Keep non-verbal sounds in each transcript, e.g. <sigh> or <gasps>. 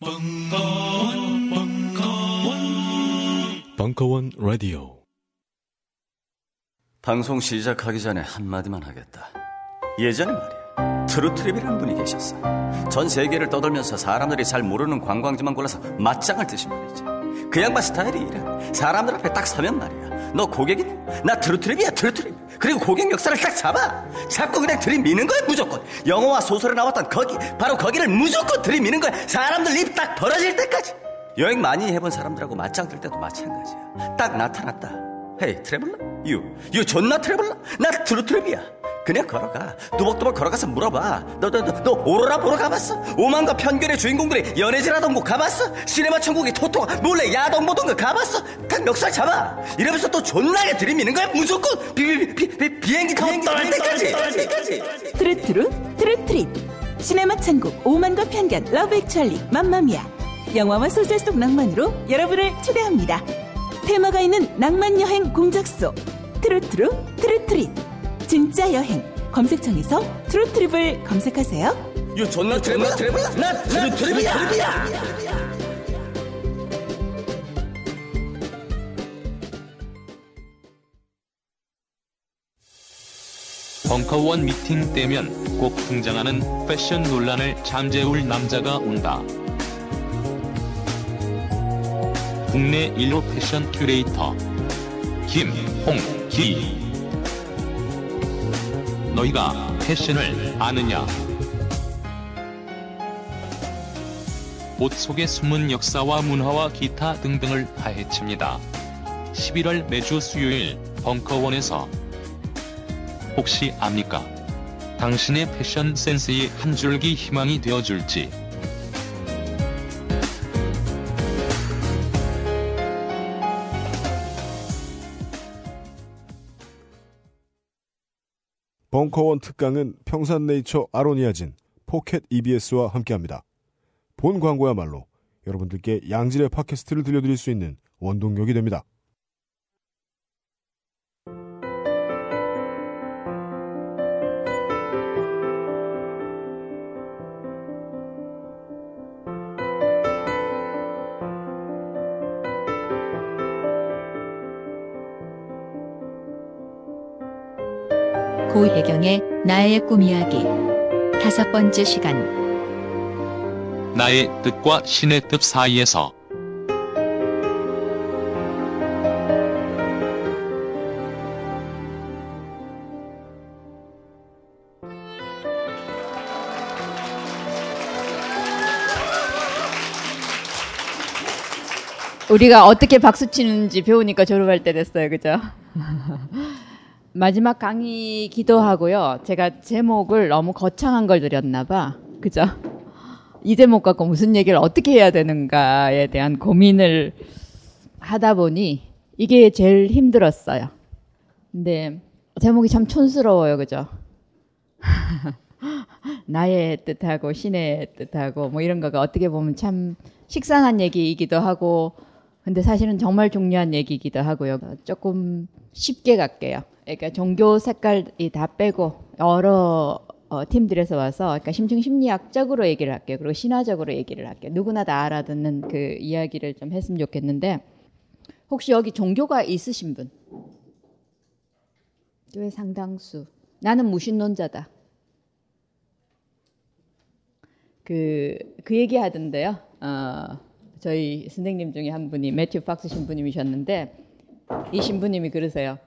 벙커원, 벙커원, 벙커원 라디오. 방송 시작하기 전에 한마디만 하겠다. 예전에 말이야. 트루트립이라는 분이 계셨어. 전 세계를 떠돌면서 사람들이 잘 모르는 관광지만 골라서 맞짱을 뜨신 분이지. 그 양반 스타일이 이래. 사람들 앞에 딱 서면 말이야. 너 고객이냐? 나 트루트립이야, 트루트립. 그리고 고객 역사를 딱 잡아. 자꾸 그냥 들이미는 거야, 무조건. 영화와 소설에 나왔던 거기, 바로 거기를 무조건 들이미는 거야. 사람들 입 딱 벌어질 때까지. 여행 많이 해본 사람들하고 맞짱 뜰 때도 마찬가지야. 딱 나타났다. Hey, traveler? You, you 존나 traveler? 나 트루트립이야. 그냥 걸어가. 뚜벅뚜벅 걸어가서 물어봐. 너, 너, 너, 너 오로라 보러 가봤어? 오만과 편견의 주인공들이 연애질하던 곳 가봤어? 시네마 천국의 토토가 몰래 야동 보던 거 가봤어? 딱 멱살 잡아. 이러면서 또 존나게 들이미는 거야. 무조건 비, 비, 비, 비, 비행기 타고 떠날 때까지. 트루트루 트루트립 시네마 천국 오만과 편견 러브 액츄얼리 맘마미아 영화와 소설 속 낭만으로 여러분을 초대합니다 테마가 있는 낭만 여행 공작소 트루트루 트루트립 진짜 여행 검색창에서 트루트립을 검색하세요 You 존나 traveler? Traveler? 나 트루트립이야. 벙커원 미팅 때면 꼭 등장하는 패션 논란을 잠재울 남자가 온다. 국내 1호 패션 큐레이터 김홍기 너희가 패션을 아느냐? 옷 속의 숨은 역사와 문화와 기타 등등을 파헤칩니다. 11월 매주 수요일 벙커원에서 혹시 압니까? 당신의 패션 센스의 한 줄기 희망이 되어줄지. 벙커원 특강은 평산네이처 아로니아진, 포켓 EBS와 함께합니다. 본 광고야말로 여러분들께 양질의 팟캐스트를 들려드릴 수 있는 원동력이 됩니다. 고혜경의 나의 꿈 이야기 다섯 번째 시간 나의 뜻과 신의 뜻 사이에서 우리가 어떻게 박수 치는지 배우니까 졸업할 때 됐어요. 그죠? <laughs> 마지막 강의 기도 하고요. 제가 제목을 너무 거창한 걸 드렸나 봐. 그죠? 이 제목 갖고 무슨 얘기를 어떻게 해야 되는가에 대한 고민을 하다 보니 이게 제일 힘들었어요. 근데 제목이 참 촌스러워요. 그죠? <laughs> 나의 뜻하고 신의 뜻하고 뭐 이런 거가 어떻게 보면 참 식상한 얘기이기도 하고 근데 사실은 정말 중요한 얘기이기도 하고요. 조금 쉽게 갈게요. 그러니까 종교 색깔이 다 빼고 여러 어, 팀들에서 와서 그러니까 심층 심리학적으로 얘기를 할게요. 그리고 신화적으로 얘기를 할게요. 누구나 다 알아듣는 그 이야기를 좀 했으면 좋겠는데 혹시 여기 종교가 있으신 분? 교회 상당수. 나는 무신론자다. 그, 그 얘기 하던데요. 어, 저희 선생님 중에 한 분이 매튜 박스 신부님이셨는데 이 신부님이 그러세요.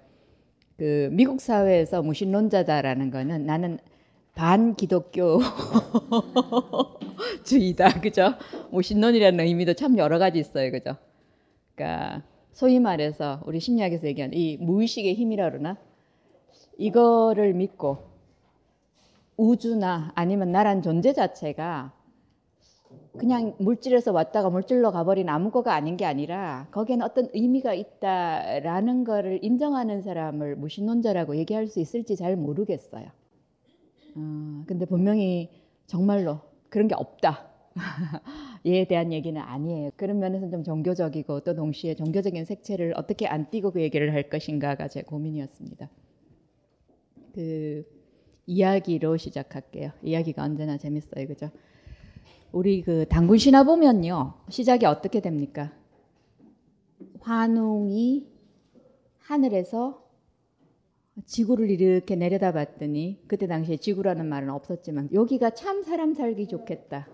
그 미국 사회에서 무신론자다라는 거는 나는 반기독교 <laughs> 주의다. 그죠? 무신론이라는 의미도 참 여러 가지 있어요. 그죠? 그러니까 소위 말해서 우리 심리학에서 얘기하는 이 무의식의 힘이라 그러나 이거를 믿고 우주나 아니면 나란 존재 자체가 그냥 물질에서 왔다가 물질로 가버린 아무거가 아닌 게 아니라 거기에는 어떤 의미가 있다라는 거를 인정하는 사람을 무신론자라고 얘기할 수 있을지 잘 모르겠어요. 어, 근데 분명히 정말로 그런 게 없다. <laughs> 얘에 대한 얘기는 아니에요. 그런 면에서는 좀 종교적이고 또 동시에 종교적인 색채를 어떻게 안 띄고 그 얘기를 할 것인가가 제 고민이었습니다. 그 이야기로 시작할게요. 이야기가 언제나 재밌어요. 그죠? 우리 그 당군 신화 보면요. 시작이 어떻게 됩니까? 환웅이 하늘에서 지구를 이렇게 내려다봤더니 그때 당시에 지구라는 말은 없었지만 여기가 참 사람 살기 좋겠다.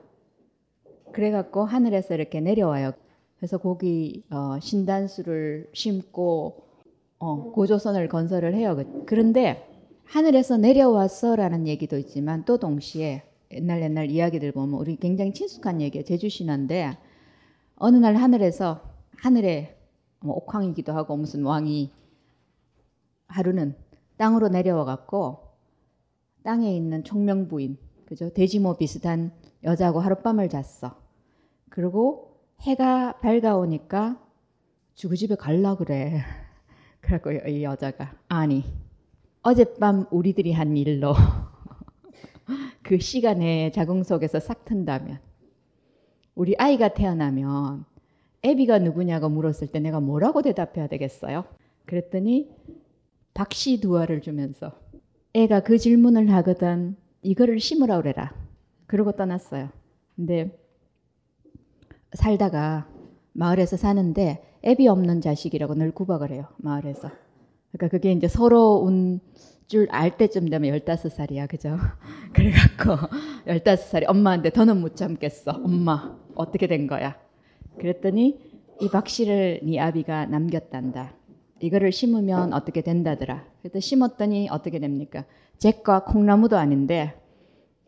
그래갖고 하늘에서 이렇게 내려와요. 그래서 거기 어, 신단수를 심고 어, 고조선을 건설을 해요. 그, 그런데 하늘에서 내려왔어라는 얘기도 있지만 또 동시에 옛날 옛날 이야기들 보면 우리 굉장히 친숙한 얘기예요. 제주 신화인데 어느 날 하늘에서 하늘에 뭐 옥황이기도 하고 무슨 왕이 하루는 땅으로 내려와 갖고 땅에 있는 총명 부인 그죠 돼지모 비슷한 여자하고 하룻밤을 잤어. 그리고 해가 밝아오니까 주그 집에 갈라 그래. <laughs> 그래갖고 이 여자가 아니 어젯밤 우리들이 한 일로 <laughs> 그 시간에 자궁 속에서 싹 튼다면 우리 아이가 태어나면 애비가 누구냐고 물었을 때 내가 뭐라고 대답해야 되겠어요? 그랬더니 박씨 두알을 주면서 애가 그 질문을 하거든 이거를 심으라 그래라. 그러고 떠났어요. 근데 살다가 마을에서 사는데 애비 없는 자식이라고 늘 구박을 해요. 마을에서. 그러니까 그게 이제 서러운 줄 알 때쯤 되면 15살이야. 그죠? <laughs> 그래갖고 15살이 엄마한테 더는 못 참겠어. 엄마 어떻게 된 거야? 그랬더니 이 박씨를 네 아비가 남겼단다. 이거를 심으면 어떻게 된다더라. 그래서 심었더니 어떻게 됩니까? 잭과 콩나무도 아닌데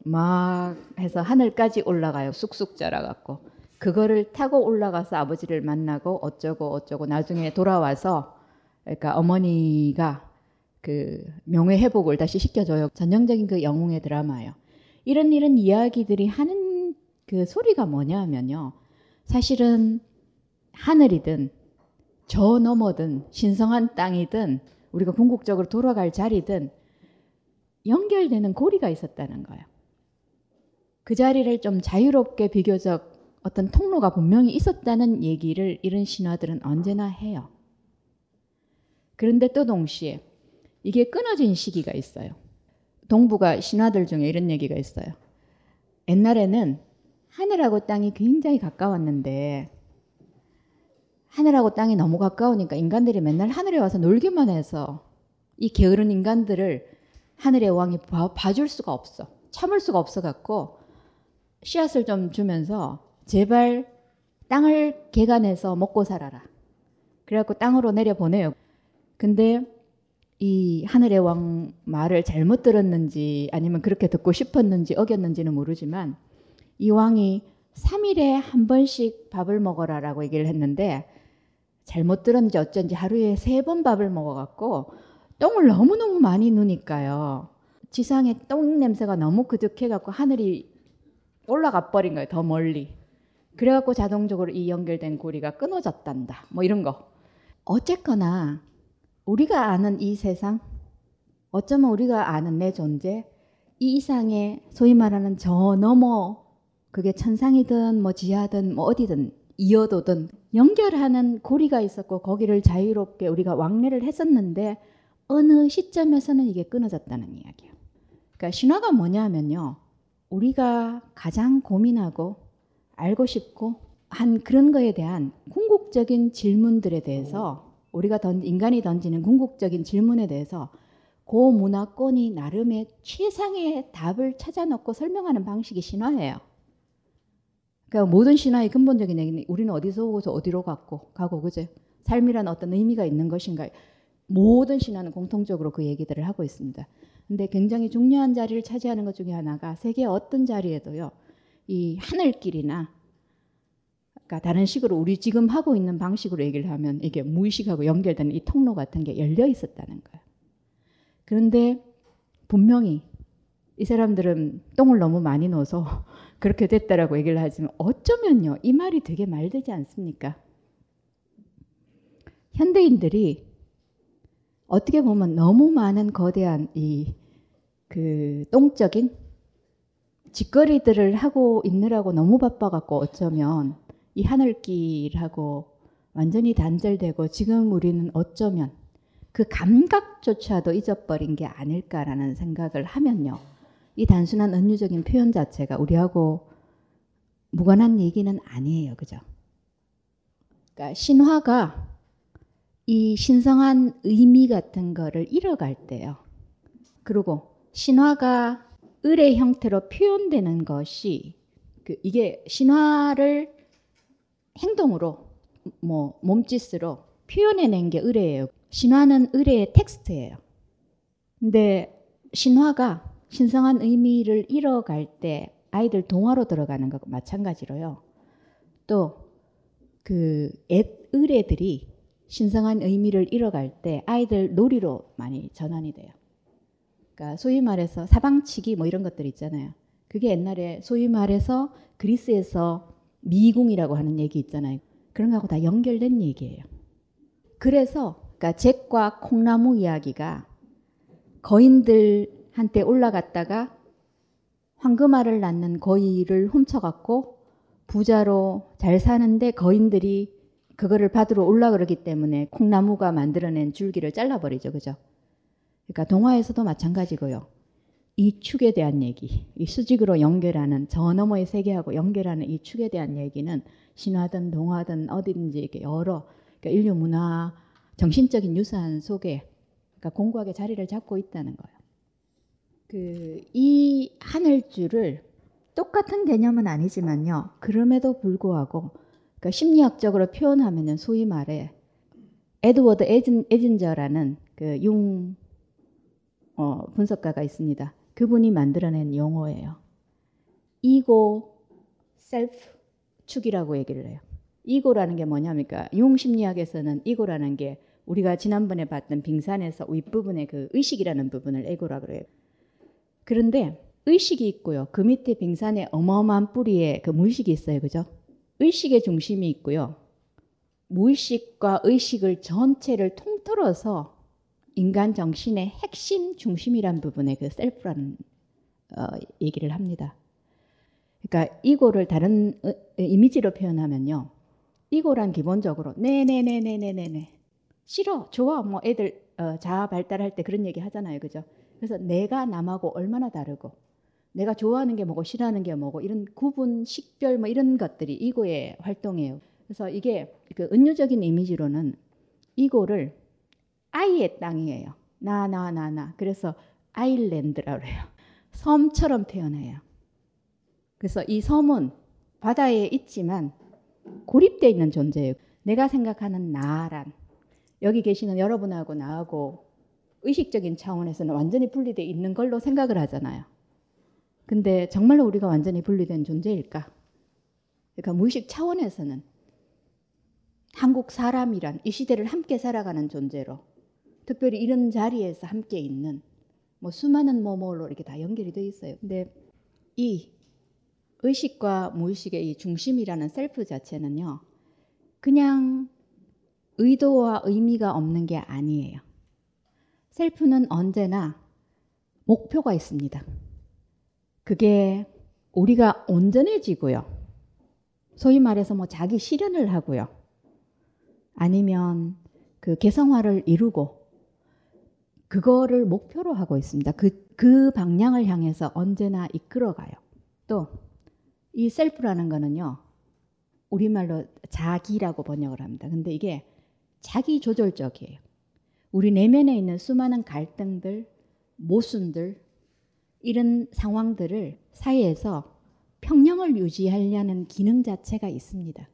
막 해서 하늘까지 올라가요. 쑥쑥 자라갖고. 그거를 타고 올라가서 아버지를 만나고 어쩌고 어쩌고 나중에 돌아와서 그러니까 어머니가 그 명예 회복을 다시 시켜줘요. 전형적인 그 영웅의 드라마예요. 이런 이런 이야기들이 하는 그 소리가 뭐냐면요. 사실은 하늘이든 저 너머든 신성한 땅이든 우리가 궁극적으로 돌아갈 자리든 연결되는 고리가 있었다는 거예요. 그 자리를 좀 자유롭게 비교적 어떤 통로가 분명히 있었다는 얘기를 이런 신화들은 언제나 해요. 그런데 또 동시에 이게 끊어진 시기가 있어요. 동부가 신화들 중에 이런 얘기가 있어요. 옛날에는 하늘하고 땅이 굉장히 가까웠는데 하늘하고 땅이 너무 가까우니까 인간들이 맨날 하늘에 와서 놀기만 해서 이 게으른 인간들을 하늘의 왕이 봐, 봐줄 수가 없어. 참을 수가 없어 갖고 씨앗을 좀 주면서 제발 땅을 개간해서 먹고 살아라. 그래갖고 땅으로 내려보내요. 근데 이 하늘의 왕 말을 잘못 들었는지 아니면 그렇게 듣고 싶었는지 어겼는지는 모르지만 이 왕이 3일에 한 번씩 밥을 먹어라 라고 얘기를 했는데 잘못 들었는지 어쩐지 하루에 세 번 밥을 먹어갖고 똥을 너무너무 많이 누니까요. 지상에 똥 냄새가 너무 그득해갖고 하늘이 올라가 버린 거예요. 더 멀리. 그래갖고 자동적으로 이 연결된 고리가 끊어졌단다. 뭐 이런 거. 어쨌거나 우리가 아는 이 세상, 어쩌면 우리가 아는 내 존재, 이 이상의 소위 말하는 저 너머, 그게 천상이든 뭐 지하든 뭐 어디든 이어도든 연결하는 고리가 있었고 거기를 자유롭게 우리가 왕래를 했었는데 어느 시점에서는 이게 끊어졌다는 이야기예요. 그러니까 신화가 뭐냐면요. 우리가 가장 고민하고 알고 싶고 한 그런 거에 대한 궁극적인 질문들에 대해서 우리가 던, 인간이 던지는 궁극적인 질문에 대해서 고 문화권이 나름의 최상의 답을 찾아놓고 설명하는 방식이 신화예요. 그러니까 모든 신화의 근본적인 얘기는 우리는 어디서 오고서 어디로 갔고 가고 그제 삶이란 어떤 의미가 있는 것인가 모든 신화는 공통적으로 그 얘기들을 하고 있습니다. 근데 굉장히 중요한 자리를 차지하는 것 중에 하나가 세계 어떤 자리에도요. 이 하늘길이나 그러니까 다른 식으로 우리 지금 하고 있는 방식으로 얘기를 하면 이게 무의식하고 연결되는 이 통로 같은 게 열려 있었다는 거예요. 그런데 분명히 이 사람들은 똥을 너무 많이 넣어서 <laughs> 그렇게 됐다라고 얘기를 하지만 어쩌면요 이 말이 되게 말 되지 않습니까? 현대인들이 어떻게 보면 너무 많은 거대한 이 그 똥적인 짓거리들을 하고 있느라고 너무 바빠갖고 어쩌면 이 하늘길하고 완전히 단절되고 지금 우리는 어쩌면 그 감각조차도 잊어버린 게 아닐까라는 생각을 하면요. 이 단순한 은유적인 표현 자체가 우리하고 무관한 얘기는 아니에요. 그죠? 그러니까 신화가 이 신성한 의미 같은 거를 잃어갈 때요. 그리고 신화가 을의 형태로 표현되는 것이 그 이게 신화를 행동으로 뭐 몸짓으로 표현해낸 게 의뢰예요. 신화는 의뢰의 텍스트예요. 근데 신화가 신성한 의미를 잃어갈 때 아이들 동화로 들어가는 것 마찬가지로요. 또그 의뢰들이 신성한 의미를 잃어갈 때 아이들 놀이로 많이 전환이 돼요. 그러니까 소위 말해서 사방치기 뭐 이런 것들 있잖아요. 그게 옛날에 소위 말해서 그리스에서 미궁이라고 하는 얘기 있잖아요. 그런 거하고 다 연결된 얘기예요. 그래서 그러니까 잭과 콩나무 이야기가 거인들한테 올라갔다가 황금알을 낳는 거위를 훔쳐갖고 부자로 잘 사는데 거인들이 그거를 받으러 올라 그러기 때문에 콩나무가 만들어낸 줄기를 잘라버리죠. 그죠? 그러니까 동화에서도 마찬가지고요. 이 축에 대한 얘기, 이 수직으로 연결하는 저 너머의 세계하고 연결하는 이 축에 대한 얘기는 신화든 동화든 어디든지 이렇게 여러 그러니까 인류 문화 정신적인 유산 속에 그러니까 공고하게 자리를 잡고 있다는 거예요. 그 이 하늘줄을 똑같은 개념은 아니지만요. 그럼에도 불구하고 그러니까 심리학적으로 표현하면은 소위 말해 에드워드 에딘, 에딘저라는 그 융 어, 분석가가 있습니다. 그분이 만들어낸 용어예요. ego self 축이라고 얘기를 해요. ego라는 게 뭐냐니까 융 심리학에서는 ego라는 게 우리가 지난번에 봤던 빙산에서 윗부분의 그 의식이라는 부분을 에고라 그래요. 그런데 의식이 있고요. 그 밑에 빙산에 어마어마한 뿌리에 그 무의식이 있어요. 그죠? 의식의 중심이 있고요. 무의식과 의식을 전체를 통틀어서 인간 정신의 핵심 중심이란 부분에 그 셀프라는 어, 얘기를 합니다. 그러니까 이고를 다른 어, 이미지로 표현하면요. 이고란 기본적으로 네네네네네네네 싫어 좋아 뭐 애들 어, 자아 발달할 때 그런 얘기 하잖아요, 그죠? 그래서 내가 남하고 얼마나 다르고 내가 좋아하는 게 뭐고 싫어하는 게 뭐고 이런 구분, 식별 뭐 이런 것들이 이고의 활동이에요. 그래서 이게 그 은유적인 이미지로는 이고를 아이의 땅이에요. 나, 나, 나, 나. 그래서 아일랜드라고 해요. 섬처럼 표현해요. 그래서 이 섬은 바다에 있지만 고립되어 있는 존재예요. 내가 생각하는 나란 여기 계시는 여러분하고 나하고 의식적인 차원에서는 완전히 분리되어 있는 걸로 생각을 하잖아요. 근데 정말로 우리가 완전히 분리된 존재일까? 그러니까 무의식 차원에서는 한국 사람이란 이 시대를 함께 살아가는 존재로 특별히 이런 자리에서 함께 있는 뭐 수많은 뭐뭐로 이렇게 다 연결이 되어 있어요. 근데 이 의식과 무의식의 이 중심이라는 셀프 자체는요. 그냥 의도와 의미가 없는 게 아니에요. 셀프는 언제나 목표가 있습니다. 그게 우리가 온전해지고요. 소위 말해서 뭐 자기 실현을 하고요. 아니면 그 개성화를 이루고 그거를 목표로 하고 있습니다. 그, 그 방향을 향해서 언제나 이끌어가요. 또 이 셀프라는 거는요. 우리말로 자기라고 번역을 합니다. 근데 이게 자기 조절적이에요. 우리 내면에 있는 수많은 갈등들, 모순들, 이런 상황들을 사이에서 평형을 유지하려는 기능 자체가 있습니다.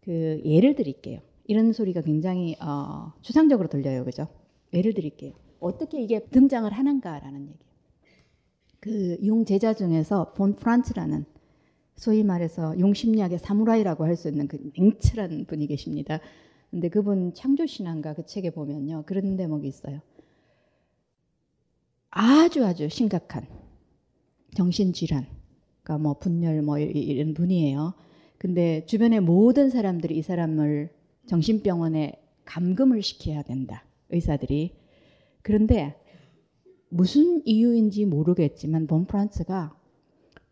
그 예를 드릴게요. 이런 소리가 굉장히 어, 추상적으로 들려요, 그죠? 예를 드릴게요. 어떻게 이게 등장을 하는가라는 얘기. 그 용 제자 중에서 본 프란츠라는 소위 말해서 용 심리학의 사무라이라고 할 수 있는 그 냉철한 분이 계십니다. 근데 그분 창조신앙가 그 책에 보면요. 그런 대목이 있어요. 아주 아주 심각한 정신질환, 그러니까 뭐 분열 뭐 이런 분이에요. 근데 주변의 모든 사람들이 이 사람을 정신병원에 감금을 시켜야 된다. 의사들이. 그런데 무슨 이유인지 모르겠지만 본 프란스가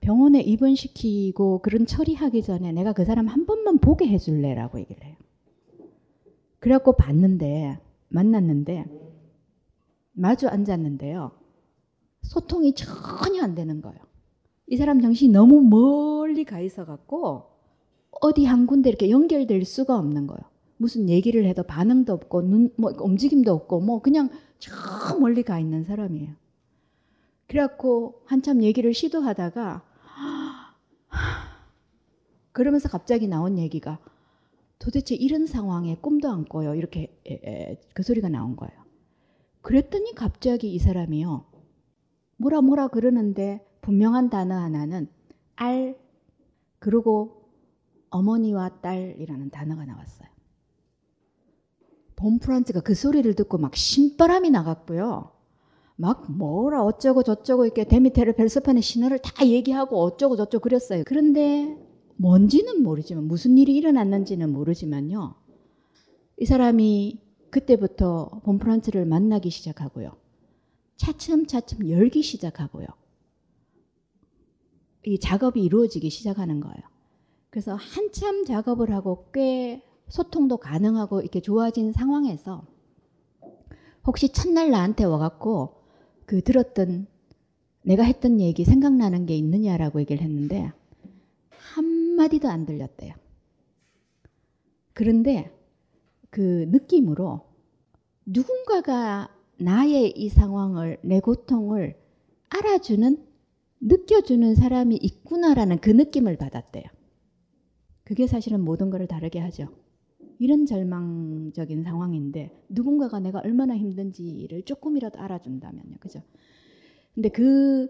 병원에 입원시키고 그런 처리하기 전에 내가 그 사람 한 번만 보게 해줄래라고 얘기를 해요. 그래갖고 봤는데 만났는데 마주 앉았는데요. 소통이 전혀 안 되는 거예요. 이 사람 정신이 너무 멀리 가 있어 갖고 어디 한 군데 이렇게 연결될 수가 없는 거예요. 무슨 얘기를 해도 반응도 없고 눈 뭐 움직임도 없고 뭐 그냥 저 멀리 가 있는 사람이에요. 그래갖고 한참 얘기를 시도하다가 그러면서 갑자기 나온 얘기가 도대체 이런 상황에 꿈도 안 꿔요. 이렇게 그 소리가 나온 거예요. 그랬더니 갑자기 이 사람이요. 뭐라 뭐라 그러는데 분명한 단어 하나는 알 그리고 어머니와 딸이라는 단어가 나왔어요. 봄프란츠가 그 소리를 듣고 막 신바람이 나갔고요. 막 뭐라 어쩌고 저쩌고 이렇게 데미테르 벨소판의 신화를 다 얘기하고 어쩌고 저쩌고 그랬어요. 그런데 뭔지는 모르지만 무슨 일이 일어났는지는 모르지만요. 이 사람이 그때부터 봄프란츠를 만나기 시작하고요. 차츰차츰 열기 시작하고요. 이 작업이 이루어지기 시작하는 거예요. 그래서 한참 작업을 하고 꽤 소통도 가능하고 이렇게 좋아진 상황에서 혹시 첫날 나한테 와갖고 그 들었던 내가 했던 얘기 생각나는 게 있느냐라고 얘기를 했는데 한마디도 안 들렸대요. 그런데 그 느낌으로 누군가가 나의 이 상황을, 내 고통을 알아주는, 느껴주는 사람이 있구나라는 그 느낌을 받았대요. 그게 사실은 모든 것을 다르게 하죠. 이런 절망적인 상황인데 누군가가 내가 얼마나 힘든지를 조금이라도 알아준다면요. 그죠? 근데 그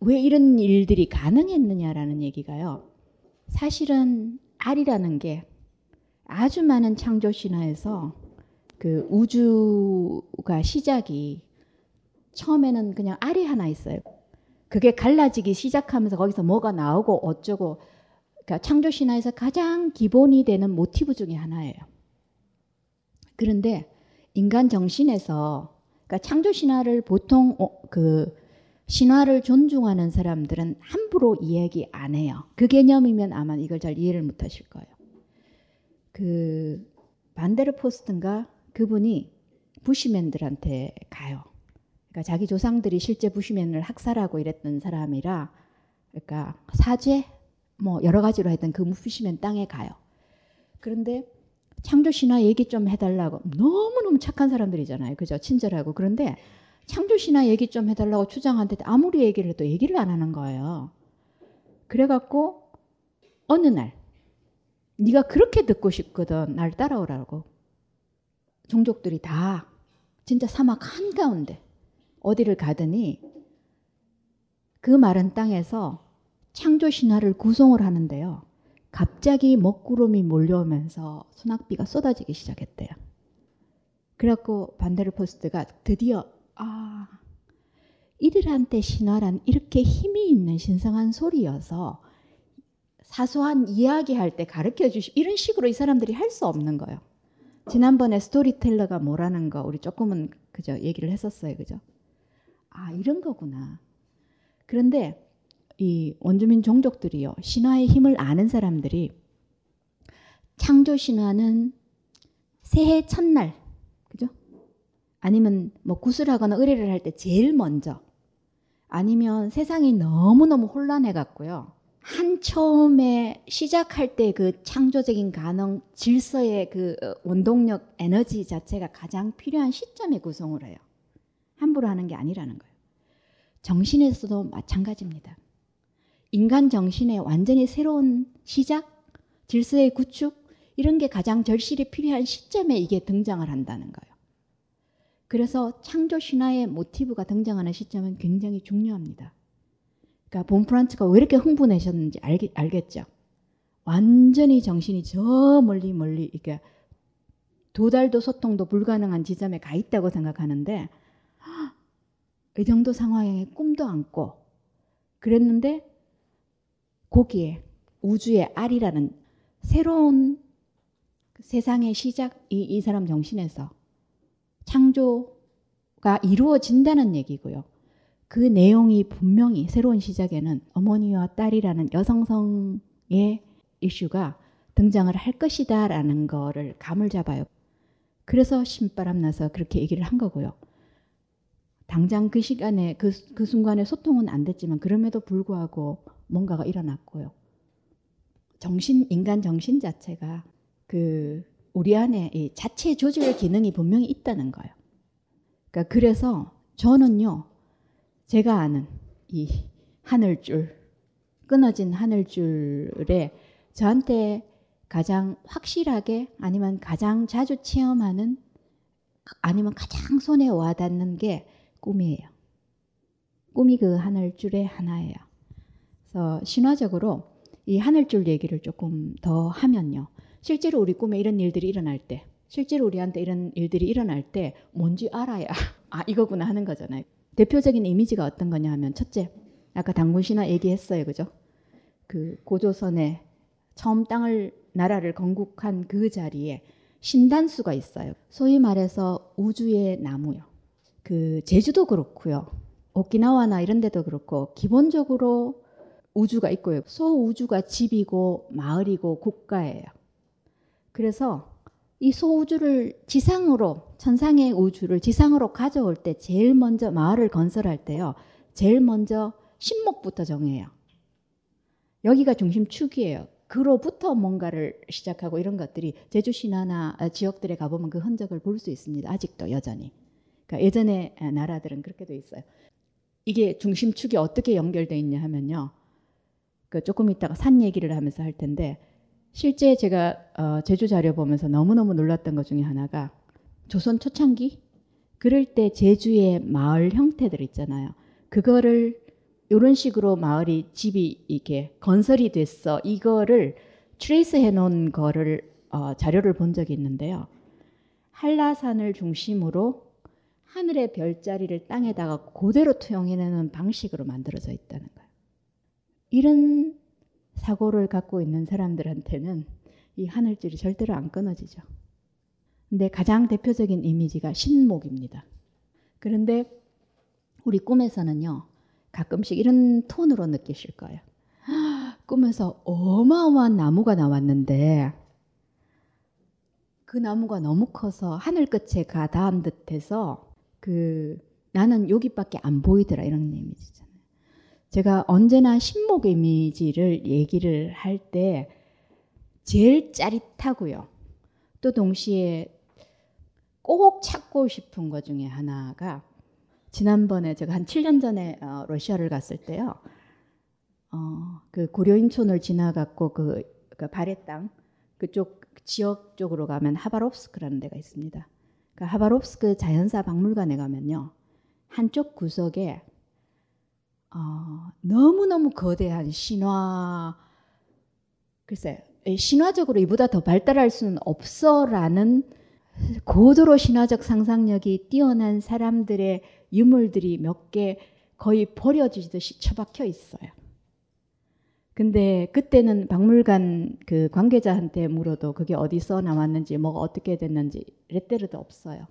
왜 이런 일들이 가능했느냐라는 얘기가요. 사실은 알이라는 게 아주 많은 창조 신화에서 그 우주가 시작이 처음에는 그냥 알이 하나 있어요. 그게 갈라지기 시작하면서 거기서 뭐가 나오고 어쩌고 그러니까 창조 신화에서 가장 기본이 되는 모티브 중에 하나예요. 그런데 인간 정신에서 그러니까 창조 신화를 보통 어, 그 신화를 존중하는 사람들은 함부로 이야기 안 해요. 그 개념이면 아마 이걸 잘 이해를 못 하실 거예요. 그 반데르 포스트인가 그분이 부시맨들한테 가요. 그러니까 자기 조상들이 실제 부시맨을 학살하고 이랬던 사람이라 그러니까 사죄 뭐 여러 가지로 했던 그 부시맨 땅에 가요. 그런데 창조 신화 얘기 좀 해달라고 너무너무 착한 사람들이잖아요. 그죠? 친절하고. 그런데 창조 신화 얘기 좀 해달라고 추장한테 아무리 얘기를 해도 얘기를 안 하는 거예요. 그래갖고 어느 날 네가 그렇게 듣고 싶거든 날 따라오라고 종족들이 다 진짜 사막 한가운데 어디를 가더니 그 마른 땅에서 창조 신화를 구성을 하는데요. 갑자기 먹구름이 몰려오면서 소낙비가 쏟아지기 시작했대요. 그래갖고 반데르 포스트가 드디어 아 이들한테 신화란 이렇게 힘이 있는 신성한 소리여서 사소한 이야기할 때 가르쳐 주시 이런 식으로 이 사람들이 할 수 없는 거예요. 지난번에 스토리텔러가 뭐라는 거 우리 조금은 그죠 얘기를 했었어요. 그죠? 아 이런 거구나. 그런데 이 원주민 종족들이요 신화의 힘을 아는 사람들이 창조 신화는 새해 첫날 그죠? 아니면 뭐 구슬하거나 의뢰를 할 때 제일 먼저 아니면 세상이 너무너무 혼란해 갖고요. 한 처음에 시작할 때 그 창조적인 가능 질서의 그 원동력 에너지 자체가 가장 필요한 시점에 구성을 해요. 함부로 하는 게 아니라는 거예요. 정신에서도 마찬가지입니다. 인간 정신의 완전히 새로운 시작, 질서의 구축 이런 게 가장 절실히 필요한 시점에 이게 등장을 한다는 거예요. 그래서 창조 신화의 모티브가 등장하는 시점은 굉장히 중요합니다. 그러니까 본 프란츠가 왜 이렇게 흥분하셨는지 알겠, 알겠죠? 완전히 정신이 저 멀리 멀리 이렇게 두 달도 소통도 불가능한 지점에 가 있다고 생각하는데 이 정도 상황에 꿈도 안고 그랬는데 거기에 우주의 알이라는 새로운 세상의 시작 이, 이 사람 정신에서 창조가 이루어진다는 얘기고요. 그 내용이 분명히 새로운 시작에는 어머니와 딸이라는 여성성의 이슈가 등장을 할 것이다라는 거를 감을 잡아요. 그래서 신바람 나서 그렇게 얘기를 한 거고요. 당장 그 시간에 그, 그 순간에 소통은 안 됐지만 그럼에도 불구하고 뭔가가 일어났고요. 정신 인간 정신 자체가 그 우리 안에 이 자체 조절 기능이 분명히 있다는 거예요. 그러니까 그래서 저는요 제가 아는 이 하늘줄 끊어진 하늘줄에 저한테 가장 확실하게 아니면 가장 자주 체험하는 아니면 가장 손에 와닿는 게 꿈이에요. 꿈이 그 하늘줄의 하나예요. 그래서 신화적으로 이 하늘줄 얘기를 조금 더 하면요. 실제로 우리 꿈에 이런 일들이 일어날 때, 실제로 우리한테 이런 일들이 일어날 때 뭔지 알아야 <laughs> 아 이거구나 하는 거잖아요. 대표적인 이미지가 어떤 거냐 하면 첫째, 아까 당군 신화 얘기했어요, 그죠? 그 고조선에 처음 땅을 나라를 건국한 그 자리에 신단수가 있어요. 소위 말해서 우주의 나무요. 그 제주도 그렇고요. 오키나와나 이런 데도 그렇고 기본적으로 우주가 있고요. 소우주가 집이고 마을이고 국가예요. 그래서 이 소우주를 지상으로 천상의 우주를 지상으로 가져올 때 제일 먼저 마을을 건설할 때요. 제일 먼저 신목부터 정해요. 여기가 중심축이에요. 그로부터 뭔가를 시작하고 이런 것들이 제주 신화나 지역들에 가보면 그 흔적을 볼 수 있습니다. 아직도 여전히. 그러니까 예전의 나라들은 그렇게 돼 있어요. 이게 중심축이 어떻게 연결돼 있냐 하면요. 그 조금 이따가 산 얘기를 하면서 할 텐데 실제 제가 어 제주 자료 보면서 너무너무 놀랐던 것 중에 하나가 조선 초창기 그럴 때 제주의 마을 형태들 있잖아요. 그거를 이런 식으로 마을이 집이 이렇게 건설이 됐어. 이거를 trace 해놓은 거를 어, 자료를 본 적이 있는데요. 한라산을 중심으로 하늘의 별자리를 땅에다가 그대로 투영해내는 방식으로 만들어져 있다는 거예요. 이런 사고를 갖고 있는 사람들한테는 이 하늘줄이 절대로 안 끊어지죠. 근데 가장 대표적인 이미지가 신목입니다. 그런데 우리 꿈에서는요, 가끔씩 이런 톤으로 느끼실 거예요. <gasps> 꿈에서 어마어마한 나무가 나왔는데 그 나무가 너무 커서 하늘 끝에 가 닿은 듯해서 그 나는 여기밖에 안 보이더라 이런 이미지잖아요. 제가 언제나 신목 이미지를 얘기를 할 때 제일 짜릿하고요. 또 동시에 꼭 찾고 싶은 것 중에 하나가 지난번에 제가 한 7년 전에 어, 러시아를 갔을 때요. 어, 그 고려인촌을 지나갔고 그, 그 발해 땅 그쪽 지역 쪽으로 가면 하바롭스크라는 데가 있습니다. 그 하바롭스크 자연사 박물관에 가면요. 한쪽 구석에 어, 너무너무 거대한 신화 글쎄 신화적으로 이보다 더 발달할 수는 없어라는 고도로 신화적 상상력이 뛰어난 사람들의 유물들이 몇 개 거의 버려지듯이 처박혀 있어요. 근데 그때는 박물관 그 관계자한테 물어도 그게 어디서 나왔는지 뭐가 어떻게 됐는지 레때르도 없어요.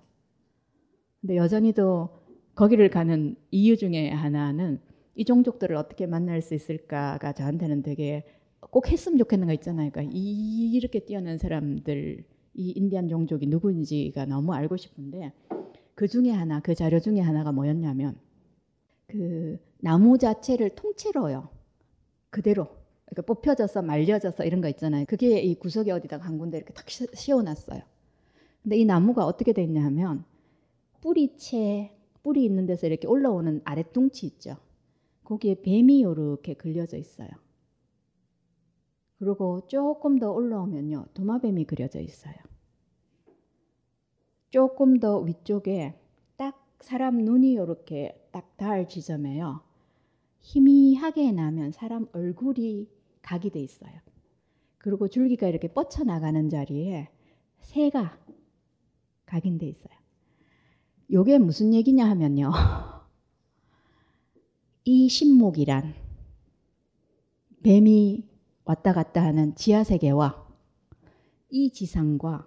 근데 여전히도 거기를 가는 이유 중에 하나는 이 종족들을 어떻게 만날 수 있을까가 저한테는 되게 꼭 했으면 좋겠는 거 있잖아요. 그러니까 이렇게 뛰어난 사람들 이 인디안 종족이 누구인지가 너무 알고 싶은데 그 중에 하나 그 자료 중에 하나가 뭐였냐면 그 나무 자체를 통째로요 그대로 그러니까 뽑혀져서 말려져서 이런 거 있잖아요. 그게 이 구석에 어디다가 한 군데 이렇게 탁 씌워놨어요. 근데 이 나무가 어떻게 돼 있냐 하면 뿌리채 뿌리 있는 데서 이렇게 올라오는 아랫둥치 있죠. 거기에 뱀이 이렇게 걸려져 있어요. 그리고 조금 더 올라오면요 도마뱀이 그려져 있어요. 조금 더 위쪽에 딱 사람 눈이 이렇게 딱 닿을 지점에요. 희미하게 나면 사람 얼굴이 각이 돼 있어요. 그리고 줄기가 이렇게 뻗쳐 나가는 자리에 새가 각인돼 있어요. 요게 무슨 얘기냐 하면요. <laughs> 이 신목이란 뱀이 왔다 갔다 하는 지하 세계와 이 지상과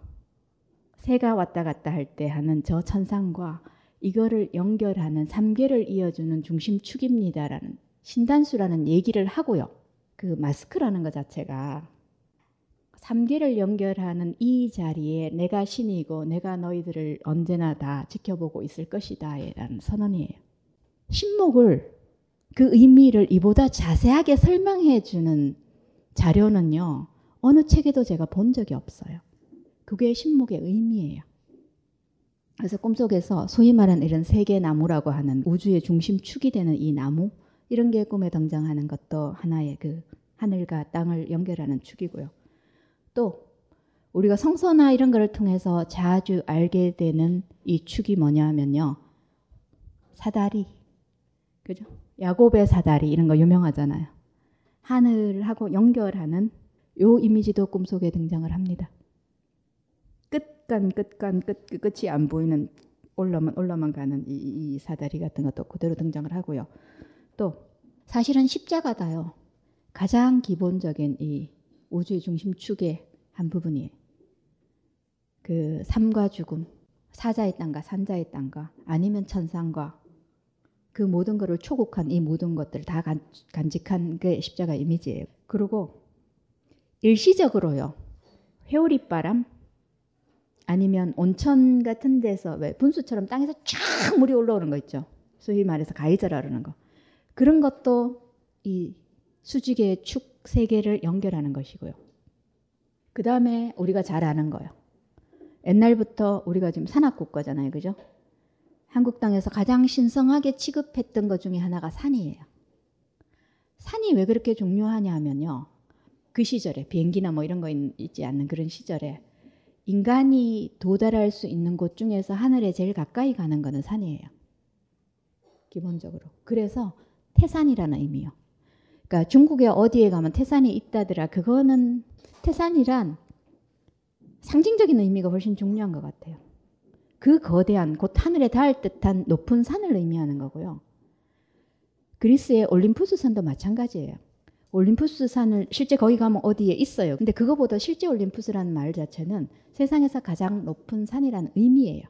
새가 왔다 갔다 할 때 하는 저 천상과 이거를 연결하는 삼계를 이어주는 중심축입니다라는 신단수라는 얘기를 하고요. 그 마스크라는 것 자체가 삼계를 연결하는 이 자리에 내가 신이고 내가 너희들을 언제나 다 지켜보고 있을 것이다 라는 선언이에요. 신목을 그 의미를 이보다 자세하게 설명해 주는 자료는요. 어느 책에도 제가 본 적이 없어요. 그게 신목의 의미예요. 그래서 꿈속에서 소위 말하는 이런 세계 나무라고 하는 우주의 중심축이 되는 이 나무 이런 게 꿈에 등장하는 것도 하나의 그 하늘과 땅을 연결하는 축이고요. 또 우리가 성서나 이런 거를 통해서 자주 알게 되는 이 축이 뭐냐면요. 사다리. 그죠? 야곱의 사다리 이런 거 유명하잖아요. 하늘하고 연결하는 요 이미지도 꿈속에 등장을 합니다. 끝간 끝간 끝 끝이 안 보이는 올라만 올라만 가는 이, 이 사다리 같은 것도 그대로 등장을 하고요. 또 사실은 십자가다요. 가장 기본적인 이 우주의 중심축의 한 부분이에요. 그 삶과 죽음, 사자의 땅과 산자의 땅과 아니면 천상과 그 모든 것을 초국한 이 모든 것들을 다 간, 간직한 게 십자가 이미지예요. 그리고 일시적으로요. 회오리바람 아니면 온천 같은 데서 왜 분수처럼 땅에서 쫙 물이 올라오는 거 있죠. 소위 말해서 가이저라 그러는 거. 그런 것도 이 수직의 축 세 개를 연결하는 것이고요. 그 다음에 우리가 잘 아는 거예요. 옛날부터 우리가 지금 산악국가잖아요. 그죠? 한국 땅에서 가장 신성하게 취급했던 것 중에 하나가 산이에요. 산이 왜 그렇게 중요하냐 하면요. 그 시절에 비행기나 뭐 이런 거 있, 지 않는 그런 시절에 인간이 도달할 수 있는 곳 중에서 하늘에 제일 가까이 가는 거는 산이에요. 기본적으로. 그래서 태산이라는 의미요. 그러니까 중국에 어디에 가면 태산이 있다더라. 그거는 태산이란 상징적인 의미가 훨씬 중요한 것 같아요. 그 거대한 곧 하늘에 닿을 듯한 높은 산을 의미하는 거고요. 그리스의 올림푸스 산도 마찬가지예요. 올림푸스 산을 실제 거기 가면 어디에 있어요. 근데 그거보다 실제 올림푸스라는 말 자체는 세상에서 가장 높은 산이라는 의미예요.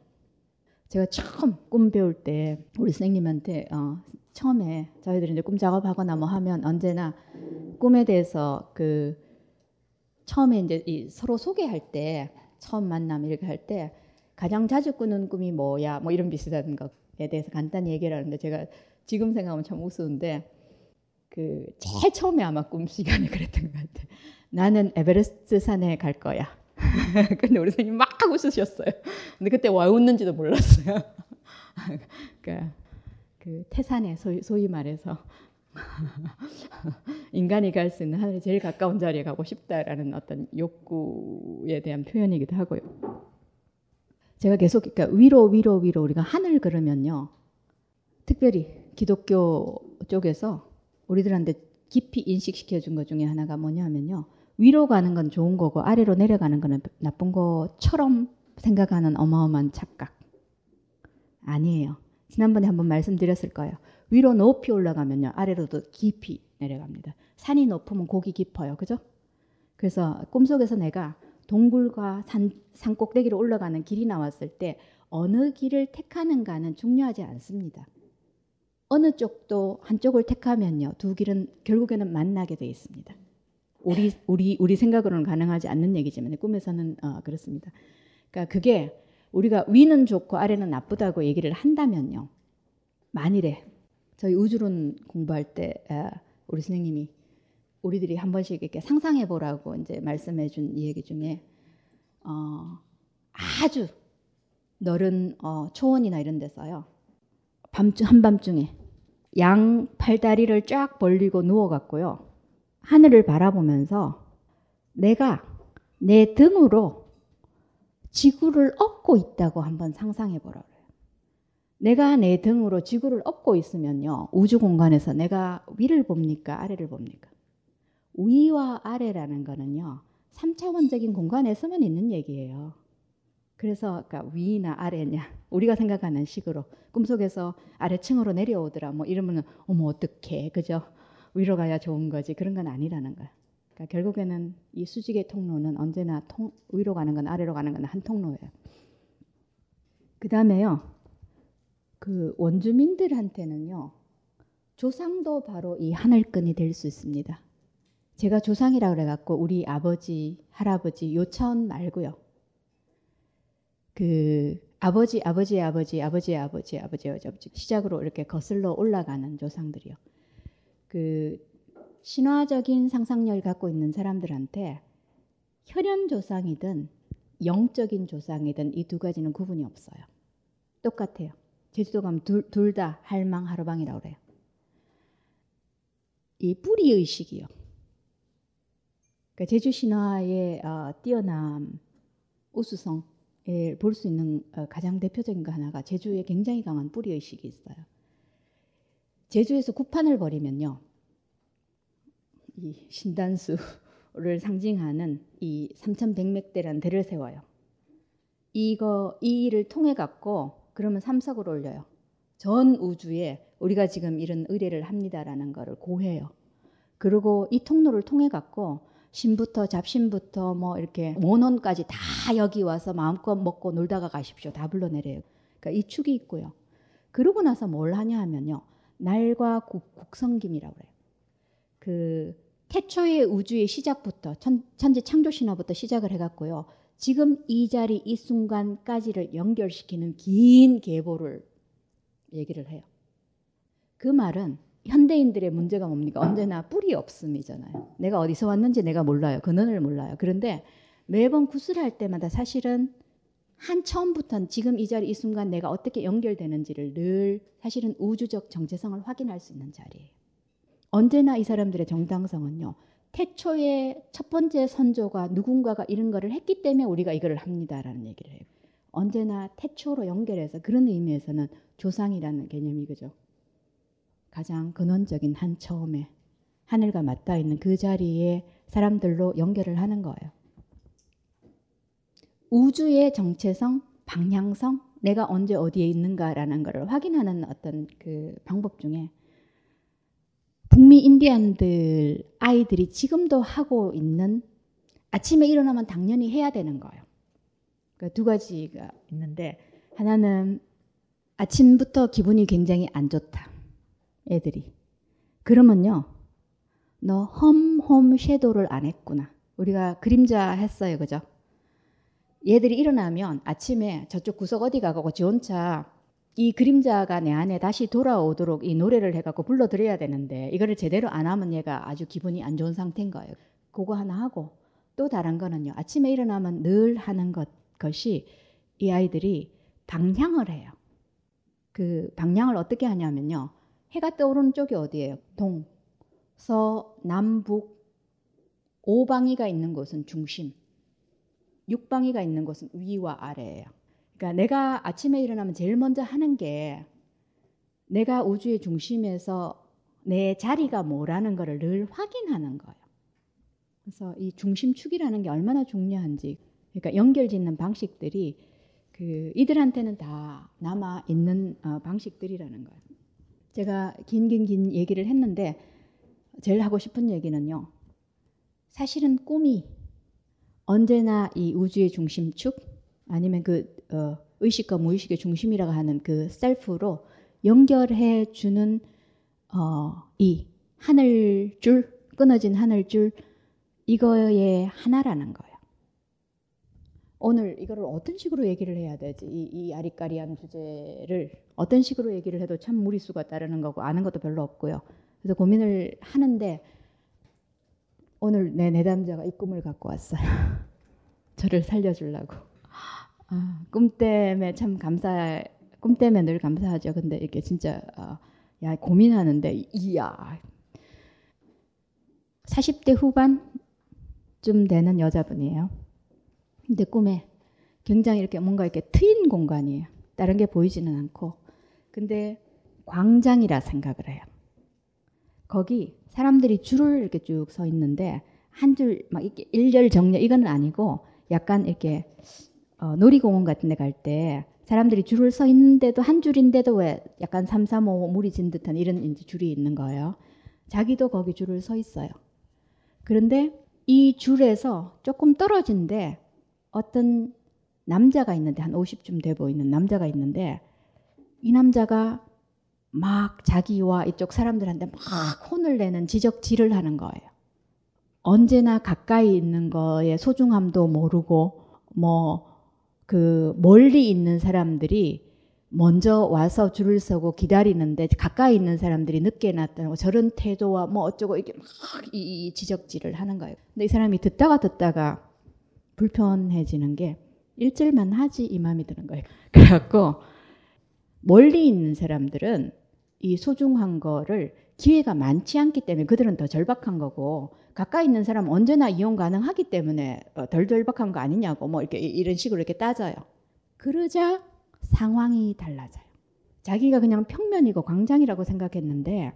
제가 처음 꿈 배울 때 우리 선생님한테 어, 처음에 저희들이 이제 꿈 작업하거나 뭐 하면 언제나 꿈에 대해서 그 처음에 이제 이 서로 소개할 때 처음 만남 이렇게 할 때 가장 자주 꾸는 꿈이 뭐야 뭐 이런 비슷한 것에 대해서 간단히 얘기를 하는데 제가 지금 생각하면 참 우스운데 그 제일 처음에 아마 꿈 시간에 <laughs> 그랬던 것 같아. 나는 에베레스트 산에 갈 거야. <laughs> 근데 우리 선생님 막 웃으셨어요. 근데 그때 왜 웃는지도 몰랐어요. <laughs> 그러니까 그 태산에 소위, 소위 말해서 <laughs> 인간이 갈 수 있는 하늘에 제일 가까운 자리에 가고 싶다라는 어떤 욕구에 대한 표현이기도 하고요. 제가 계속 그러니까 위로 위로 위로 우리가 하늘 그러면요. 특별히 기독교 쪽에서 우리들한테 깊이 인식시켜 준 것 중에 하나가 뭐냐면요. 위로 가는 건 좋은 거고 아래로 내려가는 거는 나쁜 것처럼 생각하는 어마어마한 착각. 아니에요. 지난번에 한번 말씀드렸을 거예요. 위로 높이 올라가면요. 아래로도 깊이 내려갑니다. 산이 높으면 고기 깊어요. 그죠? 그래서 꿈속에서 내가 동굴과 산, 산 꼭대기로 올라가는 길이 나왔을 때 어느 길을 택하는가는 중요하지 않습니다. 어느 쪽도 한쪽을 택하면요. 두 길은 결국에는 만나게 돼 있습니다. 우리 우리 우리 생각으로는 가능하지 않는 얘기지만 꿈에서는 어, 그렇습니다. 그러니까 그게 우리가 위는 좋고 아래는 나쁘다고 얘기를 한다면요. 만일에 저희 우주론 공부할 때 우리 선생님이 우리들이 한 번씩 이렇게 상상해 보라고 이제 말씀해 준 얘기 중에 어, 아주 너른 어, 초원이나 이런 데서요. 밤중 한밤중에 양 팔다리를 쫙 벌리고 누워 갖고요. 하늘을 바라보면서 내가 내 등으로 지구를 업고 있다고 한번 상상해 보라 그래요. 내가 내 등으로 지구를 업고 있으면요. 우주 공간에서 내가 위를 봅니까? 아래를 봅니까? 위와 아래라는 거는요. 3차원적인 공간에서만 있는 얘기예요. 그래서 그러니까 위나 아래냐 우리가 생각하는 식으로 꿈속에서 아래층으로 내려오더라 뭐 이러면은 어머 어떡해 그죠 위로 가야 좋은 거지 그런 건 아니라는 거야. 그러니까 결국에는 이 수직의 통로는 언제나 통, 위로 가는 건 아래로 가는 건 한 통로예요. 그 다음에요. 그 원주민들한테는요. 조상도 바로 이 하늘끈이 될 수 있습니다. 제가 조상이라 그래갖고 우리 아버지, 할아버지 요 차원 말고요. 그 아버지, 아버지의 아버지, 아버지의 아버지, 아버지의 아버지 시작으로 이렇게 거슬러 올라가는 조상들이요. 그 신화적인 상상력을 갖고 있는 사람들한테 혈연 조상이든 영적인 조상이든 이 두 가지는 구분이 없어요. 똑같아요. 제주도 가면 둘 다 할망 하루방이라고 그래요. 이 뿌리 의식이요. 그러니까 제주 신화의 어, 뛰어남 우수성을 볼 수 있는 어, 가장 대표적인 거 하나가 제주에 굉장히 강한 뿌리 의식이 있어요. 제주에서 구판을 벌이면요, 이 신단수를 상징하는 이 삼천백맥대라는 대를 세워요. 이거 이 일을 통해 갖고 그러면 삼석을 올려요. 전 우주에 우리가 지금 이런 의뢰를 합니다라는 것을 고해요. 그리고 이 통로를 통해 갖고 신부터 잡신부터 뭐 이렇게 모논까지 다 여기 와서 마음껏 먹고 놀다가 가십시오. 다 불러내려요. 그러니까 이 축이 있고요. 그러고 나서 뭘 하냐 하면요. 날과 국, 국성김이라고 그래요. 그 태초의 우주의 시작부터 천, 천지 창조 신화부터 시작을 해갖고요. 지금 이 자리 이 순간까지를 연결시키는 긴 계보를 얘기를 해요. 그 말은 현대인들의 문제가 뭡니까? 언제나 뿌리 없음이잖아요. 내가 어디서 왔는지 내가 몰라요. 근원을 몰라요. 그런데 매번 구슬할 때마다 사실은 한 처음부터 지금 이 자리 이 순간 내가 어떻게 연결되는지를 늘 사실은 우주적 정체성을 확인할 수 있는 자리예요. 언제나 이 사람들의 정당성은요. 태초의 첫 번째 선조가 누군가가 이런 거를 했기 때문에 우리가 이거를 합니다라는 얘기를 해요. 언제나 태초로 연결해서 그런 의미에서는 조상이라는 개념이 그죠. 가장 근원적인 한 처음에 하늘과 맞닿아 있는 그 자리에 사람들로 연결을 하는 거예요. 우주의 정체성, 방향성, 내가 언제 어디에 있는가라는 것을 확인하는 어떤 그 방법 중에 북미 인디안들 아이들이 지금도 하고 있는 아침에 일어나면 당연히 해야 되는 거예요. 그러니까 두 가지가 있는데 하나는 아침부터 기분이 굉장히 안 좋다. 애들이. 그러면요. 너 험홈 섀도를 안 했구나. 우리가 그림자 했어요. 그죠? 얘들이 일어나면 아침에 저쪽 구석 어디 가고 지 혼자 이 그림자가 내 안에 다시 돌아오도록 이 노래를 해갖고 불러드려야 되는데 이거를 제대로 안 하면 얘가 아주 기분이 안 좋은 상태인 거예요. 그거 하나 하고 또 다른 거는요. 아침에 일어나면 늘 하는 것, 것이 이 아이들이 방향을 해요. 그 방향을 어떻게 하냐면요. 해가 떠오르는 쪽이 어디예요? 동, 서, 남, 북. 오방이가 있는 곳은 중심. 육방이가 있는 곳은 위와 아래예요. 그러니까 내가 아침에 일어나면 제일 먼저 하는 게 내가 우주의 중심에서 내 자리가 뭐라는 것을 늘 확인하는 거예요. 그래서 이 중심축이라는 게 얼마나 중요한지, 그러니까 연결 짓는 방식들이 그 이들한테는 다 남아 있는 어, 방식들이라는 거예요. 제가 긴긴긴 얘기를 했는데 제일 하고 싶은 얘기는요. 사실은 꿈이 언제나 이 우주의 중심축 아니면 그 어, 의식과 무의식의 중심이라고 하는 그 셀프로 연결해 주는 어, 이 하늘줄 끊어진 하늘줄 이거의 하나라는 거예요. 오늘 이거를 어떤 식으로 얘기를 해야 되지? 이, 이 아리까리한 주제를 어떤 식으로 얘기를 해도 참 무리수가 따르는 거고 아는 것도 별로 없고요. 그래서 고민을 하는데 오늘 내 내담자가 이 꿈을 갖고 왔어요. <laughs> 저를 살려주려고. 아, 꿈 때문에 참 감사, 꿈 때문에 늘 감사하죠. 근데 이게 진짜 어, 야 고민하는데 이야 40대 후반쯤 되는 여자분이에요. 근데 꿈에 굉장히 이렇게 뭔가 이렇게 트인 공간이에요. 다른 게 보이지는 않고. 근데 광장이라 생각을 해요. 거기 사람들이 줄을 이렇게 쭉 서 있는데 한 줄 막 이렇게 일렬 정렬 이건 아니고 약간 이렇게 어, 놀이공원 같은 데 갈 때 사람들이 줄을 서 있는데도 한 줄인데도 왜 약간 삼삼오오 물이 진 듯한 이런 이제 줄이 있는 거예요. 자기도 거기 줄을 서 있어요. 그런데 이 줄에서 조금 떨어진데 어떤 남자가 있는데 한 50쯤 돼 보이는 남자가 있는데 이 남자가 막 자기와 이쪽 사람들한테 막 혼을 내는 지적질을 하는 거예요. 언제나 가까이 있는 거에 소중함도 모르고 뭐 그 멀리 있는 사람들이 먼저 와서 줄을 서고 기다리는데 가까이 있는 사람들이 늦게 났다고 저런 태도와 뭐 어쩌고 이게 막 이 지적질을 하는 거예요. 근데 이 사람이 듣다가 듣다가 불편해지는 게 일절만 하지 이 마음이 드는 거예요. <laughs> 그래갖고 멀리 있는 사람들은 이 소중한 거를 기회가 많지 않기 때문에 그들은 더 절박한 거고 가까이 있는 사람은 언제나 이용 가능하기 때문에 어, 덜 절박한 거 아니냐고 뭐 이렇게 이런 식으로 이렇게 따져요. 그러자 상황이 달라져요. 자기가 그냥 평면이고 광장이라고 생각했는데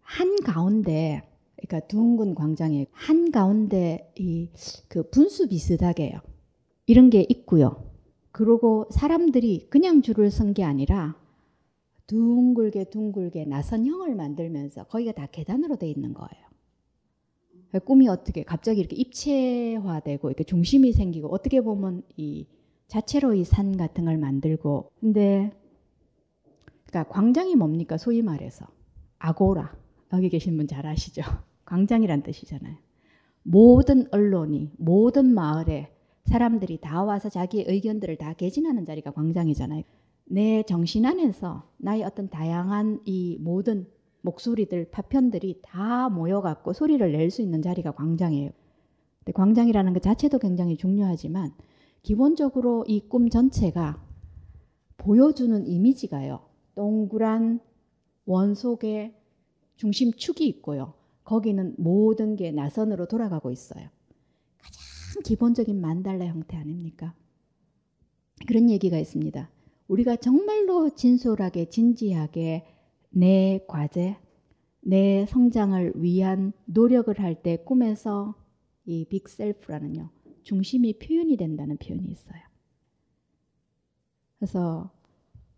한 가운데 그러니까 둥근 광장에 한 가운데 이 그 분수 비슷하게요. 이런 게 있고요. 그리고 사람들이 그냥 줄을 선 게 아니라 둥글게 둥글게 나선형을 만들면서 거기가 다 계단으로 돼 있는 거예요. 꿈이 어떻게 갑자기 이렇게 입체화되고 이렇게 중심이 생기고 어떻게 보면 이 자체로 이 산 같은 걸 만들고 근데 그러니까 광장이 뭡니까 소위 말해서 아고라 여기 계신 분 잘 아시죠? <laughs> 광장이란 뜻이잖아요. 모든 언론이 모든 마을에 사람들이 다 와서 자기의 의견들을 다 개진하는 자리가 광장이잖아요. 내 정신 안에서 나의 어떤 다양한 이 모든 목소리들, 파편들이 다 모여갖고 소리를 낼 수 있는 자리가 광장이에요. 근데 광장이라는 것 자체도 굉장히 중요하지만 기본적으로 이 꿈 전체가 보여주는 이미지가요. 동그란 원 속에 중심축이 있고요. 거기는 모든 게 나선으로 돌아가고 있어요. 가장 기본적인 만달라 형태 아닙니까? 그런 얘기가 있습니다. 우리가 정말로 진솔하게 진지하게 내 과제, 내 성장을 위한 노력을 할 때 꿈에서 이 빅셀프라는요. 중심이 표현이 된다는 표현이 있어요. 그래서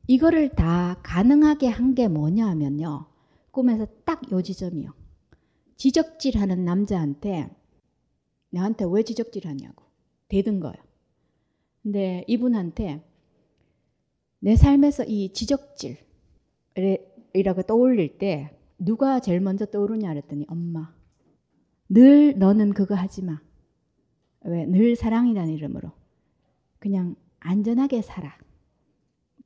이거를 다 가능하게 한 게 뭐냐 하면요. 꿈에서 딱 요 지점이요. 지적질 하는 남자한테 나한테 왜 지적질 하냐고 대든 거예요. 근데 이분한테 내 삶에서 이 지적질 이라고 떠올릴 때 누가 제일 먼저 떠오르냐 그랬더니 엄마. 늘 너는 그거 하지 마. 왜? 늘 사랑이라는 이름으로. 그냥 안전하게 살아.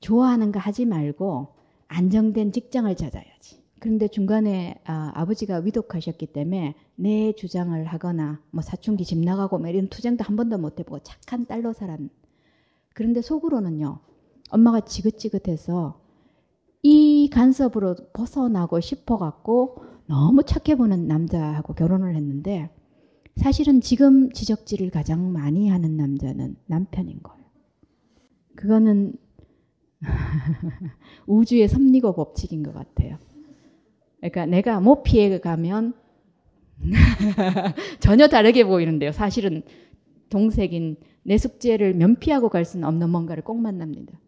좋아하는 거 하지 말고 안정된 직장을 찾아야지. 그런데 중간에 아, 버지가 위독하셨기 때문에 내 주장을 하거나 뭐 사춘기 집 나가고 뭐 이런 투쟁도 한 번도 못 해보고 착한 딸로 살았. 그런데 속으로는요. 엄마가 지긋지긋해서 이 간섭으로 벗어나고 싶어 갖고 너무 착해 보는 남자하고 결혼을 했는데 사실은 지금 지적질을 가장 많이 하는 남자는 남편인 거예요. 그거는 <laughs> 우주의 섭리고 법칙인 것 같아요. 그러니까 내가 모피에 가면 <laughs> 전혀 다르게 보이는데요. 사실은 동색인 내 숙제를 면피하고 갈 수는 없는 뭔가를 꼭 만납니다.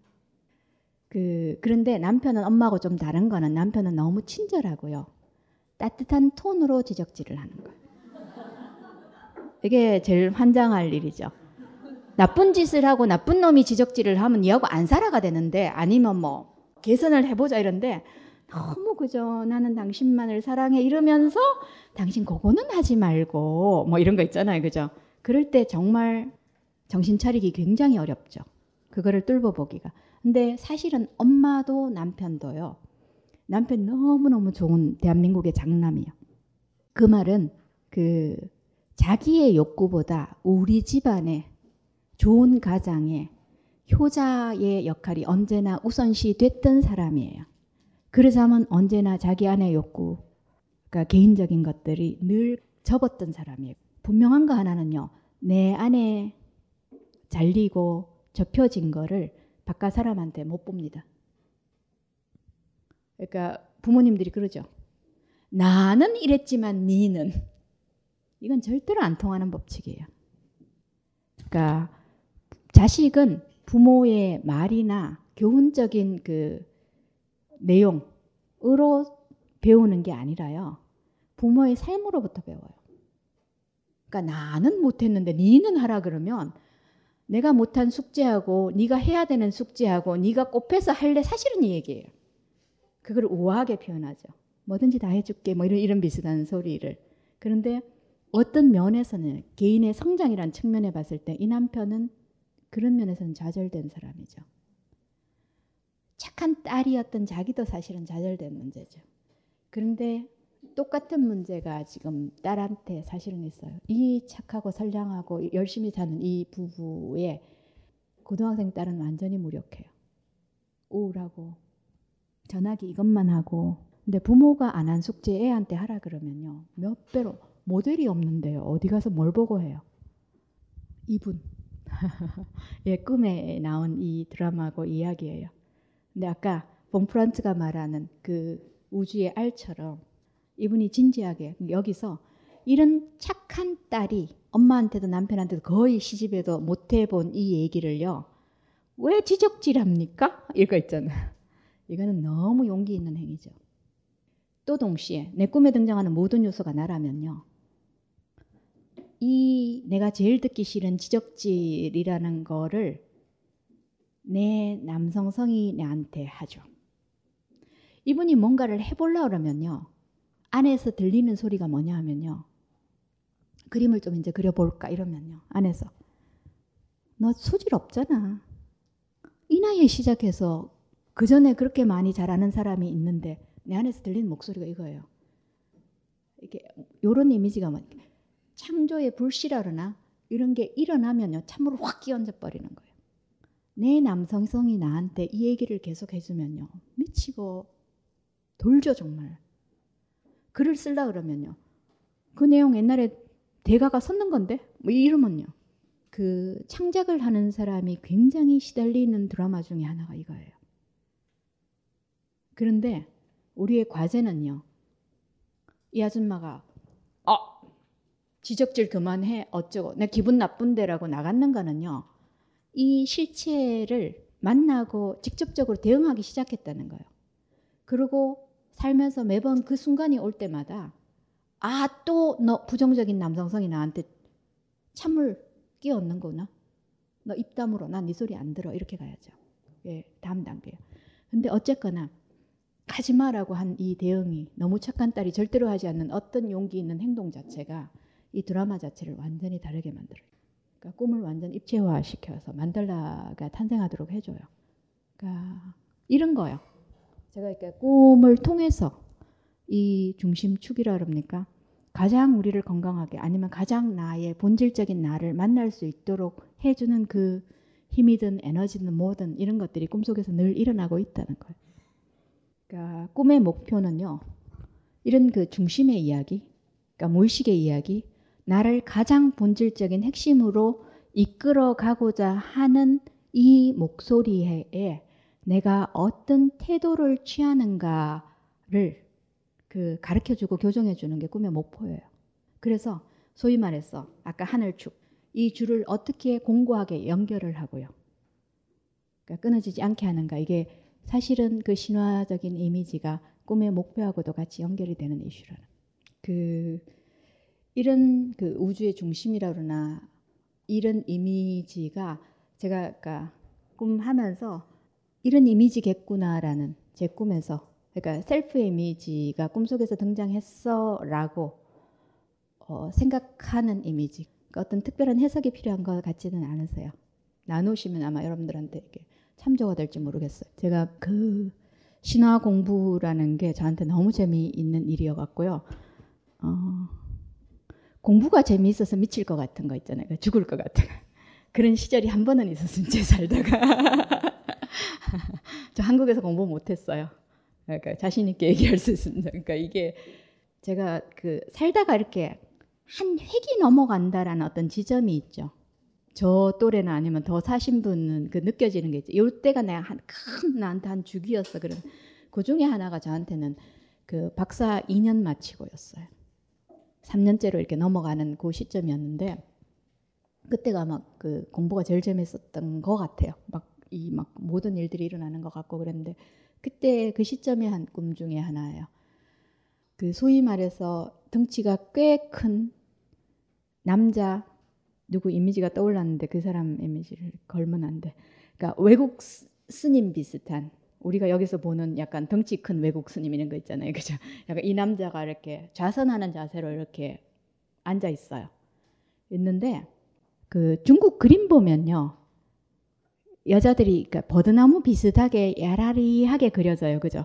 그, 그런데 남편은 엄마하고 좀 다른 거는 남편은 너무 친절하고요. 따뜻한 톤으로 지적질을 하는 거예요. 이게 제일 환장할 일이죠. 나쁜 짓을 하고 나쁜 놈이 지적질을 하면 얘하고 안 살아가 되는데 아니면 뭐 개선을 해보자 이런데 너무 그저 나는 당신만을 사랑해 이러면서 당신 그거는 하지 말고 뭐 이런 거 있잖아요. 그죠? 그럴 때 정말 정신 차리기 굉장히 어렵죠. 그거를 뚫어보기가. 근데 사실은 엄마도 남편도요. 남편 너무너무 좋은 대한민국의 장남이요. 그 말은 그 자기의 욕구보다 우리 집안의 좋은 가장의 효자의 역할이 언제나 우선시 됐던 사람이에요. 그러자면 언제나 자기 안의 욕구, 그러니까 개인적인 것들이 늘 접었던 사람이에요. 분명한 거 하나는요. 내 안에 잘리고 접혀진 거를 바깥 사람한테 못 봅니다. 그러니까 부모님들이 그러죠. 나는 이랬지만 니는 이건 절대로 안 통하는 법칙이에요. 그러니까 자식은 부모의 말이나 교훈적인 그 내용으로 배우는 게 아니라요. 부모의 삶으로부터 배워요. 그러니까 나는 못했는데 니는 하라 그러면 내가 못한 숙제하고 네가 해야 되는 숙제하고 네가 꼽혀서 할래 사실은 이 얘기예요. 그걸 우아하게 표현하죠. 뭐든지 다 해줄게 뭐 이런 이런 비슷한 소리를. 그런데 어떤 면에서는 개인의 성장이란 측면에 봤을 때 이 남편은 그런 면에서는 좌절된 사람이죠. 착한 딸이었던 자기도 사실은 좌절된 문제죠. 그런데 똑같은 문제가 지금 딸한테 사실은 있어요. 이 착하고 선량하고 열심히 사는 이 부부의 고등학생 딸은 완전히 무력해요. 우울하고 전화기 이것만 하고. 근데 부모가 안 한 숙제 애한테 하라 그러면요. 몇 배로 모델이 없는데요. 어디 가서 뭘 보고 해요? 이분. <laughs> 예 꿈에 나온 이 드라마고 이야기예요. 근데 아까 봉프란츠가 말하는 그 우주의 알처럼 이분이 진지하게 여기서 이런 착한 딸이 엄마한테도 남편한테도 거의 시집에도 못 해본 이 얘기를요 왜 지적질합니까? 이거 있잖아요. 이거는 너무 용기 있는 행위죠. 또 동시에 내 꿈에 등장하는 모든 요소가 나라면요. 이 내가 제일 듣기 싫은 지적질이라는 거를 내 남성성이 내한테 하죠. 이분이 뭔가를 해보려 그러면요. 안에서 들리는 소리가 뭐냐 하면요. 그림을 좀 이제 그려볼까 이러면요. 안에서 너 소질 없잖아. 이 나이에 시작해서 그 전에 그렇게 많이 잘하는 사람이 있는데 내 안에서 들리는 목소리가 이거예요. 이게 요런 이미지가 뭐 창조의 불씨라나 이런 게 일어나면요 참으로 확 끼얹어 버리는 거예요. 내 남성성이 나한테 이 얘기를 계속 해주면요 미치고 돌죠 정말. 글을 쓸라 그러면요 그 내용 옛날에 대가가 썼는 건데 뭐 이러면요 그 창작을 하는 사람이 굉장히 시달리는 드라마 중에 하나가 이거예요. 그런데 우리의 과제는요. 이 아줌마가 어 지적질 그만해 어쩌고 내 기분 나쁜데라고 나갔는 거는요. 이 실체를 만나고 직접적으로 대응하기 시작했다는 거예요. 그리고 살면서 매번 그 순간이 올 때마다 아 또 너 부정적인 남성성이 나한테 참을 끼얹는거나 너 입 다물어 난 네 소리 안 들어 이렇게 가야죠. 예, 다음 단계요. 근데 어쨌거나 하지 마라고 한 이 대응이 너무 착한 딸이 절대로 하지 않는 어떤 용기 있는 행동 자체가 이 드라마 자체를 완전히 다르게 만들어요. 그러니까 꿈을 완전 입체화 시켜서 만들라가 탄생하도록 해줘요. 그러니까 이런 거요. 제가 이렇게 꿈을 통해서 이 중심축이라 그럽니까? 가장 우리를 건강하게 아니면 가장 나의 본질적인 나를 만날 수 있도록 해주는 그 힘이든 에너지든 뭐든 이런 것들이 꿈속에서 늘 일어나고 있다는 거예요. 그러니까 꿈의 목표는요. 이런 그 중심의 이야기, 그러니까 무의식의 이야기, 나를 가장 본질적인 핵심으로 이끌어 가고자 하는 이 목소리에 내가 어떤 태도를 취하는가를 그 가르쳐 주고 교정해 주는 게 꿈의 목표예요. 그래서 소위 말해서 아까 하늘축 이 줄을 어떻게 공고하게 연결을 하고요. 그러니까 끊어지지 않게 하는가 이게 사실은 그 신화적인 이미지가 꿈의 목표하고도 같이 연결이 되는 이슈라는. 그 이런 그 우주의 중심이라 그러나 이런 이미지가 제가 아까 꿈 하면서 이런 이미지겠구나라는 제 꿈에서 그러니까 셀프 이미지가 꿈속에서 등장했어라고 어, 생각하는 이미지. 그러니까 어떤 특별한 해석이 필요한 것 같지는 않으세요. 나누시면 아마 여러분들한테 이렇게 참조가 될지 모르겠어요. 제가 그 신화 공부라는 게 저한테 너무 재미있는 일이어갖고요. 어, 공부가 재미있어서 미칠 것 같은 거 있잖아요. 그러니까 죽을 것 같은 <laughs> 그런 시절이 한 번은 있었으면 제 살다가 <laughs> 저 한국에서 공부 못했어요. 그러니까 자신 있게 얘기할 수 있습니다. 그러니까 이게 제가 그 살다가 이렇게 한 획이 넘어간다라는 어떤 지점이 있죠. 저 또래나 아니면 더 사신 분은 그 느껴지는 게 있죠. 이때가 내가 한 큰 나한테 한 주기였어. 그런 그 중에 하나가 저한테는 그 박사 2년 마치고였어요. 3년째로 이렇게 넘어가는 그 시점이었는데 그때가 막 그 공부가 제일 재밌었던 것 같아요. 막 이 막 모든 일들이 일어나는 것 같고 그랬는데 그때 그 시점이 한꿈 중에 하나예요. 그 소위 말해서 덩치가 꽤 큰 남자 누구 이미지가 떠올랐는데 그 사람 이미지를 돼. 그러니까 외국 스님 비슷한 우리가 여기서 보는 약간 덩치 큰 외국 스님 이런 거 있잖아요. 그죠? 약간 이 남자가 이렇게 좌선하는 자세로 이렇게 앉아 있어요. 있는데 그 중국 그림 보면요. 여자들이 그러니까 버드나무 비슷하게 야라리하게 그려져요. 그죠?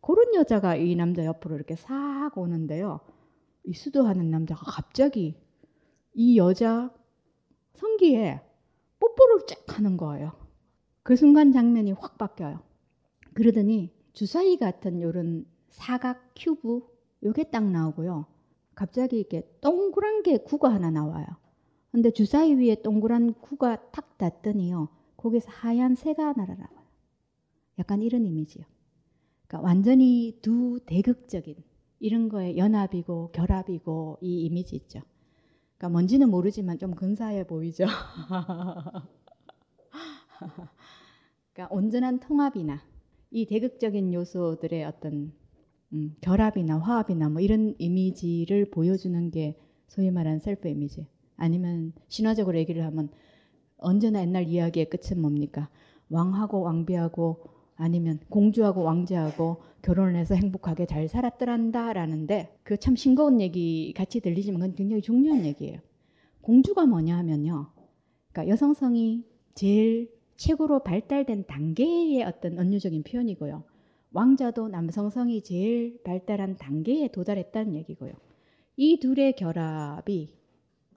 그런 여자가 이 남자 옆으로 이렇게 싹 오는데요. 이 수도하는 남자가 갑자기 이 여자 성기에 뽀뽀를 쫙 하는 거예요. 그 순간 장면이 확 바뀌어요. 그러더니 주사위 같은 요런 사각 큐브 요게 딱 나오고요. 갑자기 이렇게 동그란 게 구가 하나 나와요. 근데 주사위 위에 동그란 구가 탁 닿더니요. 거기서 하얀 새가 날아나와요. 약간 이런 이미지요. 그러니까 완전히 두 대극적인 이런 거에 연합이고 결합이고 이 이미지 있죠. 그러니까 뭔지는 모르지만 좀 근사해 보이죠. <laughs> 그러니까 온전한 통합이나 이 대극적인 요소들의 어떤 음, 결합이나 화합이나 뭐 이런 이미지를 보여주는 게 소위 말하는 셀프 이미지. 아니면 신화적으로 얘기를 하면 언제나 옛날 이야기의 끝은 뭡니까? 왕하고 왕비하고 아니면 공주하고 왕자하고 결혼을 해서 행복하게 잘 살았더란다라는데 그 참 싱거운 얘기 같이 들리지만 그건 굉장히 중요한 얘기예요. 공주가 뭐냐 하면요. 그러니까 여성성이 제일 최고로 발달된 단계의 어떤 은유적인 표현이고요. 왕자도 남성성이 제일 발달한 단계에 도달했다는 얘기고요. 이 둘의 결합이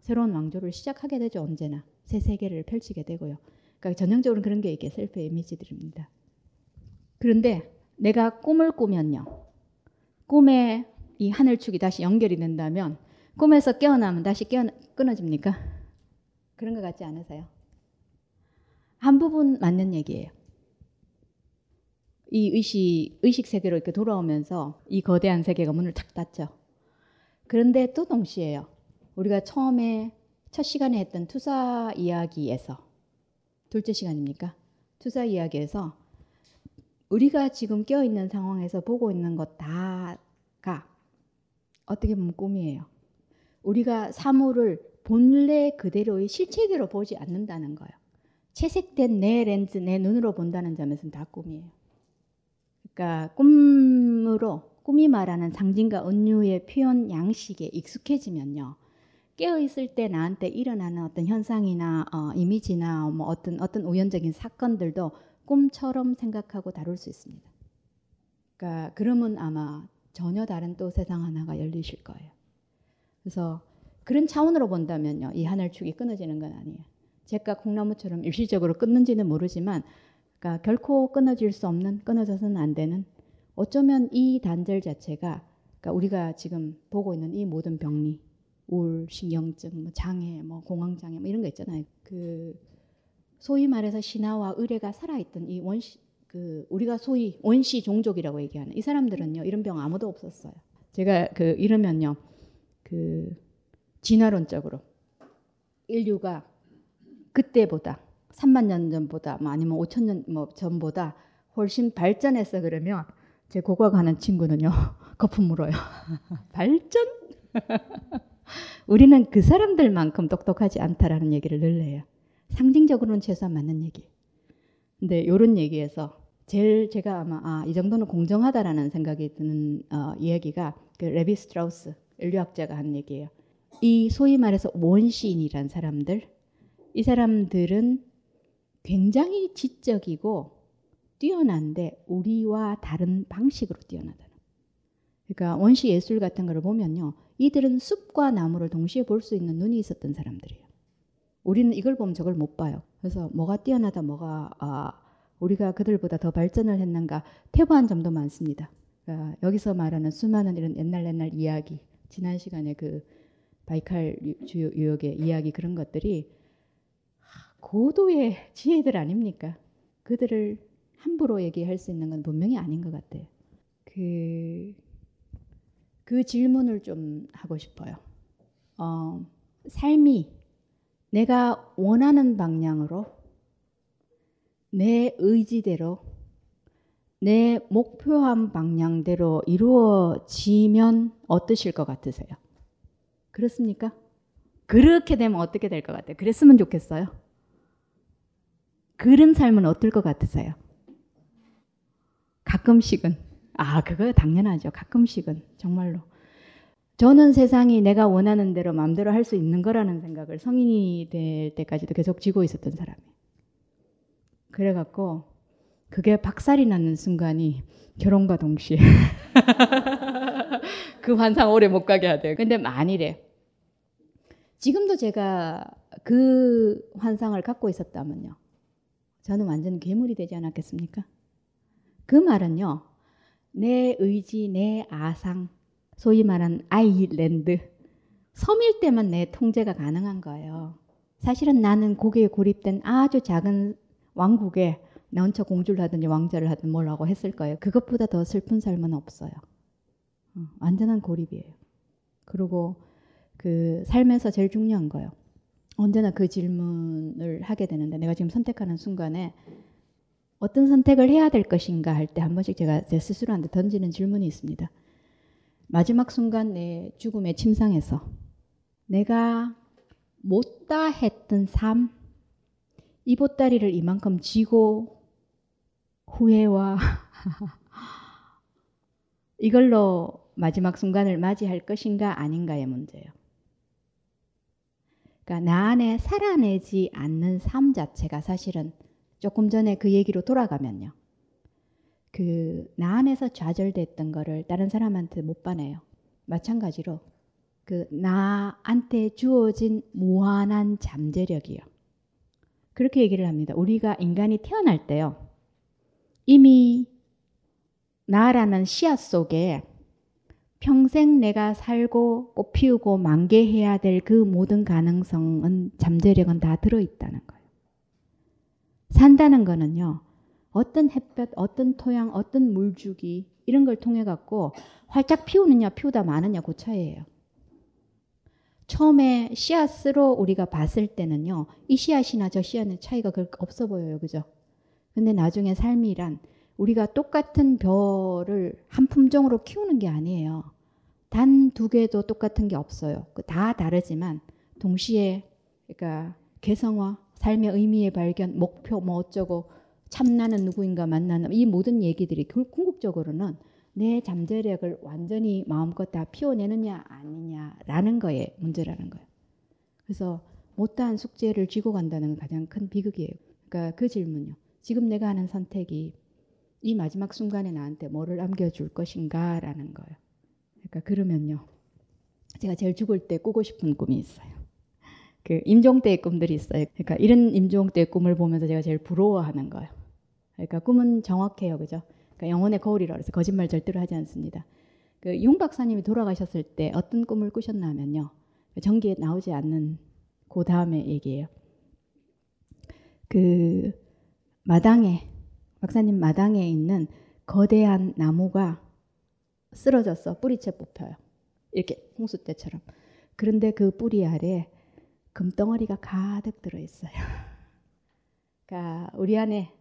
새로운 왕조를 시작하게 되죠. 언제나 새 세계를 펼치게 되고요. 그러니까 전형적으로 그런 게 이게 셀프 이미지들입니다. 그런데 내가 꿈을 꾸면요. 꿈에 이 하늘축이 다시 연결이 된다면 꿈에서 깨어나면 다시 깨어 끊어집니까? 그런 것 같지 않으세요? 한 부분 맞는 얘기예요. 이 의식, 의식 세계로 이렇게 돌아오면서 이 거대한 세계가 문을 탁 닫죠. 그런데 또 동시에요. 우리가 처음에 첫 시간에 했던 투사 이야기에서 둘째 시간입니까? 투사 이야기에서 우리가 지금 깨어 있는 상황에서 보고 있는 것 다가 어떻게 보면 꿈이에요. 우리가 사물을 본래 그대로의 실체대로 보지 않는다는 거예요. 채색된 내 렌즈, 내 눈으로 본다는 점에서는 다 꿈이에요. 그러니까 꿈으로 꿈이 말하는 상징과 은유의 표현 양식에 익숙해지면요. 깨어 있을 때 나한테 일어나는 어떤 현상이나 어, 이미지나 뭐 어떤 어떤 우연적인 사건들도 꿈처럼 생각하고 다룰 수 있습니다. 그러니까 그러면 아마 전혀 다른 또 세상 하나가 열리실 거예요. 그래서 그런 차원으로 본다면요, 이 하늘축이 끊어지는 건 아니에요. 제가 콩나무처럼 일시적으로 끊는지는 모르지만, 그러니까 결코 끊어질 수 없는, 끊어져서는 안 되는. 어쩌면 이 단절 자체가, 그러니까 우리가 지금 보고 있는 이 모든 병리, 우울, 신경증, 뭐 장애, 뭐 공황장애, 뭐 이런 거 있잖아요. 그 소위 말해서 신화와 의례가 살아있던 이 원시, 그 우리가 소위 원시 종족이라고 얘기하는 이 사람들은요 이런 병 아무도 없었어요. 제가 그 이러면요 그 진화론적으로 인류가 그때보다 3만 년 전보다 뭐 아니면 5천 년 뭐 전보다 훨씬 발전했어 그러면 제 고각하는 친구는요 <laughs> 거품 물어요. <laughs> 발전? <laughs> 우리는 그 사람들만큼 똑똑하지 않다라는 얘기를 늘 해요. 상징적으로는 최소한 맞는 얘기. 근데 이런 얘기에서 제일 제가 아마 아, 이 정도는 공정하다라는 생각이 드는 어, 이야기가 그 레비 스트라우스 인류학자가 한 얘기예요. 이 소위 말해서 원시인이란 사람들, 이 사람들은 굉장히 지적이고 뛰어난데 우리와 다른 방식으로 뛰어나다는. 그러니까 원시 예술 같은 걸 보면요, 이들은 숲과 나무를 동시에 볼 수 있는 눈이 있었던 사람들이에요. 우리는 이걸 보면 저걸 못 봐요. 그래서 뭐가 뛰어나다, 뭐가 아, 우리가 그들보다 더 발전을 했는가 태보한 점도 많습니다. 그러니까 여기서 말하는 수많은 이런 옛날 옛날 이야기, 지난 시간에 그 바이칼 주요 유역의 이야기 그런 것들이 고도의 지혜들 아닙니까? 그들을 함부로 얘기할 수 있는 건 분명히 아닌 것 같아요. 그, 그 질문을 좀 하고 싶어요. 어, 삶이 내가 원하는 방향으로 내 의지대로 내 목표한 방향대로 이루어지면 어떠실 것 같으세요? 그렇습니까? 그렇게 되면 어떻게 될 것 같아요? 그랬으면 좋겠어요. 그런 삶은 어떨 것 같으세요? 가끔씩은. 아, 그거 당연하죠. 가끔씩은. 정말로. 저는 세상이 내가 원하는 대로 마음대로 할 수 있는 거라는 생각을 성인이 될 때까지도 계속 쥐고 있었던 사람이에요. 그래갖고 그게 박살이 나는 순간이 결혼과 동시에 <laughs> 그 환상 오래 못 가게 하대. 근데 만일에 지금도 제가 그 환상을 갖고 있었다면요. 저는 완전 괴물이 되지 않았겠습니까? 그 말은요. 내 의지, 내 아상, 소위 말하는 아이랜드, 섬일 때만 내 통제가 가능한 거예요. 사실은 나는 거기에 고립된 아주 작은 왕국에 나 혼자 공주를 하든지 왕자를 하든 뭘 하고 했을 거예요. 그것보다 더 슬픈 삶은 없어요. 어, 완전한 고립이에요. 그리고 그 삶에서 제일 중요한 거예요. 언제나 그 질문을 하게 되는데 내가 지금 선택하는 순간에 어떤 선택을 해야 될 것인가 할 때 한 번씩 제가 제 스스로한테 던지는 질문이 있습니다. 마지막 순간 내 죽음의 침상에서 내가 못다 했던 삶, 이 보따리를 이만큼 지고 후회와 <laughs> 이걸로 마지막 순간을 맞이할 것인가 아닌가의 문제예요. 그러니까 나 안에 살아내지 않는 삶 자체가 사실은 조금 전에 그 얘기로 돌아가면요. 그 나 안에서 좌절됐던 거를 다른 사람한테 못 봐내요. 마찬가지로 그 나한테 주어진 무한한 잠재력이요. 그렇게 얘기를 합니다. 우리가 인간이 태어날 때요. 이미 나라는 씨앗 속에 평생 내가 살고 꽃 피우고 만개해야 될 그 모든 가능성은 잠재력은 다 들어있다는 거예요. 산다는 거는요. 어떤 햇볕, 어떤 토양, 어떤 물주기 이런 걸 통해 갖고 활짝 피우느냐 피우다 마느냐 그 차이예요. 처음에 씨앗으로 우리가 봤을 때는요. 이 씨앗이나 저 씨앗의 차이가 그렇게 없어 보여요. 그죠? 근데 나중에 삶이란 우리가 똑같은 별을 한 품종으로 키우는 게 아니에요. 단 두 개도 똑같은 게 없어요. 그다 다르지만 동시에 그러니까 개성화, 삶의 의미의 발견, 목표 뭐 어쩌고 참나는 누구인가 만나는 이 모든 얘기들이 궁극적으로는 내 잠재력을 완전히 마음껏 다 피워내느냐 아니냐라는 거에 문제라는 거예요. 그래서 못다한 숙제를 쥐고 간다는 건 가장 큰 비극이에요. 그러니까 그 질문요. 지금 내가 하는 선택이 이 마지막 순간에 나한테 뭐를 남겨줄 것인가라는 거예요. 그러니까 그러면요. 제가 제일 죽을 때 꾸고 싶은 꿈이 있어요. 그 임종 때의 꿈들이 있어요. 그러니까 이런 임종 때의 꿈을 보면서 제가 제일 부러워하는 거예요. 그러니까 꿈은 정확해요. 그죠? 그러니까 영혼의 거울이라고 해서 거짓말 절대로 하지 않습니다. 그융 박사님이 돌아가셨을 때 어떤 꿈을 꾸셨나 하면요. 전기에 나오지 않는 그 다음에 얘기예요. 그 마당에 박사님 마당에 있는 거대한 나무가 쓰러져서 뿌리채 뽑혀요. 이렇게 홍수 때처럼. 그런데 그 뿌리 아래 금덩어리가 가득 들어 있어요. <laughs> 그러니까 우리 안에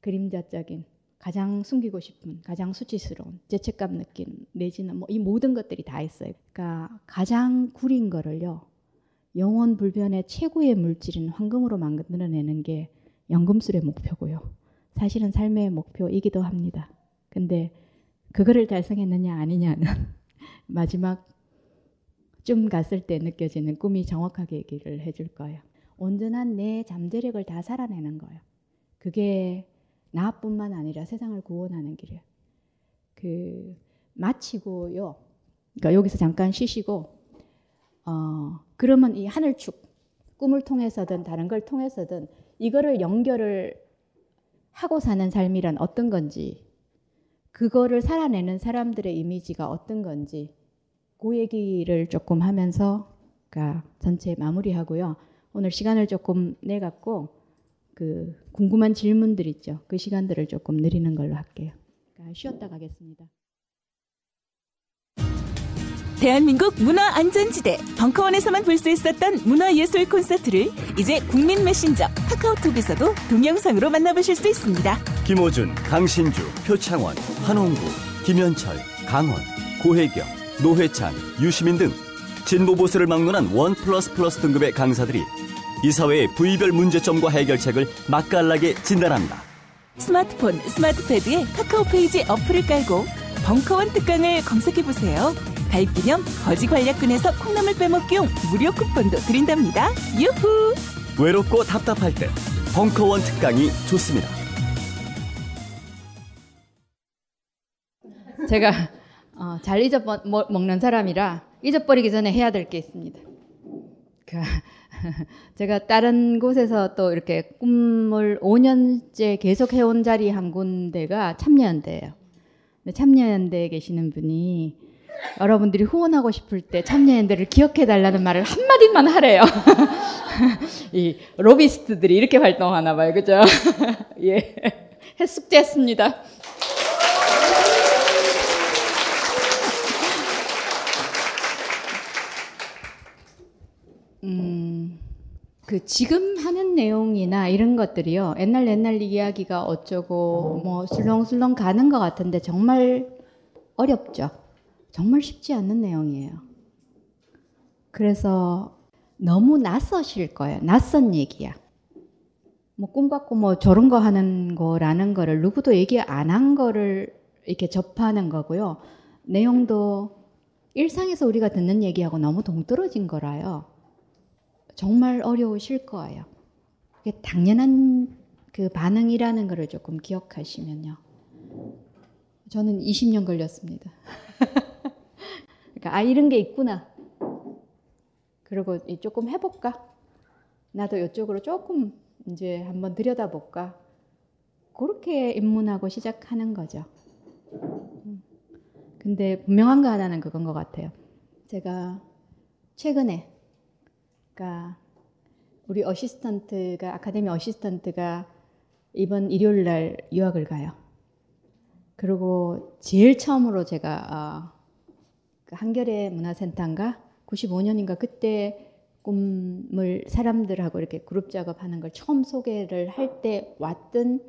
그림자적인 가장 숨기고 싶은, 가장 수치스러운, 죄책감 느끼는, 내지는 뭐 이 모든 것들이 다 있어요. 그러니까 가장 구린 거를요, 영원 불변의 최고의 물질인 황금으로 만들어내는 게 연금술의 목표고요. 사실은 삶의 목표이기도 합니다. 근데 그거를 달성했느냐 아니냐는 <laughs> 마지막 좀 갔을 때 느껴지는 꿈이 정확하게 얘기를 해줄 거예요. 온전한 내 잠재력을 다 살아내는 거예요. 그게 나뿐만 아니라 세상을 구원하는 길이에요. 그 마치고요. 그러니까 여기서 잠깐 쉬시고 어 그러면 이 하늘축 꿈을 통해서든 다른 걸 통해서든 이거를 연결을 하고 사는 삶이란 어떤 건지 그거를 살아내는 사람들의 이미지가 어떤 건지 그 얘기를 조금 하면서 그러니까 전체 마무리하고요. 오늘 시간을 조금 내갖고 그 궁금한 질문들 있죠. 그 시간들을 조금 느리는 걸로 할게요. 그러니까 쉬었다 가겠습니다. 대한민국 문화안전지대 벙커원에서만 볼 수 있었던 문화예술 콘서트를 이제 국민 메신저 카카오톡에서도 동영상으로 만나보실 수 있습니다. 김어준, 강신주, 표창원, 한홍구, 김현철, 강헌, 고혜경, 노회찬, 유시민 등 진보 보수를 막론한 one plus plus 등급의 강사들이 이 사회의 부위별 문제점과 해결책을 맛깔나게 진단합니다. 스마트폰, 스마트패드에 카카오 페이지 어플을 깔고 벙커원 특강을 검색해보세요. 가입 기념 거지 괄약근에서 콩나물 빼먹기용 무료 쿠폰도 드린답니다. 유후! 외롭고 답답할 때 벙커원 특강이 좋습니다. 제가 어, 잘 잊어먹는 사람이라 잊어버리기 전에 해야 될 게 있습니다. 그, <laughs> 제가 다른 곳에서 또 이렇게 꿈을 5년째 계속 해온 자리 한 군데가 참여연대예요. 참여연대에 계시는 분이 여러분들이 후원하고 싶을 때 참여연대를 기억해 달라는 말을 한 마디만 하래요. <laughs> 이 로비스트들이 이렇게 활동하나 봐요. 그죠? <laughs> 예. 숙제했습니다. 그 지금 하는 내용이나 이런 것들이요. 옛날 옛날 이야기가 어쩌고 뭐 술렁술렁 가는 것 같은데 정말 어렵죠. 정말 쉽지 않는 내용이에요. 그래서 너무 낯서실 거예요. 낯선 얘기야. 뭐 꿈같고 뭐 저런 거 하는 거라는 거를 누구도 얘기 안 한 거를 이렇게 접하는 거고요. 내용도 일상에서 우리가 듣는 얘기하고 너무 동떨어진 거라요. 정말 어려우실 거예요. 그게 당연한 그 반응이라는 것을 조금 기억하시면요. 저는 20년 걸렸습니다. <laughs> 그러니까 아 이런 게 있구나. 그리고 조금 해볼까? 나도 이쪽으로 조금 이제 한번 들여다볼까? 그렇게 입문하고 시작하는 거죠. 음. 근데 분명한 거 하나는 그건 것 같아요. 제가 최근에 그러니까 우리 어시스턴트가 아카데미 어시스턴트가 이번 일요일 날 유학을 가요. 그리고 제일 처음으로 제가 어, 그 한겨레 문화센터인가 95년인가 그때 꿈을 사람들하고 이렇게 그룹 작업하는 걸 처음 소개를 할 때 왔던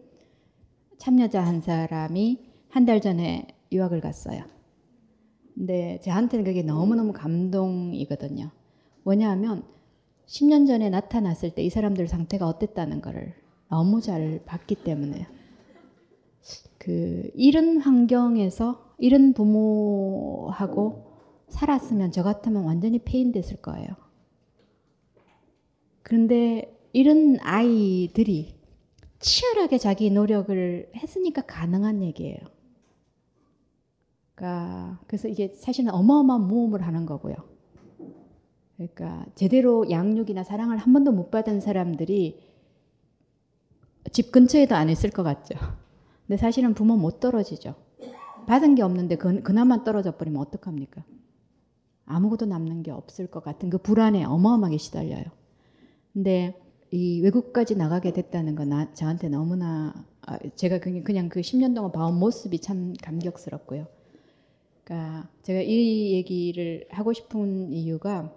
참여자 한 사람이 한 달 전에 유학을 갔어요. 근데 저한테는 그게 너무너무 감동이거든요. 뭐냐 하면 10년 전에 나타났을 때 이 사람들 상태가 어땠다는 것을 너무 잘 봤기 때문에 그 이런 환경에서 이런 부모하고 살았으면 저 같으면 완전히 폐인됐을 거예요. 그런데 이런 아이들이 치열하게 자기 노력을 했으니까 가능한 얘기예요. 그러니까 그래서 이게 사실은 어마어마한 모험을 하는 거고요. 그러니까 제대로 양육이나 사랑을 한 번도 못 받은 사람들이 집 근처에도 안 있을 것 같죠. 근데 사실은 부모 못 떨어지죠. 받은 게 없는데 그, 그나마 떨어져 버리면 어떡합니까? 아무것도 남는 게 없을 것 같은 그 불안에 어마어마하게 시달려요. 근데 이 외국까지 나가게 됐다는 건 나, 저한테 너무나 아, 제가 그냥, 그냥 그 10년 동안 봐온 모습이 참 감격스럽고요. 그러니까 제가 이 얘기를 하고 싶은 이유가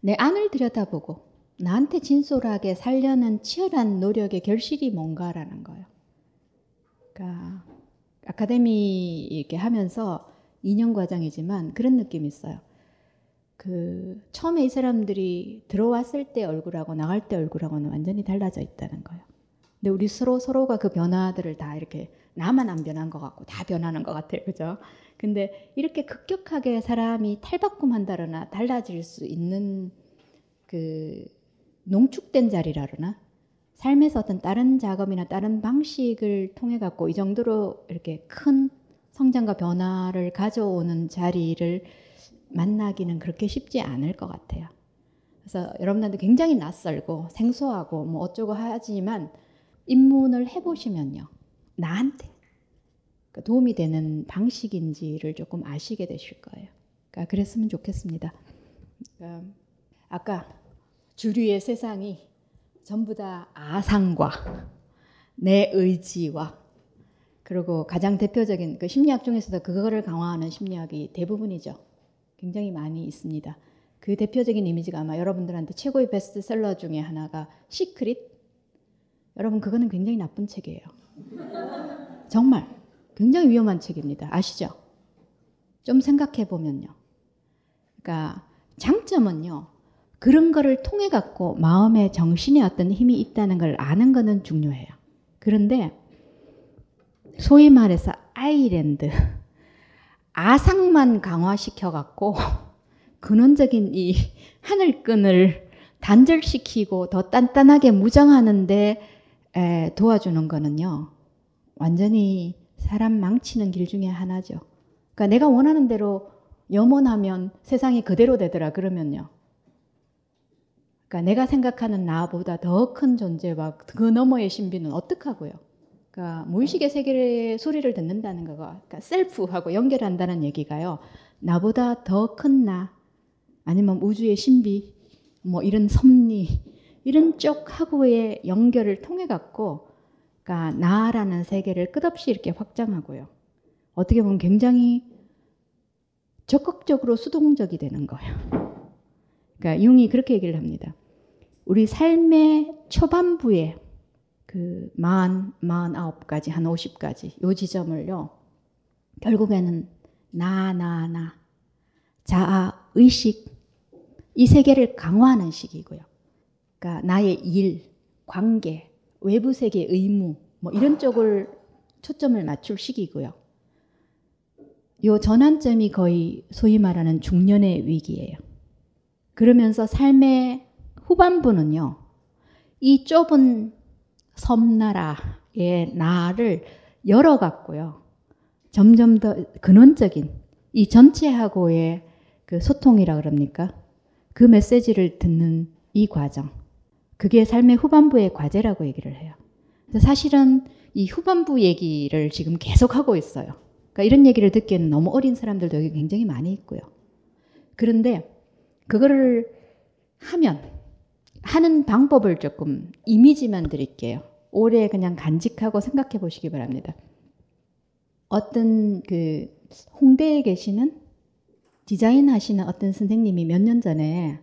내 안을 들여다보고 나한테 진솔하게 살려는 치열한 노력의 결실이 뭔가라는 거예요. 그러니까 아카데미 이렇게 하면서 2년 과정이지만 그런 느낌이 있어요. 그 처음에 이 사람들이 들어왔을 때 얼굴하고 나갈 때 얼굴하고는 완전히 달라져 있다는 거예요. 근데 우리 서로 서로가 그 변화들을 다 이렇게 나만 안 변한 것 같고 다 변하는 것 같아요. 그죠? 근데 이렇게 급격하게 사람이 탈바꿈한다거나 달라질 수 있는 그 농축된 자리라 그러나 삶에서 어떤 다른 작업이나 다른 방식을 통해 갖고 이 정도로 이렇게 큰 성장과 변화를 가져오는 자리를 만나기는 그렇게 쉽지 않을 것 같아요. 그래서 여러분들한테 굉장히 낯설고 생소하고 뭐 어쩌고 하지만 입문을 해보시면요. 나한테 그러니까 도움이 되는 방식인지를 조금 아시게 되실 거예요. 그러니까 그랬으면 좋겠습니다. 그러니까 아까 주류의 세상이 전부 다 아상과 내 의지와 그리고 가장 대표적인 그 심리학 중에서도 그거를 강화하는 심리학이 대부분이죠. 굉장히 많이 있습니다. 그 대표적인 이미지가 아마 여러분들한테 최고의 베스트셀러 중에 하나가 시크릿. 여러분 그거는 굉장히 나쁜 책이에요. 정말 굉장히 위험한 책입니다. 아시죠? 좀 생각해 보면요. 그러니까 장점은요. 그런 거를 통해 갖고 마음의 정신에 어떤 힘이 있다는 걸 아는 거는 중요해요. 그런데 소위 말해서 아이랜드 아상만 강화시켜 갖고 <laughs> 근원적인 이 하늘끈을 단절시키고 더 단단하게 무장하는데 에, 도와주는 거는요. 완전히 사람 망치는 길 중에 하나죠. 그러니까 내가 원하는 대로 염원하면 세상이 그대로 되더라 그러면요. 그러니까 내가 생각하는 나보다 더 큰 존재와 그 너머의 신비는 어떡하고요? 그러니까 무의식의 세계의 소리를 듣는다는 거가 그러니까 셀프하고 연결한다는 얘기가요. 나보다 더 큰 나, 아니면 우주의 신비, 뭐 이런 섭리, 이런 쪽하고의 연결을 통해 갖고, 그러니까 나라는 세계를 끝없이 이렇게 확장하고요. 어떻게 보면 굉장히 적극적으로 수동적이 되는 거예요. 그러니까 융이 그렇게 얘기를 합니다. 우리 삶의 초반부에 그 만, 만 아홉 가지, 한 오십 가지, 요 지점을요, 결국에는 나, 나, 나, 자아, 의식, 이 세계를 강화하는 시기고요. 그러니까 나의 일, 관계, 외부 세계 의무, 뭐 이런 쪽을 초점을 맞출 시기고요. 요 전환점이 거의 소위 말하는 중년의 위기예요. 그러면서 삶의 후반부는요, 이 좁은 섬나라의 나를 열어갔고요. 점점 더 근원적인 이 전체하고의 그 소통이라 그럽니까? 그 메시지를 듣는 이 과정. 그게 삶의 후반부의 과제라고 얘기를 해요. 그래서 사실은 이 후반부 얘기를 지금 계속 하고 있어요. 그러니까 이런 얘기를 듣기에는 너무 어린 사람들도 여기 굉장히 많이 있고요. 그런데 그거를 하면 하는 방법을 조금 이미지만 드릴게요. 오래 그냥 간직하고 생각해 보시기 바랍니다. 어떤 그 홍대에 계시는 디자인 하시는 어떤 선생님이 몇 년 전에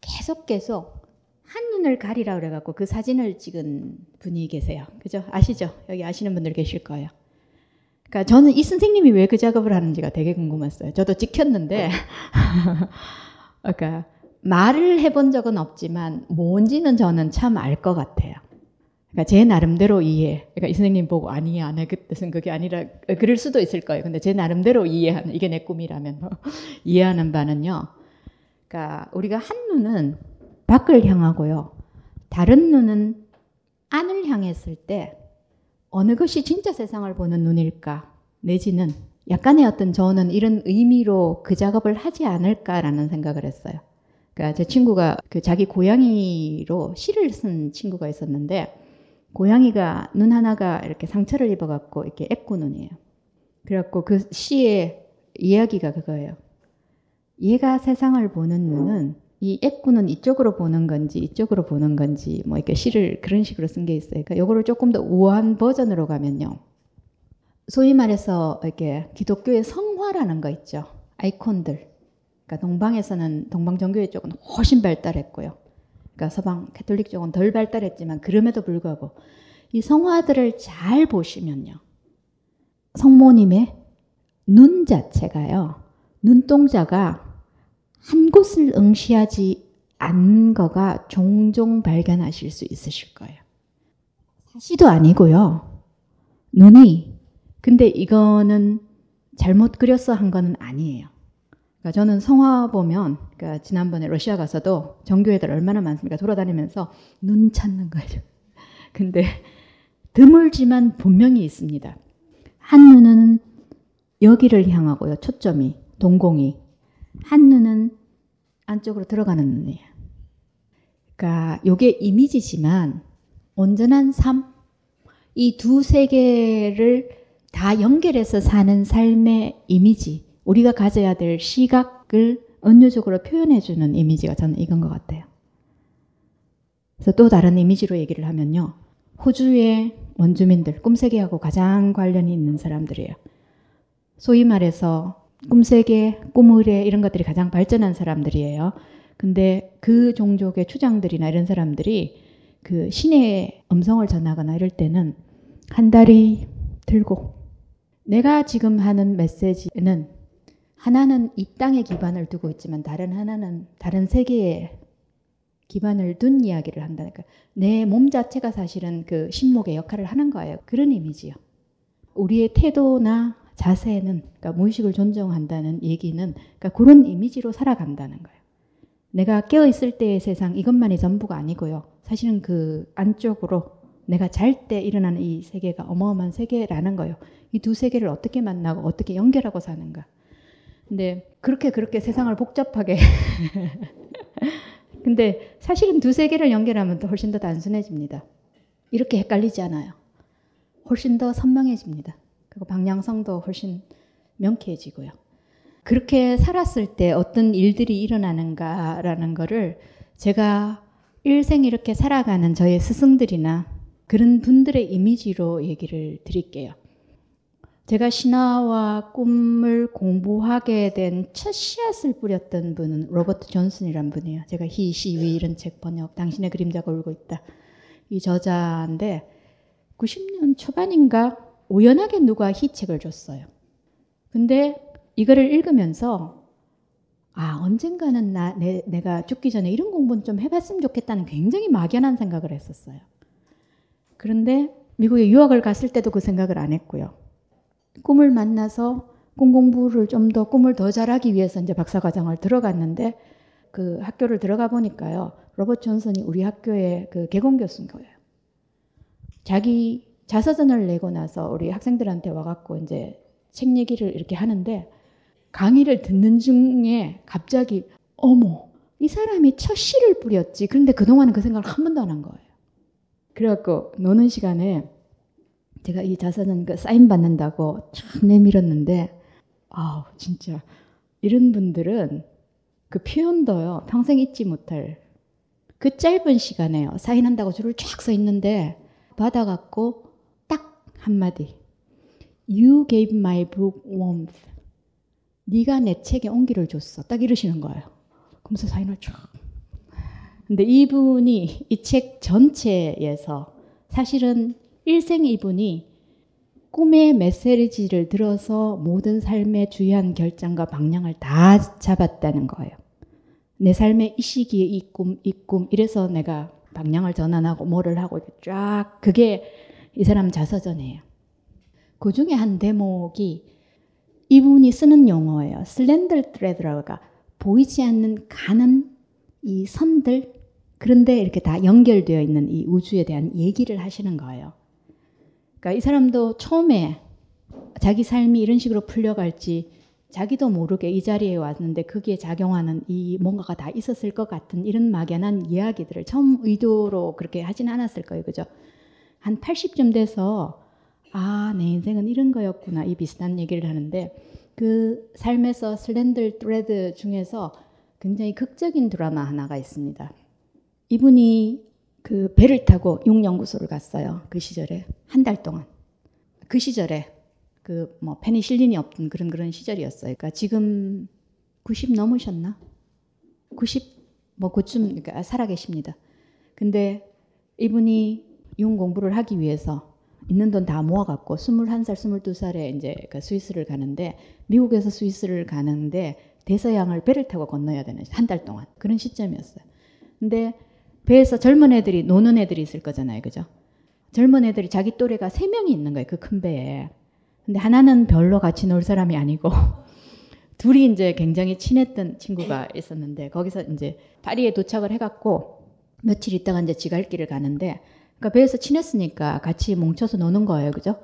계속 계속 한 눈을 가리라 그래갖고 그 사진을 찍은 분이 계세요. 그죠? 아시죠? 여기 아시는 분들 계실 거예요. 그러니까 저는 이 선생님이 왜 그 작업을 하는지가 되게 궁금했어요. 저도 찍혔는데, <laughs> 그러니까 말을 해본 적은 없지만 뭔지는 저는 참 알 것 같아요. 그러니까 제 나름대로 이해. 그러니까 이 선생님 보고 아니야, 내그 뜻은 그게 아니라 그럴 수도 있을 거예요. 근데 제 나름대로 이해하는 이게 내 꿈이라면 뭐, <laughs> 이해하는 바는요. 그러니까 우리가 한 눈은 밖을 향하고요. 다른 눈은 안을 향했을 때 어느 것이 진짜 세상을 보는 눈일까? 내지는 약간의 어떤 저는 이런 의미로 그 작업을 하지 않을까라는 생각을 했어요. 그러니까 제 친구가 그 자기 고양이로 시를 쓴 친구가 있었는데 고양이가 눈 하나가 이렇게 상처를 입어갖고 이렇게 애꾸 눈이에요. 그래갖고 그 시의 이야기가 그거예요. 얘가 세상을 보는 눈은 이 애꾸는 이쪽으로 보는 건지 이쪽으로 보는 건지 뭐 이렇게 시를 그런 식으로 쓴 게 있어요. 그러니까 요거를 조금 더 우아한 버전으로 가면요. 소위 말해서 이렇게 기독교의 성화라는 거 있죠. 아이콘들. 그러니까 동방에서는 동방 종교의 쪽은 훨씬 발달했고요. 그러니까 서방 캐톨릭 쪽은 덜 발달했지만 그럼에도 불구하고 이 성화들을 잘 보시면요. 성모님의 눈 자체가요. 눈동자가 한 곳을 응시하지 않는 거가 종종 발견하실 수 있으실 거예요. 사시도 아니고요. 눈이 근데 이거는 잘못 그렸어 한 거는 아니에요. 그러니까 저는 성화 보면 그러니까 지난번에 러시아 가서도 정교 애들 얼마나 많습니까? 돌아다니면서 눈 찾는 거죠. <laughs> 근데 드물지만 분명히 있습니다. 한 눈은 여기를 향하고요. 초점이 동공이 한 눈은 안쪽으로 들어가는 눈이에요. 그러니까 이게 이미지지만 온전한 삶, 이 두 세계를 다 연결해서 사는 삶의 이미지, 우리가 가져야 될 시각을 은유적으로 표현해주는 이미지가 저는 이건 것 같아요. 그래서 또 다른 이미지로 얘기를 하면요. 호주의 원주민들, 꿈세계하고 가장 관련이 있는 사람들이에요. 소위 말해서 꿈세계, 꿈의뢰 이런 것들이 가장 발전한 사람들이에요. 근데 그 종족의 추장들이나 이런 사람들이 그 신의 음성을 전하거나 이럴 때는 한 다리 들고 내가 지금 하는 메시지는 하나는 이 땅에 기반을 두고 있지만 다른 하나는 다른 세계에 기반을 둔 이야기를 한다니까. 내 몸 자체가 사실은 그 신목의 역할을 하는 거예요. 그런 이미지요. 우리의 태도나 자세는 그러니까 무의식을 존중한다는 얘기는 그러니까 그런 이미지로 살아간다는 거예요. 내가 깨어 있을 때의 세상 이것만이 전부가 아니고요. 사실은 그 안쪽으로 내가 잘 때 일어나는 이 세계가 어마어마한 세계라는 거예요. 이 두 세계를 어떻게 만나고 어떻게 연결하고 사는가. 근데 그렇게 그렇게 세상을 복잡하게 <laughs> 근데 사실은 두 세계를 연결하면 더 훨씬 더 단순해집니다. 이렇게 헷갈리지 않아요. 훨씬 더 선명해집니다. 그리고 방향성도 훨씬 명쾌해지고요. 그렇게 살았을 때 어떤 일들이 일어나는가라는 거를 제가 일생 이렇게 살아가는 저의 스승들이나 그런 분들의 이미지로 얘기를 드릴게요. 제가 신화와 꿈을 공부하게 된 첫 씨앗을 뿌렸던 분은 로버트 존슨이란 분이에요. 제가 희, 시, 위 이런 책 번역, 당신의 그림자가 울고 있다. 이 저자인데 90년 초반인가 우연하게 누가 희 책을 줬어요. 근데 이거를 읽으면서 아 언젠가는 나 내, 내가 죽기 전에 이런 공부는 좀 해봤으면 좋겠다는 굉장히 막연한 생각을 했었어요. 그런데 미국에 유학을 갔을 때도 그 생각을 안 했고요. 꿈을 만나서 꿈 공부를 좀 더 꿈을 더 잘하기 위해서 이제 박사과정을 들어갔는데 그 학교를 들어가 보니까요. 로버트 존슨이 우리 학교의 그 개공 교수인 거예요. 자기 자서전을 내고 나서 우리 학생들한테 와갖고 이제 책 얘기를 이렇게 하는데 강의를 듣는 중에 갑자기 어머 이 사람이 첫 시를 뿌렸지. 그런데 그동안은 그 생각을 한 번도 안 한 거예요. 그래갖고 노는 시간에 제가 이 자서전 그 사인 받는다고 참 내밀었는데 아우 진짜 이런 분들은 그 표현도요 평생 잊지 못할 그 짧은 시간에요 사인한다고 줄을 쫙 서 있는데 받아갖고 딱 한마디. You gave my book warmth. 네가 내 책에 온기를 줬어. 딱 이러시는 거예요. 그러면서 사인을 쫙 근데 이분이 이 책 전체에서 사실은 일생 이분이 꿈의 메시지를 들어서 모든 삶의 주요한 결정과 방향을 다 잡았다는 거예요. 내 삶의 이 시기에 이 꿈, 이 꿈, 이래서 내가 방향을 전환하고 뭐를 하고 쫙, 그게 이 사람 자서전이에요. 그 중에 한 대목이 이분이 쓰는 용어예요. 슬렌더 트레드라가 보이지 않는 가는 이 선들, 그런데 이렇게 다 연결되어 있는 이 우주에 대한 얘기를 하시는 거예요. 그러니까 이 사람도 처음에 자기 삶이 이런 식으로 풀려갈지 자기도 모르게 이 자리에 왔는데 거기에 작용하는 이 뭔가가 다 있었을 것 같은 이런 막연한 이야기들을 처음 의도로 그렇게 하진 않았을 거예요. 그죠? 한 80쯤 돼서 아, 내 인생은 이런 거였구나. 이 비슷한 얘기를 하는데 그 삶에서 슬렌들 트레드 중에서 굉장히 극적인 드라마 하나가 있습니다. 이분이 그 배를 타고 용연구소를 갔어요. 그 시절에 한 달 동안. 그 시절에 그 뭐 페니실린이 없던 그런 그런 시절이었어요. 그러니까 지금 90 넘으셨나? 90뭐 그쯤 그러니까 살아 계십니다. 근데 이분이 용 공부를 하기 위해서 있는 돈 다 모아갖고 21살, 22살에 이제 그 스위스를 가는데 미국에서 스위스를 가는데 대서양을 배를 타고 건너야 되는 한 달 동안 그런 시점이었어요. 근데 배에서 젊은 애들이 노는 애들이 있을 거잖아요. 그죠? 젊은 애들이 자기 또래가 세 명이 있는 거예요. 그 큰 배에. 근데 하나는 별로 같이 놀 사람이 아니고 <laughs> 둘이 이제 굉장히 친했던 친구가 있었는데 거기서 이제 파리에 도착을 해갖고 며칠 있다가 이제 지갈길을 가는데 그러니까 배에서 친했으니까 같이 뭉쳐서 노는 거예요. 그죠?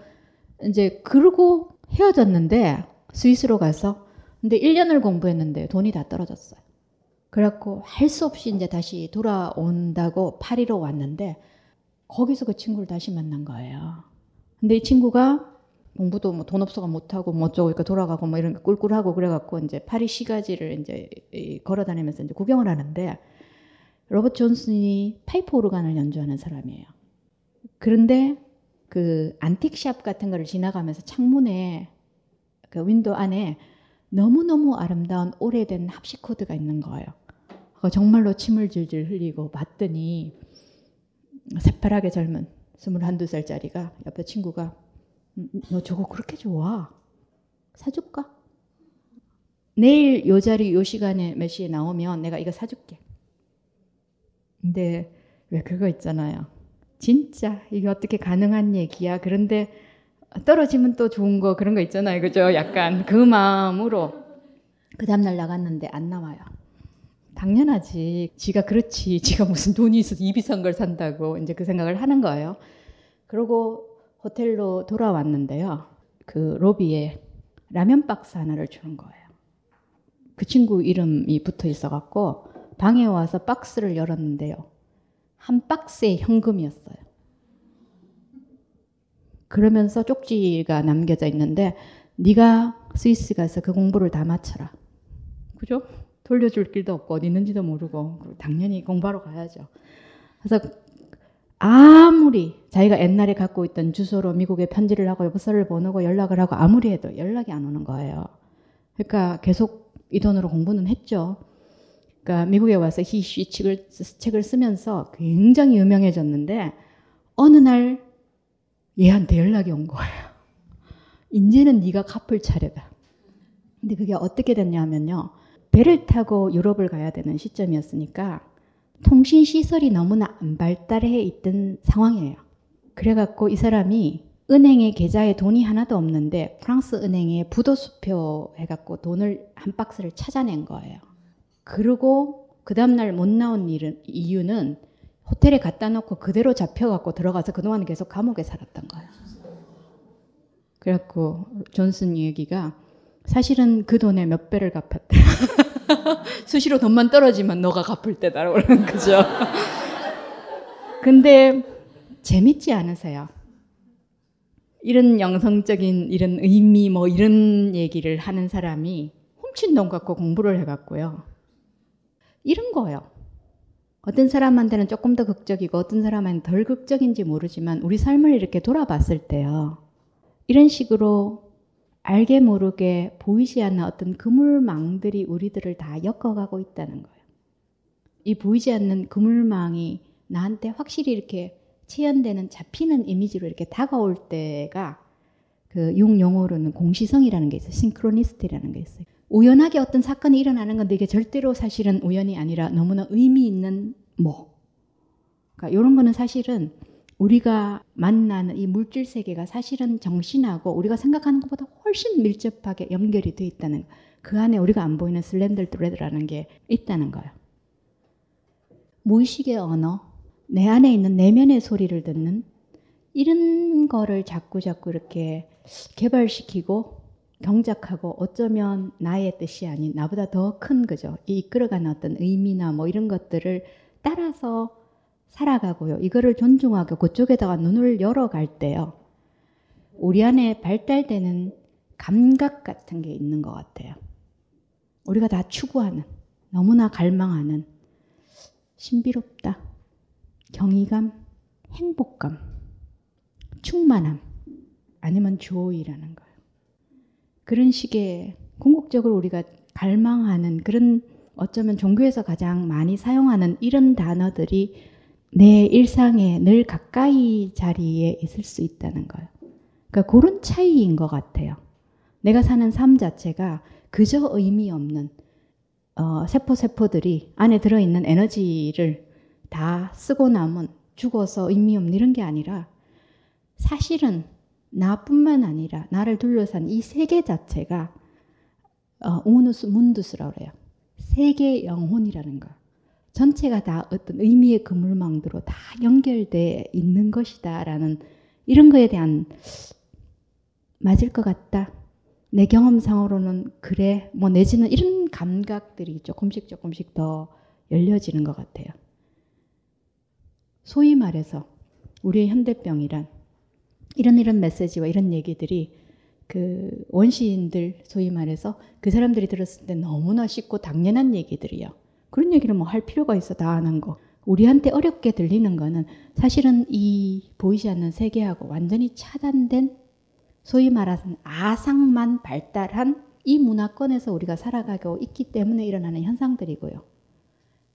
이제 그러고 헤어졌는데 스위스로 가서 근데 1년을 공부했는데 돈이 다 떨어졌어요. 그래갖고 할 수 없이 이제 다시 돌아온다고 파리로 왔는데 거기서 그 친구를 다시 만난 거예요. 근데 이 친구가 공부도 뭐 돈 없어가 못하고 뭐 어쩌고 그러니까 돌아가고 뭐 이런 게 꿀꿀하고 그래갖고 이제 파리 시가지를 이제 걸어 다니면서 이제 구경을 하는데 로버트 존슨이 파이프 오르간을 연주하는 사람이에요. 그런데 그 안틱샵 같은 거를 지나가면서 창문에 그 윈도 안에 너무너무 아름다운 오래된 합시코드가 있는 거예요. 정말로 침을 질질 흘리고 봤더니 새파랗게 젊은 21, 살짜리가 옆에 친구가 음, 너 저거 그렇게 좋아? 사줄까? 내일 요 자리 요 시간에 몇 시에 나오면 내가 이거 사줄게. 근데 왜 그거 있잖아요. 진짜 이게 어떻게 가능한 얘기야. 그런데 떨어지면 또 좋은 거 그런 거 있잖아요. 그죠? 약간 그 마음으로 그 다음날 나갔는데 안 나와요. 당연하지. 지가 그렇지. 지가 무슨 돈이 있어서 이 비싼 걸 산다고 이제 그 생각을 하는 거예요. 그러고 호텔로 돌아왔는데요. 그 로비에 라면 박스 하나를 주는 거예요. 그 친구 이름이 붙어 있어 갖고 방에 와서 박스를 열었는데요. 한 박스에 현금이었어요. 그러면서 쪽지가 남겨져 있는데 네가 스위스 가서 그 공부를 다 마쳐라. 그죠? 돌려줄 길도 없고 어디 있는지도 모르고 당연히 공부하러 가야죠. 그래서 아무리 자기가 옛날에 갖고 있던 주소로 미국에 편지를 하고 여보서를 보내고 연락을 하고 아무리 해도 연락이 안 오는 거예요. 그러니까 계속 이 돈으로 공부는 했죠. 그러니까 미국에 와서 히쉬 책을, 책을 쓰면서 굉장히 유명해졌는데 어느 날 얘한테 연락이 온 거예요. 이제는 네가 갚을 차례다. 근데 그게 어떻게 됐냐면요. 배를 타고 유럽을 가야 되는 시점이었으니까 통신 시설이 너무나 안 발달해 있던 상황이에요. 그래갖고 이 사람이 은행에 계좌에 돈이 하나도 없는데 프랑스 은행에 부도수표 해갖고 돈을 한 박스를 찾아낸 거예요. 그리고 그 다음날 못 나온 일은, 이유는 호텔에 갖다 놓고 그대로 잡혀갖고 들어가서 그동안 계속 감옥에 살았던 거예요. 그래갖고 존슨 얘기가 사실은 그 돈의 몇 배를 갚았대. <laughs> 수시로 돈만 떨어지면 너가 갚을 때다라고 그러는 거죠. <laughs> 근데 재밌지 않으세요? 이런 영성적인 이런 의미 뭐 이런 얘기를 하는 사람이 훔친 돈 갖고 공부를 해갖고요. 이런 거예요. 어떤 사람한테는 조금 더 극적이고 어떤 사람한테는 덜 극적인지 모르지만 우리 삶을 이렇게 돌아봤을 때요. 이런 식으로 알게 모르게 보이지 않는 어떤 그물망들이 우리들을 다 엮어가고 있다는 거예요. 이 보이지 않는 그물망이 나한테 확실히 이렇게 체현되는 잡히는 이미지로 이렇게 다가올 때가 그 융 용어로는 공시성이라는 게 있어요. synchronicity라는 게 있어요. 우연하게 어떤 사건이 일어나는 건데 이게 절대로 사실은 우연이 아니라 너무나 의미 있는 뭐. 그러니까 이런 거는 사실은 우리가 만나는 이 물질 세계가 사실은 정신하고 우리가 생각하는 것보다 훨씬 밀접하게 연결이 돼 있다는 그 안에 우리가 안 보이는 슬렌더 드레드라는 게 있다는 거예요. 무의식의 언어, 내 안에 있는 내면의 소리를 듣는 이런 거를 자꾸 자꾸 이렇게 개발시키고 경작하고 어쩌면 나의 뜻이 아닌 나보다 더큰 거죠. 이 이끌어가는 어떤 의미나 뭐 이런 것들을 따라서 살아가고요. 이거를 존중하고 그쪽에다가 눈을 열어갈 때요. 우리 안에 발달되는 감각 같은 게 있는 것 같아요. 우리가 다 추구하는, 너무나 갈망하는 신비롭다, 경이감, 행복감, 충만함, 아니면 조이라는 거예요. 그런 식의 궁극적으로 우리가 갈망하는 그런 어쩌면 종교에서 가장 많이 사용하는 이런 단어들이 내 일상에 늘 가까이 자리에 있을 수 있다는 거예요. 그러니까 그런 차이인 것 같아요. 내가 사는 삶 자체가 그저 의미 없는 어, 세포 세포들이 안에 들어있는 에너지를 다 쓰고 나면 죽어서 의미 없는 이런 게 아니라 사실은 나뿐만 아니라 나를 둘러싼 이 세계 자체가 어, 우누스 문두스라고 그래요. 세계 영혼이라는 거. 전체가 다 어떤 의미의 그물망으로 다 연결돼 있는 것이다라는 이런 거에 대한 맞을 것 같다. 내 경험상으로는 그래. 뭐 내지는 이런 감각들이 조금씩 조금씩 더 열려지는 것 같아요. 소위 말해서 우리의 현대병이란 이런 이런 메시지와 이런 얘기들이 그 원시인들 소위 말해서 그 사람들이 들었을 때 너무나 쉽고 당연한 얘기들이요. 그런 얘기를 뭐 할 필요가 있어 다 아는 거. 우리한테 어렵게 들리는 거는 사실은 이 보이지 않는 세계하고 완전히 차단된 소위 말하는 아상만 발달한 이 문화권에서 우리가 살아가고 있기 때문에 일어나는 현상들이고요.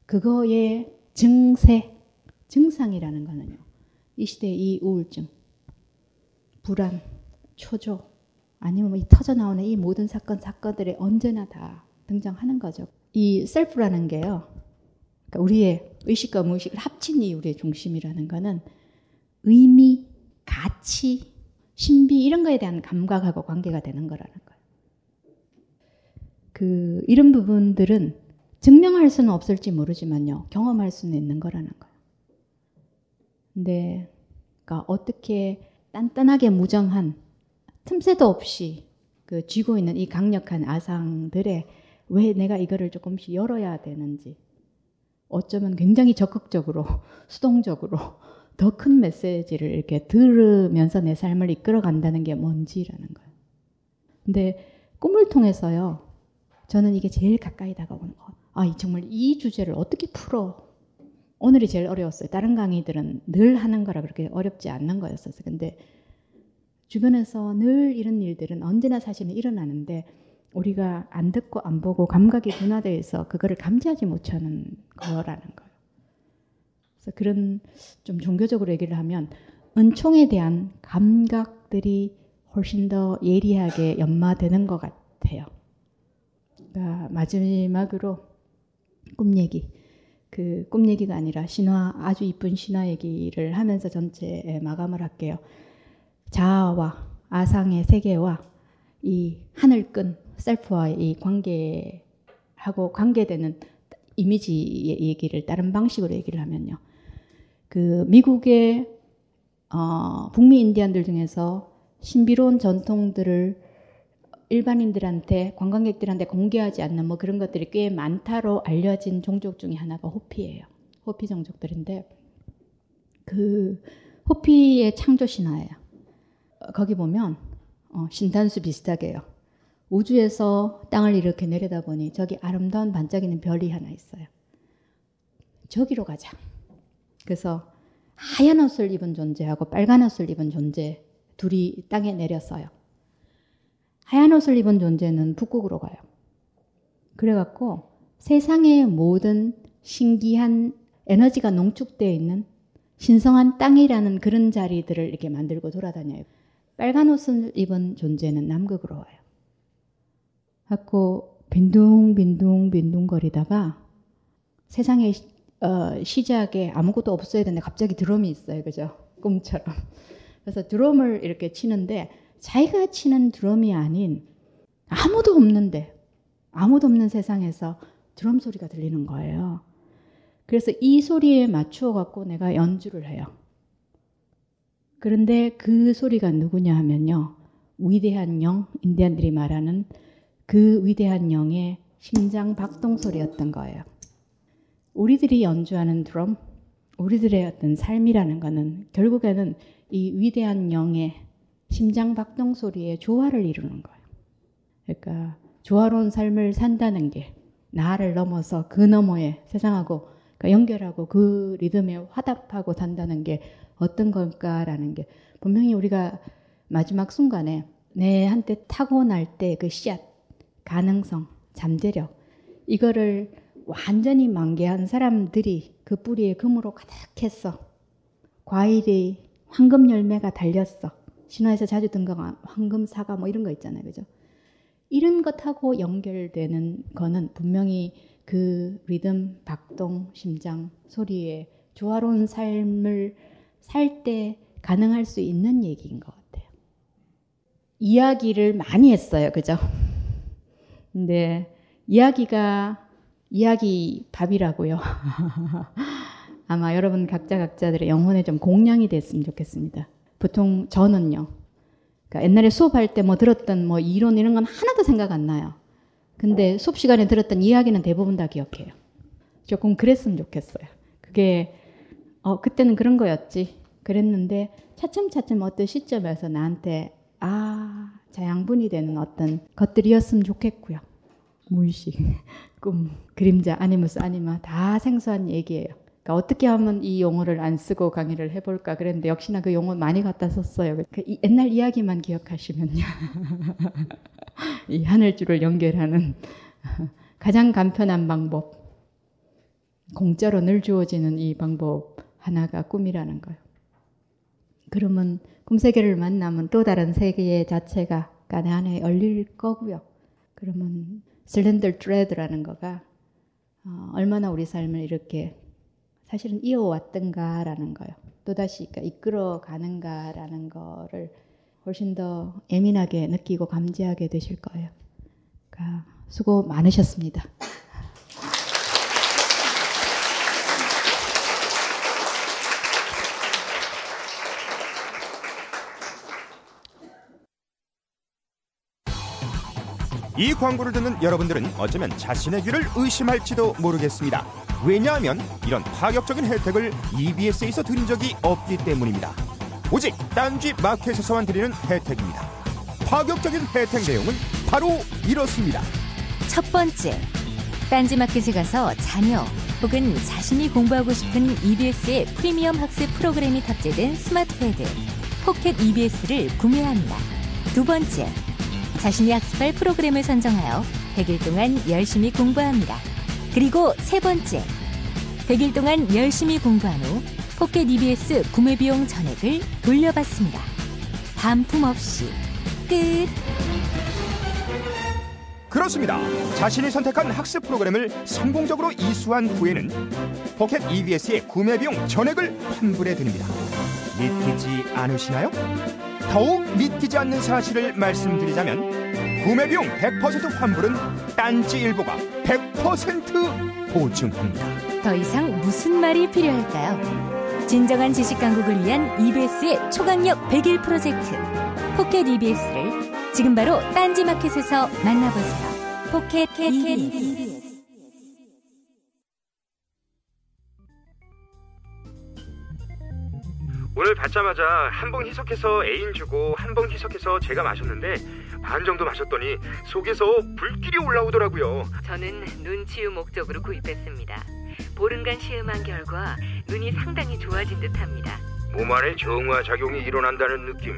그거의 증세, 증상이라는 거는요. 이 시대의 이 우울증, 불안, 초조, 아니면 이 터져 나오는 이 모든 사건, 사건들이 언제나 다 등장하는 거죠. 이 셀프라는 게요. 그러니까 우리의 의식과 무의식을 합친 이 우리의 중심이라는 거는 의미, 가치, 신비 이런 거에 대한 감각하고 관계가 되는 거라는 거예요. 그 이런 부분들은 증명할 수는 없을지 모르지만요. 경험할 수는 있는 거라는 거예요. 근데 그러니까 어떻게 단단하게 무정한 틈새도 없이 그 쥐고 있는 이 강력한 아상들에 왜 내가 이거를 조금씩 열어야 되는지 어쩌면 굉장히 적극적으로 <laughs> 수동적으로 더 큰 메시지를 이렇게 들으면서 내 삶을 이끌어 간다는 게 뭔지라는 거예요. 근데 꿈을 통해서요. 저는 이게 제일 가까이 다가오는 것. 아, 정말 이 주제를 어떻게 풀어? 오늘이 제일 어려웠어요. 다른 강의들은 늘 하는 거라 그렇게 어렵지 않는 거였었어요. 근데 주변에서 늘 이런 일들은 언제나 사실은 일어나는데 우리가 안 듣고 안 보고 감각이 둔화되어 있어 그거를 감지하지 못하는 거라는 거예요. 그래서 그런 좀 종교적으로 얘기를 하면 은총에 대한 감각들이 훨씬 더 예리하게 연마되는 것 같아요. 그러니까 마지막으로 꿈 얘기. 그 꿈 얘기가 아니라 신화, 아주 이쁜 신화 얘기를 하면서 전체 마감을 할게요. 자아와 아상의 세계와 이 하늘끈 셀프와의 이 관계하고 관계되는 이미지의 얘기를 다른 방식으로 얘기를 하면요. 그 미국의 어, 북미 인디안들 중에서 신비로운 전통들을 일반인들한테 관광객들한테 공개하지 않는 뭐 그런 것들이 꽤 많다로 알려진 종족 중에 하나가 호피예요. 호피 종족들인데 그 호피의 창조 신화예요. 거기 보면 어, 신탄수 비슷하게 요 우주에서 땅을 이렇게 내려다보니 저기 아름다운 반짝이는 별이 하나 있어요. 저기로 가자. 그래서 하얀 옷을 입은 존재하고 빨간 옷을 입은 존재 둘이 땅에 내렸어요. 하얀 옷을 입은 존재는 북극으로 가요. 그래갖고 세상의 모든 신기한 에너지가 농축되어 있는 신성한 땅이라는 그런 자리들을 이렇게 만들고 돌아다녀요. 빨간 옷을 입은 존재는 남극으로 와요. 갖고 빈둥빈둥 빈둥거리다가 세상의 어, 시작에 아무것도 없어야 되는데 갑자기 드럼이 있어요. 그죠? 꿈처럼. 그래서 드럼을 이렇게 치는데 자기가 치는 드럼이 아닌 아무도 없는데 아무도 없는 세상에서 드럼 소리가 들리는 거예요. 그래서 이 소리에 맞추어 갖고 내가 연주를 해요. 그런데 그 소리가 누구냐 하면요. 위대한 영, 인디안들이 말하는 그 위대한 영의 심장 박동 소리였던 거예요. 우리들이 연주하는 드럼, 우리들의 어떤 삶이라는 것은 결국에는 이 위대한 영의 심장 박동 소리에 조화를 이루는 거예요. 그러니까 조화로운 삶을 산다는 게 나를 넘어서 그 너머에 세상하고 그러니까 연결하고 그 리듬에 화답하고 산다는 게 어떤 걸까라는 게 분명히 우리가 마지막 순간에 내 한테 타고날 때 그 씨앗, 가능성, 잠재력 이거를 완전히 만개한 사람들이 그 뿌리에 금으로 가득했어. 과일이 황금 열매가 달렸어. 신화에서 자주 등장한 황금 사과 뭐 이런 거 있잖아요. 그죠? 이런 것하고 연결되는 거는 분명히 그 리듬, 박동, 심장, 소리에 조화로운 삶을 살 때 가능할 수 있는 얘기인 것 같아요. 이야기를 많이 했어요. 그죠? <laughs> 근데 이야기가 이야기 밥이라고요. <laughs> 아마 여러분 각자 각자들의 영혼에 좀 공양이 됐으면 좋겠습니다. 보통 저는요. 그러니까 옛날에 수업할 때 뭐 들었던 뭐 이론 이런 건 하나도 생각 안 나요. 근데 수업 시간에 들었던 이야기는 대부분 다 기억해요. 조금 그랬으면 좋겠어요. 그게 어 그때는 그런 거였지. 그랬는데 차츰차츰 어떤 시점에서 나한테 아 자양분이 되는 어떤 것들이었으면 좋겠고요. 무의식, <laughs> 꿈, 그림자, 아니무스, 아니마 다 생소한 얘기예요. 그러니까 어떻게 하면 이 용어를 안 쓰고 강의를 해볼까 그랬는데 역시나 그 용어 많이 갖다 썼어요. 그 옛날 이야기만 기억하시면요. <laughs> 이 하늘줄을 연결하는 <laughs> 가장 간편한 방법. 공짜로 늘 주어지는 이 방법 하나가 꿈이라는 거예요. 그러면 꿈세계를 만나면 또 다른 세계 자체가 내 안에 열릴 거고요. 그러면 슬렌더 드레드라는 거가 어, 얼마나 우리 삶을 이렇게 사실은 이어왔던가라는 거요. 또다시 그러니까 이끌어 가는가라는 거를 훨씬 더 예민하게 느끼고 감지하게 되실 거예요. 그러니까 수고 많으셨습니다. 이 광고를 듣는 여러분들은 어쩌면 자신의 귀를 의심할지도 모르겠습니다. 왜냐하면 이런 파격적인 혜택을 EBS에서 드린 적이 없기 때문입니다. 오직 딴지 마켓에서만 드리는 혜택입니다. 파격적인 혜택 내용은 바로 이렇습니다. 첫 번째, 딴지 마켓에 가서 자녀 혹은 자신이 공부하고 싶은 EBS의 프리미엄 학습 프로그램이 탑재된 스마트 패드 포켓 EBS를 구매합니다. 두 번째, 자신이 학습할 프로그램을 선정하여 100일 동안 열심히 공부합니다. 그리고 세 번째, 100일 동안 열심히 공부한 후 포켓 EBS 구매 비용 전액을 돌려받습니다. 반품 없이 끝. 그렇습니다. 자신이 선택한 학습 프로그램을 성공적으로 이수한 후에는 포켓 EBS의 구매 비용 전액을 환불해 드립니다. 믿기지 않으시나요? 더욱 믿기지 않는 사실을 말씀드리자면 구매 비용 100% 환불은 딴지 일보가 100% 보증합니다. 더 이상 무슨 말이 필요할까요? 진정한 지식 강국을 위한 EBS의 초강력 100일 프로젝트 포켓 EBS를 지금 바로 딴지 마켓에서 만나보세요. 포켓 EBS. 오늘 받자마자 한 봉 희석해서 애인 주고 한 봉 희석해서 제가 마셨는데 반 정도 마셨더니 속에서 불길이 올라오더라고요. 저는 눈 치유 목적으로 구입했습니다. 보름간 시음한 결과 눈이 상당히 좋아진 듯합니다. 몸 안에 정화 작용이 일어난다는 느낌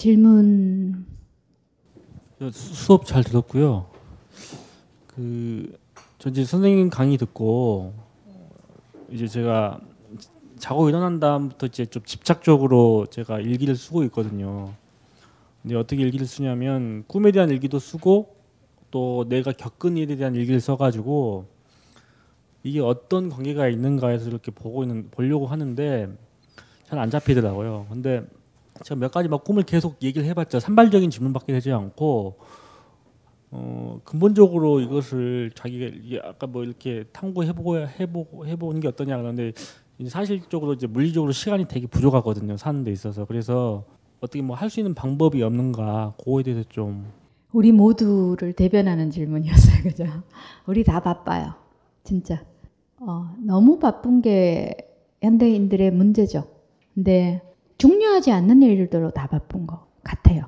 질문 수- 수업 잘 들었고요. 그, 저 이제 선생님 강의 듣고 이제 제가 자고 일어난 다음부터 이제 좀 집착적으로 제가 일기를 쓰고 있거든요. 근데 어떻게 일기를 쓰냐면 꿈에 대한 일기도 쓰고 또 내가 겪은 일에 대한 일기를 써가지고 이게 어떤 관계가 있는가에서 이렇게 보고 있는 보려고 하는데 잘 안 잡히더라고요. 근데 제가 몇 가지 막 꿈을 계속 얘기를 해봤자 산발적인 질문밖에 되지 않고 어, 근본적으로 이것을 자기가 아까 뭐 이렇게 탐구해보고 해보고 해보는 게 어떠냐 이제 사실적으로 이제 물리적으로 시간이 되게 부족하거든요 사는 데 있어서 그래서 어떻게 뭐 할 수 있는 방법이 없는가 그거에 대해서 좀 우리 모두를 대변하는 질문이었어요. <laughs> 그죠? 우리 다 바빠요. 진짜. 어, 너무 바쁜 게 현대인들의 문제죠. 근데 중요하지 않는 일들로 다 바쁜 것 같아요.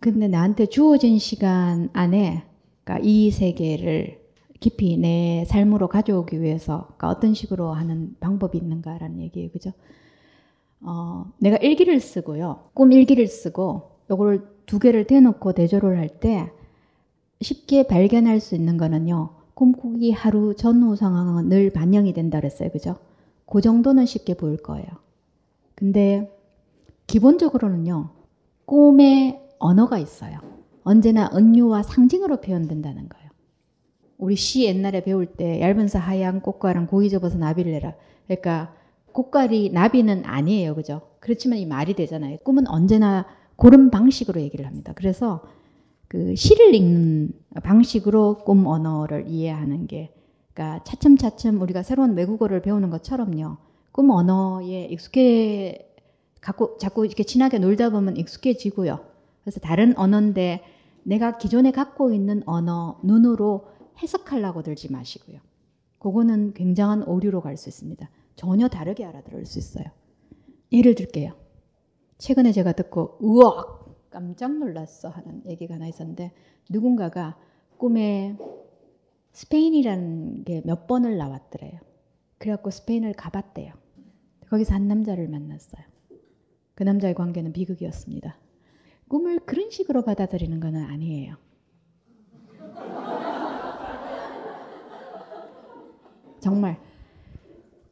근데 나한테 주어진 시간 안에 그러니까 이 세계를 깊이 내 삶으로 가져오기 위해서 그러니까 어떤 식으로 하는 방법이 있는가라는 얘기예요. 그죠? 어, 내가 일기를 쓰고요. 꿈 일기를 쓰고 요거를 두 개를 대놓고 대조를 할 때 쉽게 발견할 수 있는 거는요. 꿈꾸기 하루 전후 상황은 늘 반영이 된다 그랬어요. 그죠? 그 정도는 쉽게 보일 거예요. 근데 기본적으로는요. 꿈에 언어가 있어요. 언제나 은유와 상징으로 표현된다는 거예요. 우리 시 옛날에 배울 때 얇은 사 하얀 꽃가랑 고기 접어서 나비를 내라. 그러니까 꽃갈이 나비는 아니에요. 그죠? 그렇지만 이 말이 되잖아요. 꿈은 언제나 그런 방식으로 얘기를 합니다. 그래서 그 시를 읽는 방식으로 꿈 언어를 이해하는 게 그러니까 차츰차츰 우리가 새로운 외국어를 배우는 것처럼요. 꿈 언어에 익숙해 갖고 자꾸 이렇게 친하게 놀다 보면 익숙해지고요. 그래서 다른 언어인데 내가 기존에 갖고 있는 언어 눈으로 해석하려고 들지 마시고요. 그거는 굉장한 오류로 갈 수 있습니다. 전혀 다르게 알아들을 수 있어요. 예를 들게요. 최근에 제가 듣고 우와 깜짝 놀랐어 하는 얘기가 하나 있었는데 누군가가 꿈에 스페인이라는 게 몇 번을 나왔더래요. 그래갖고 스페인을 가봤대요. 거기서 한 남자를 만났어요. 그 남자의 관계는 비극이었습니다. 꿈을 그런 식으로 받아들이는 건 아니에요. <laughs> 정말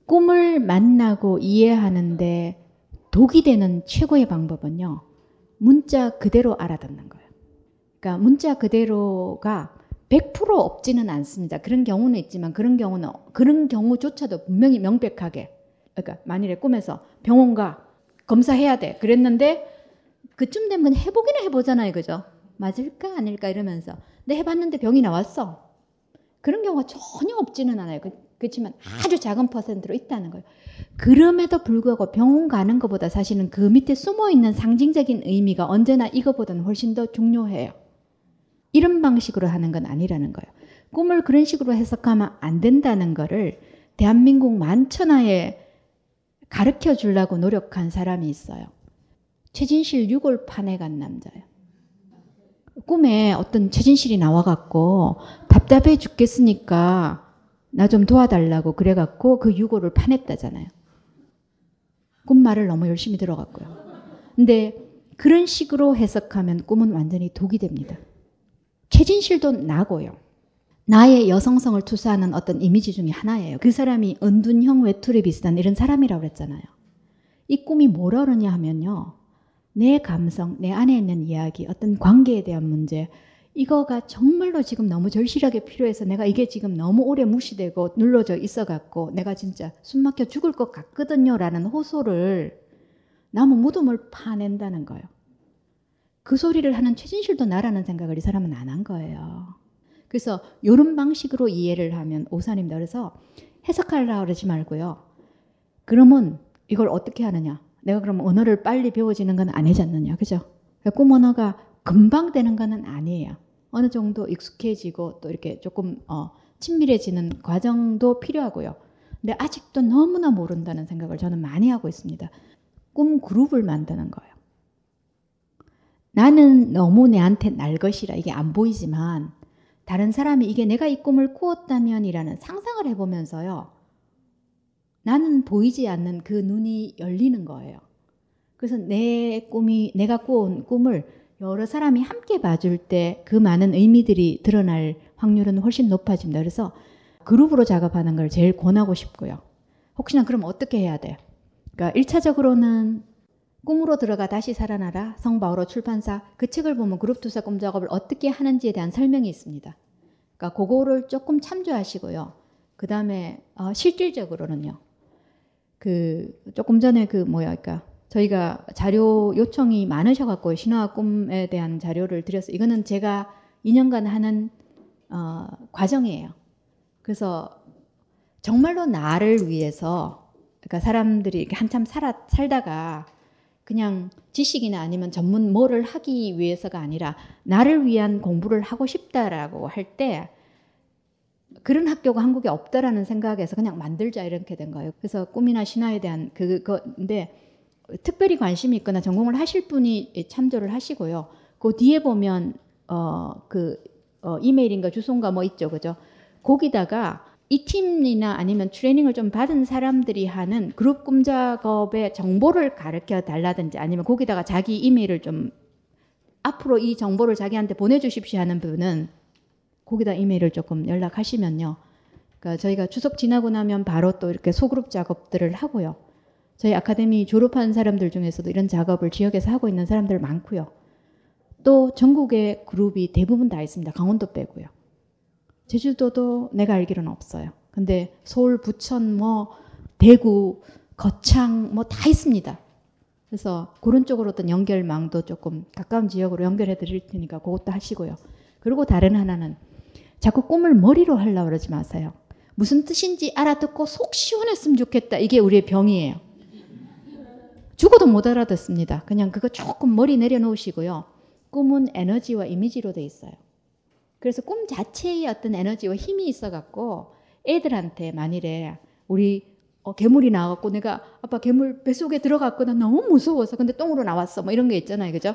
꿈을 만나고 이해하는데 독이 되는 최고의 방법은요. 문자 그대로 알아듣는 거예요. 그러니까 문자 그대로가 100% 없지는 않습니다. 그런 경우는 있지만 그런 경우는 그런 경우조차도 분명히 명백하게 그러니까 만일에 꿈에서 병원 가 검사해야 돼 그랬는데 그쯤 되면 해보기는 해보잖아요, 그죠? 맞을까 아닐까 이러면서 근데 해봤는데 병이 나왔어. 그런 경우가 전혀 없지는 않아요. 그, 그렇지만 아주 작은 퍼센트로 있다는 거예요. 그럼에도 불구하고 병원 가는 것보다 사실은 그 밑에 숨어 있는 상징적인 의미가 언제나 이것보다는 훨씬 더 중요해요. 이런 방식으로 하는 건 아니라는 거예요. 꿈을 그런 식으로 해석하면 안 된다는 거를 대한민국 만천하에 가르쳐 주려고 노력한 사람이 있어요. 최진실 6월 판에 간 남자예요. 꿈에 어떤 최진실이 나와갖고 답답해 죽겠으니까 나 좀 도와달라고 그래갖고 그 유고를 파냈다잖아요. 꿈말을 너무 열심히 들어갔고요. 근데 그런 식으로 해석하면 꿈은 완전히 독이 됩니다. 최진실도 나고요. 나의 여성성을 투사하는 어떤 이미지 중에 하나예요. 그 사람이 은둔형 외톨이 비슷한 이런 사람이라고 그랬잖아요. 이 꿈이 뭐라 그러냐 하면요. 내 감성, 내 안에 있는 이야기, 어떤 관계에 대한 문제, 이거가 정말로 지금 너무 절실하게 필요해서 내가 이게 지금 너무 오래 무시되고 눌러져 있어 갖고 내가 진짜 숨 막혀 죽을 것 같거든요. 라는 호소를 나무 무덤을 파낸다는 거예요. 그 소리를 하는 최진실도 나라는 생각을 이 사람은 안 한 거예요. 그래서 이런 방식으로 이해를 하면 오사님 그래서 해석하려고 그러지 말고요. 그러면 이걸 어떻게 하느냐? 내가 그럼 언어를 빨리 배워지는 건 아니잖느냐. 그죠? 꿈 언어가 금방 되는 건 아니에요. 어느 정도 익숙해지고 또 이렇게 조금 어, 친밀해지는 과정도 필요하고요. 근데 아직도 너무나 모른다는 생각을 저는 많이 하고 있습니다. 꿈 그룹을 만드는 거예요. 나는 너무 내한테 날 것이라 이게 안 보이지만 다른 사람이 이게 내가 이 꿈을 꾸었다면이라는 상상을 해보면서요. 나는 보이지 않는 그 눈이 열리는 거예요. 그래서 내 꿈이, 내가 꾸은 꿈을 여러 사람이 함께 봐줄 때 그 많은 의미들이 드러날 확률은 훨씬 높아집니다. 그래서 그룹으로 작업하는 걸 제일 권하고 싶고요. 혹시나 그럼 어떻게 해야 돼? 그러니까 1차적으로는 꿈으로 들어가 다시 살아나라 성바오로 출판사 그 책을 보면 그룹 투사 꿈 작업을 어떻게 하는지에 대한 설명이 있습니다. 그러니까 그거를 조금 참조하시고요. 그 다음에 어, 실질적으로는요. 그 조금 전에 그 뭐야 그러니까 저희가 자료 요청이 많으셔갖고 신화 꿈에 대한 자료를 드렸어. 이거는 제가 2년간 하는 어, 과정이에요. 그래서 정말로 나를 위해서 그러니까 사람들이 한참 살아, 살다가 그냥 지식이나 아니면 전문 뭐를 하기 위해서가 아니라 나를 위한 공부를 하고 싶다라고 할 때 그런 학교가 한국에 없다라는 생각에서 그냥 만들자 이렇게 된 거예요. 그래서 꿈이나 신화에 대한 그거인데 특별히 관심이 있거나 전공을 하실 분이 참조를 하시고요. 그 뒤에 보면 어그 어, 이메일인가 주소인가 뭐 있죠, 그죠? 거기다가 이 팀이나 아니면 트레이닝을 좀 받은 사람들이 하는 그룹 꿈 작업의 정보를 가르쳐 달라든지 아니면 거기다가 자기 이메일을 좀 앞으로 이 정보를 자기한테 보내주십시오 하는 분은 거기다 이메일을 조금 연락하시면요. 그러니까 저희가 추석 지나고 나면 바로 또 이렇게 소그룹 작업들을 하고요. 저희 아카데미 졸업한 사람들 중에서도 이런 작업을 지역에서 하고 있는 사람들 많고요. 또 전국의 그룹이 대부분 다 있습니다. 강원도 빼고요. 제주도도 내가 알기로는 없어요. 근데 서울, 부천, 뭐 대구, 거창 뭐 다 있습니다. 그래서 그런 쪽으로 어떤 연결망도 조금 가까운 지역으로 연결해 드릴 테니까 그것도 하시고요. 그리고 다른 하나는 자꾸 꿈을 머리로 하려고 그러지 마세요. 무슨 뜻인지 알아듣고 속 시원했으면 좋겠다. 이게 우리의 병이에요. 죽어도 못 알아듣습니다. 그냥 그거 조금 머리 내려놓으시고요. 꿈은 에너지와 이미지로 돼 있어요. 그래서 꿈 자체의 어떤 에너지와 힘이 있어갖고 애들한테 만일에 우리 어, 괴물이 나와갖고 내가 아빠 괴물 뱃속에 들어갔거나 너무 무서워서 근데 똥으로 나왔어 뭐 이런 게 있잖아요. 그죠?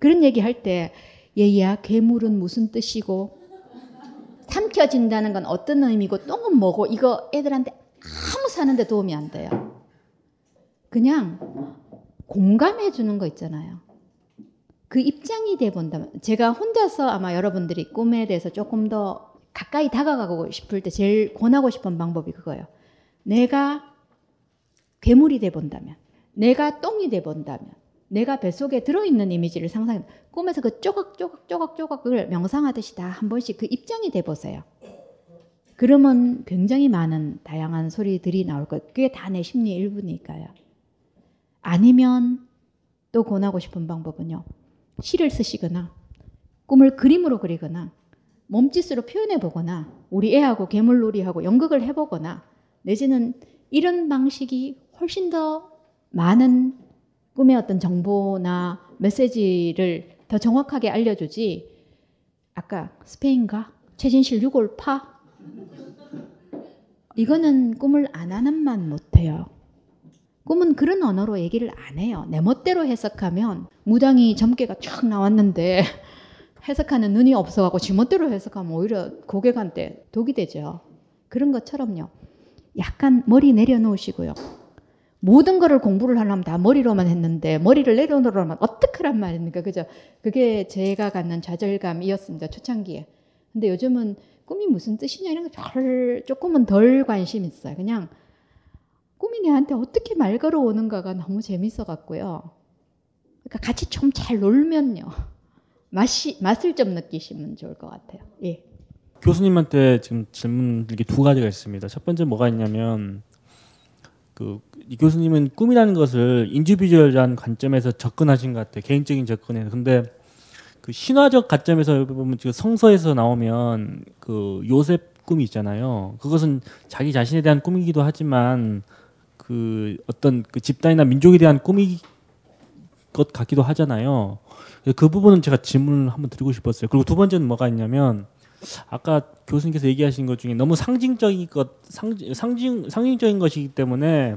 그런 얘기 할 때 얘야 괴물은 무슨 뜻이고 삼켜진다는 건 어떤 의미고 똥은 뭐고 이거 애들한테 아무 사는데 도움이 안 돼요. 그냥 공감해 주는 거 있잖아요. 그 입장이 돼 본다면 제가 혼자서 아마 여러분들이 꿈에 대해서 조금 더 가까이 다가가고 싶을 때 제일 권하고 싶은 방법이 그거예요. 내가 괴물이 돼 본다면, 내가 똥이 돼 본다면, 내가 뱃속에 들어있는 이미지를 상상, 꿈에서 그 쪼각쪼각 쪼각쪼각을 명상하듯이 다 한 번씩 그 입장이 돼 보세요. 그러면 굉장히 많은 다양한 소리들이 나올 것. 그게 다 내 심리 일부니까요. 아니면 또 권하고 싶은 방법은요. 시를 쓰시거나 꿈을 그림으로 그리거나 몸짓으로 표현해 보거나 우리 애하고 괴물놀이하고 연극을 해 보거나 내지는 이런 방식이 훨씬 더 많은 꿈의 어떤 정보나 메시지를 더 정확하게 알려주지. 아까 스페인가? 최진실 6월 파? 이거는 꿈을 안 하는 만 못해요. 꿈은 그런 언어로 얘기를 안 해요. 내 멋대로 해석하면 무당이 점괘가 쫙 나왔는데 <laughs> 해석하는 눈이 없어가고 지 멋대로 해석하면 오히려 고객한테 독이 되죠. 그런 것처럼요. 약간 머리 내려놓으시고요. 모든 거를 공부를 하려면 다 머리로만 했는데 머리를 내려놓으려면 어떡하란 말입니까? 그죠? 그게 제가 갖는 좌절감이었습니다. 초창기에. 근데 요즘은 꿈이 무슨 뜻이냐 이런 거 별 조금은 덜 관심 있어요. 그냥 꿈이 내한테 어떻게 말 걸어오는가가 너무 재밌어 갖고요. 그러니까 같이 좀 잘 놀면요. 맛이 맛을 좀 느끼시면 좋을 것 같아요. 예. 교수님한테 지금 질문 이게 두 가지가 있습니다. 첫 번째 뭐가 있냐면 그 이 교수님은 꿈이라는 것을 인디비주얼한 관점에서 접근하신 것 같아요. 개인적인 접근에서. 근데 그 신화적 관점에서 보면 지금 성서에서 나오면 그 요셉 꿈이 있잖아요. 그것은 자기 자신에 대한 꿈이기도 하지만 그 어떤 그 집단이나 민족에 대한 꿈이 것 같기도 하잖아요. 그 부분은 제가 질문을 한번 드리고 싶었어요. 그리고 두 번째는 뭐가 있냐면 아까 교수님께서 얘기하신 것 중에 너무 상징적인 것 상징 상징 상징적인 것이기 때문에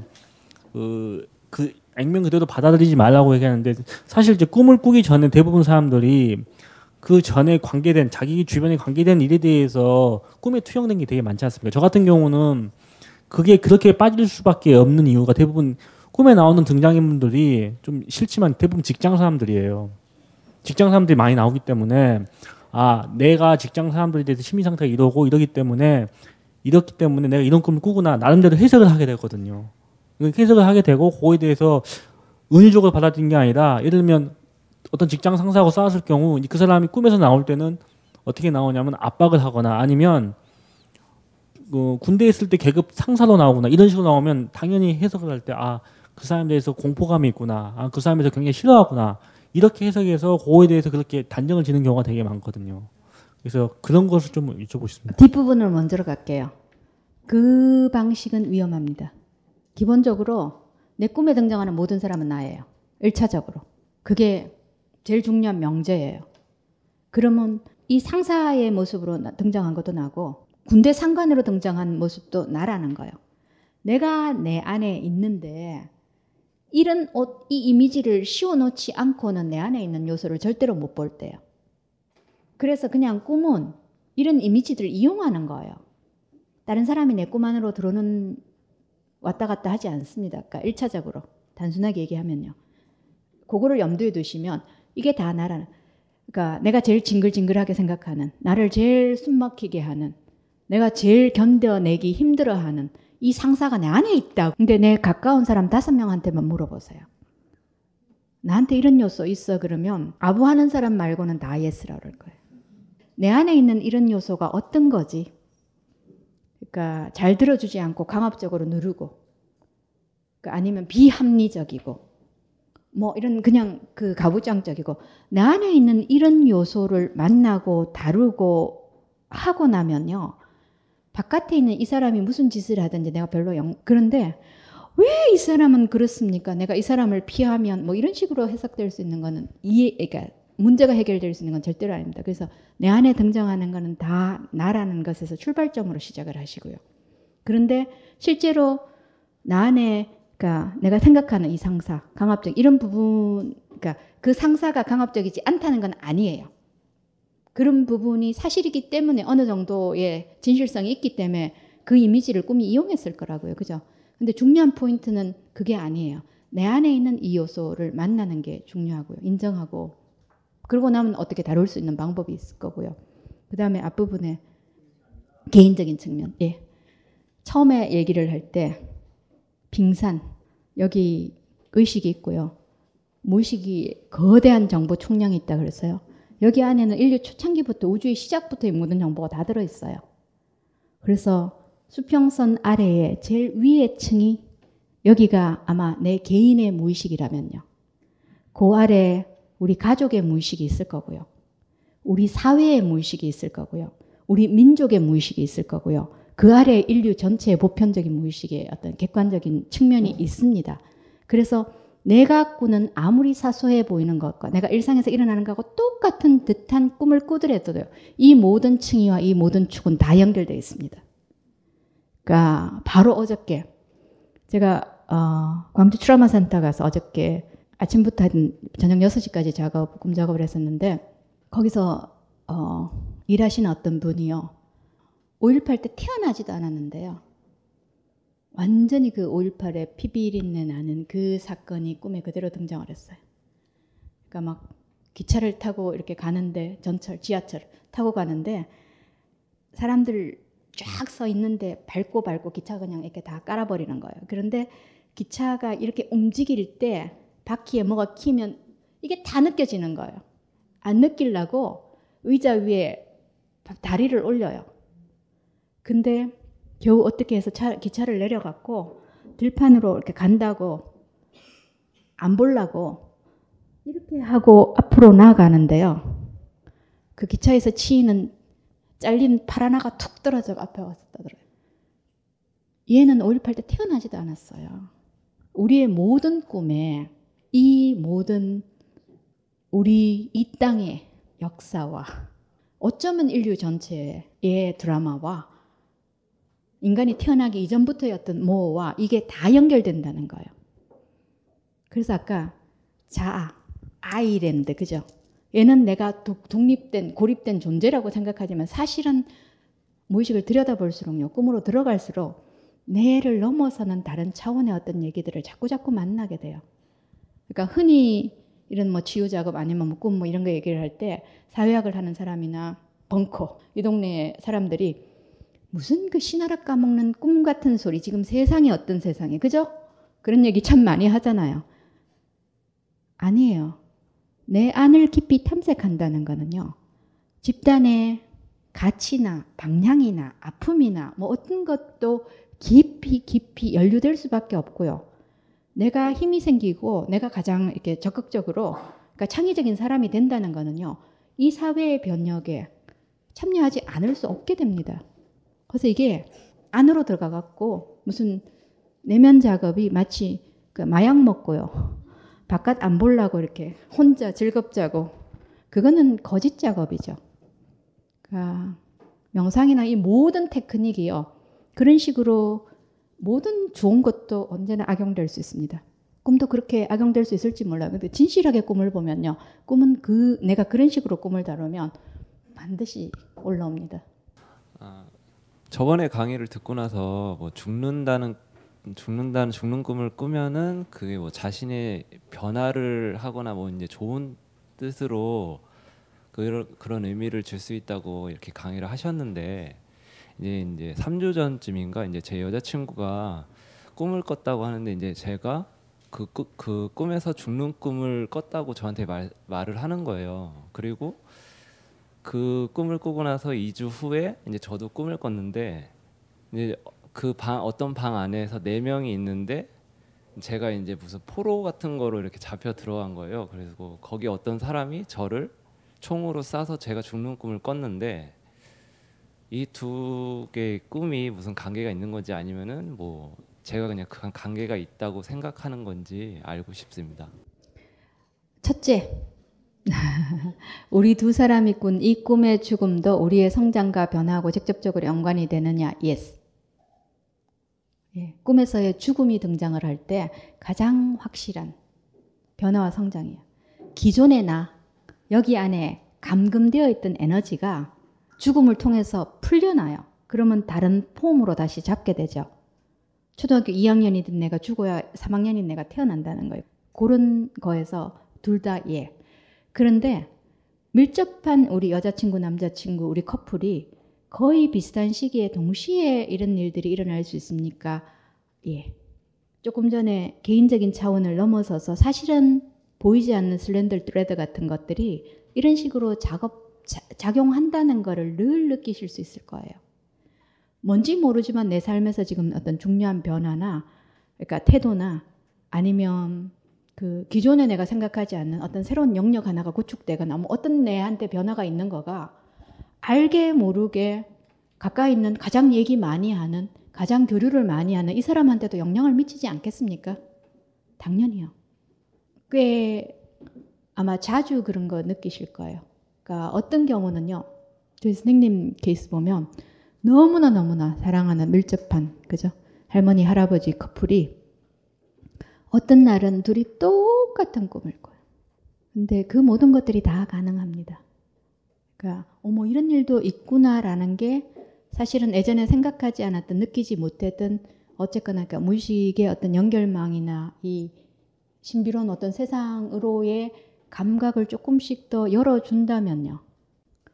그, 그 액면 그대로 받아들이지 말라고 얘기하는데 사실 이제 꿈을 꾸기 전에 대부분 사람들이 그 전에 관계된 자기 주변에 관계된 일에 대해서 꿈에 투영된 게 되게 많지 않습니까? 저 같은 경우는 그게 그렇게 빠질 수밖에 없는 이유가 대부분 꿈에 나오는 등장인물들이 좀 싫지만 대부분 직장 사람들이에요. 직장 사람들이 많이 나오기 때문에 아 내가 직장 사람들에 대해서 심리 상태가 이러고 이러기 때문에 이렇기 때문에 내가 이런 꿈을 꾸구나 나름대로 해석을 하게 되거든요. 해석을 하게 되고 그거에 대해서 은유적으로 받아들인 게 아니라 예를 들면 어떤 직장 상사하고 싸웠을 경우 그 사람이 꿈에서 나올 때는 어떻게 나오냐면 압박을 하거나 아니면 그 군대에 있을 때 계급 상사로 나오거나 이런 식으로 나오면 당연히 해석을 할 때 아 그 사람에 대해서 공포감이 있구나 아 그 사람에 대해서 굉장히 싫어하구나 이렇게 해석해서 그거에 대해서 그렇게 단정을 지는 경우가 되게 많거든요. 그래서 그런 것을 좀 여쭤보겠습니다. 뒷부분을 먼저 갈게요. 그 방식은 위험합니다. 기본적으로 내 꿈에 등장하는 모든 사람은 나예요. 1차적으로. 그게 제일 중요한 명제예요. 그러면 이 상사의 모습으로 등장한 것도 나고 군대 상관으로 등장한 모습도 나라는 거예요. 내가 내 안에 있는데 이런 옷, 이 이미지를 씌워놓지 않고는 내 안에 있는 요소를 절대로 못 볼 때요. 그래서 그냥 꿈은 이런 이미지들을 이용하는 거예요. 다른 사람이 내 꿈 안으로 들어오는 왔다 갔다 하지 않습니다. 그러니까 1차적으로 단순하게 얘기하면요. 그거를 염두에 두시면 이게 다 나라는 그러니까 내가 제일 징글징글하게 생각하는 나를 제일 숨막히게 하는 내가 제일 견뎌내기 힘들어하는 이 상사가 내 안에 있다. 근데 내 가까운 사람 다섯 명한테만 물어보세요. 나한테 이런 요소 있어 그러면 아부하는 사람 말고는 다 예스라 그럴 거예요. 내 안에 있는 이런 요소가 어떤 거지? 그러니까 잘 들어주지 않고 강압적으로 누르고 그러니까 아니면 비합리적이고 뭐 이런 그냥 그 가부장적이고 내 안에 있는 이런 요소를 만나고 다루고 하고 나면요 바깥에 있는 이 사람이 무슨 짓을 하든지 내가 별로 영 그런데 왜 이 사람은 그렇습니까? 내가 이 사람을 피하면 뭐 이런 식으로 해석될 수 있는 거는 이해 그러니까 문제가 해결될 수 있는 건 절대로 아닙니다. 그래서 내 안에 등장하는 거는 다 나라는 것에서 출발점으로 시작을 하시고요. 그런데 실제로 나 안에 그러니까 내가 생각하는 이 상사, 강압적 이런 부분, 그러니까 그 상사가 강압적이지 않다는 건 아니에요. 그런 부분이 사실이기 때문에 어느 정도의 진실성이 있기 때문에 그 이미지를 꿈이 이용했을 거라고요. 그죠? 근데 중요한 포인트는 그게 아니에요. 내 안에 있는 이 요소를 만나는 게 중요하고요. 인정하고 그러고 나면 어떻게 다룰 수 있는 방법이 있을 거고요. 그 다음에 앞부분에 개인적인 측면. 예. 처음에 얘기를 할 때 빙산 여기 의식이 있고요. 무의식이 거대한 정보 총량이 있다 그랬어요. 여기 안에는 인류 초창기부터 우주의 시작부터의 모든 정보가 다 들어있어요. 그래서 수평선 아래에 제일 위의 층이 여기가 아마 내 개인의 무의식이라면요. 그 아래 우리 가족의 무의식이 있을 거고요. 우리 사회의 무의식이 있을 거고요. 우리 민족의 무의식이 있을 거고요. 그 아래 인류 전체의 보편적인 무의식의 어떤 객관적인 측면이 있습니다. 그래서 내가 꾸는 아무리 사소해 보이는 것과 내가 일상에서 일어나는 것하고 똑같은 듯한 꿈을 꾸더라도요. 이 모든 층위와 이 모든 축은 다 연결되어 있습니다. 그러니까 바로 어저께 제가 어, 광주 트라마 센터 가서 어저께 아침부터 한 저녁 6시까지 작업, 꿈 작업을 했었는데 거기서 어, 일하시는 어떤 분이요. 5.18 때 태어나지도 않았는데요. 완전히 그 5.18의 피비린내 나는 그 사건이 꿈에 그대로 등장을 했어요. 그러니까 막 기차를 타고 이렇게 가는데 전철, 지하철 타고 가는데 사람들 쫙 서 있는데 밟고 밟고 기차 그냥 이렇게 다 깔아버리는 거예요. 그런데 기차가 이렇게 움직일 때 바퀴에 뭐가 키면 이게 다 느껴지는 거예요. 안 느끼려고 의자 위에 다리를 올려요. 근데 겨우 어떻게 해서 차, 기차를 내려갔고 들판으로 이렇게 간다고 안 보려고 이렇게 하고 앞으로 나가는데요. 그 기차에서 치이는 잘린 팔 하나가 툭 떨어져 앞에 와서 떠들어요. 얘는 5.18 때 태어나지도 않았어요. 우리의 모든 꿈에 이 모든 우리 이 땅의 역사와 어쩌면 인류 전체의 드라마와 인간이 태어나기 이전부터였던 뭐와 이게 다 연결된다는 거예요. 그래서 아까 자아, 아이랜드, 그죠? 얘는 내가 독립된, 고립된 존재라고 생각하지만 사실은 무의식을 들여다볼수록요, 꿈으로 들어갈수록 뇌를 넘어서는 다른 차원의 어떤 얘기들을 자꾸자꾸 만나게 돼요. 그러니까 흔히 이런 뭐 치유 작업 아니면 뭐 꿈 뭐 이런 거 얘기를 할 때 사회학을 하는 사람이나 벙커 이 동네 사람들이 무슨 그 신하락 까먹는 꿈 같은 소리 지금 세상이 어떤 세상이 그죠? 그런 얘기 참 많이 하잖아요. 아니에요. 내 안을 깊이 탐색한다는 거는요. 집단의 가치나 방향이나 아픔이나 뭐 어떤 것도 깊이 깊이 연루될 수밖에 없고요. 내가 힘이 생기고 내가 가장 이렇게 적극적으로 그러니까 창의적인 사람이 된다는 거는요. 이 사회의 변혁에 참여하지 않을 수 없게 됩니다. 그래서 이게 안으로 들어가 갖고 무슨 내면 작업이 마치 그 마약 먹고요. 바깥 안 보려고 이렇게 혼자 즐겁자고 그거는 거짓 작업이죠. 그러니까 명상이나 이 모든 테크닉이요. 그런 식으로 모든 좋은 것도 언제나 악용될 수 있습니다. 꿈도 그렇게 악용될 수 있을지 몰라요. 근데 진실하게 꿈을 보면요. 꿈은 그 내가 그런 식으로 꿈을 다루면 반드시 올라옵니다. 아, 저번에 강의를 듣고 나서 뭐 죽는다는 죽는다는 죽는 꿈을 꾸면은 그게 뭐 자신의 변화를 하거나 뭐 이제 좋은 뜻으로 그런 그런 의미를 줄 수 있다고 이렇게 강의를 하셨는데 이제 이제 3주 전쯤인가 이제 제 여자친구가 꿈을 꿨다고 하는데 이제 제가 그, 그, 그 꿈에서 죽는 꿈을 꿨다고 저한테 말, 말을 하는 거예요. 그리고 그 꿈을 꾸고 나서 2주 후에 이제 저도 꿈을 꿨는데 이제 그 방 어떤 방 안에서 네 명이 있는데 제가 이제 무슨 포로 같은 거로 이렇게 잡혀 들어간 거예요. 그래서 거기 어떤 사람이 저를 총으로 쏴서 제가 죽는 꿈을 꿨는데 이 두 개의 꿈이 무슨 관계가 있는 건지 아니면은 뭐 제가 그냥 그 관계가 있다고 생각하는 건지 알고 싶습니다. 첫째, <laughs> 우리 두 사람이 꾼 이 꿈의 죽음도 우리의 성장과 변화하고 직접적으로 연관이 되느냐? Yes. 예, 꿈에서의 죽음이 등장을 할 때 가장 확실한 변화와 성장이에요. 기존의 나, 여기 안에 감금되어 있던 에너지가 죽음을 통해서 풀려나요. 그러면 다른 폼으로 다시 잡게 되죠. 초등학교 2학년이든 내가 죽어야 3학년인 내가 태어난다는 거예요. 그런 거에서 둘 다 예. 그런데 밀접한 우리 여자친구, 남자친구, 우리 커플이 거의 비슷한 시기에 동시에 이런 일들이 일어날 수 있습니까? 예. 조금 전에 개인적인 차원을 넘어서서 사실은 보이지 않는 슬렌더 트레드 같은 것들이 이런 식으로 작업 자, 작용한다는 거를 늘 느끼실 수 있을 거예요. 뭔지 모르지만 내 삶에서 지금 어떤 중요한 변화나 그러니까 태도나 아니면 그 기존에 내가 생각하지 않는 어떤 새로운 영역 하나가 구축되거나 뭐 어떤 내한테 변화가 있는 거가 알게 모르게 가까이 있는 가장 얘기 많이 하는 가장 교류를 많이 하는 이 사람한테도 영향을 미치지 않겠습니까? 당연히요. 꽤 아마 자주 그런 거 느끼실 거예요. 그러니까 어떤 경우는요. 저희 선생님 케이스 보면 너무나 너무나 사랑하는 밀접한 그죠? 할머니 할아버지 커플이 어떤 날은 둘이 똑같은 꿈을 꿔요. 근데 그 모든 것들이 다 가능합니다. 그러니까 어머 이런 일도 있구나라는 게 사실은 예전에 생각하지 않았던 느끼지 못했던 어쨌거나 그러니까 무의식의 어떤 연결망이나 이 신비로운 어떤 세상으로의 감각을 조금씩 더 열어준다면요.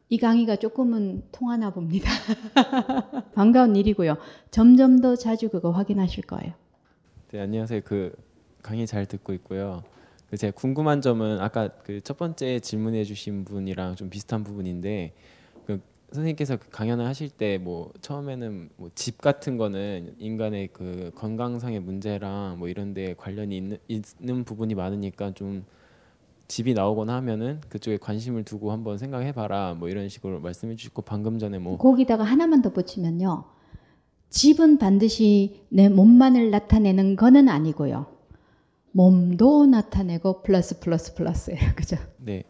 이 강의가 조금은 통하나 봅니다. <laughs> 반가운 일이고요. 점점 더 자주 그거 확인하실 거예요. 네, 안녕하세요. 그 강의 잘 듣고 있고요. 그 제가 궁금한 점은 아까 그 첫 번째 질문해 주신 분이랑 좀 비슷한 부분인데 그 선생님께서 그 강연을 하실 때 뭐 처음에는 뭐 집 같은 거는 인간의 그 건강상의 문제랑 뭐 이런 데 관련이 있는, 있는 부분이 많으니까 좀 집이 나오거나 하면은 그쪽에 관심을 두고 한번 생각해 봐라 뭐 이런 식으로 말씀해 주시고 방금 전에 뭐 거기다가 하나만 더 붙이면요. 집은 반드시 내 몸만을 나타내는 거는 아니고요. 몸도 나타내고 플러스 플러스 플러스예요. <laughs> 그죠? 네.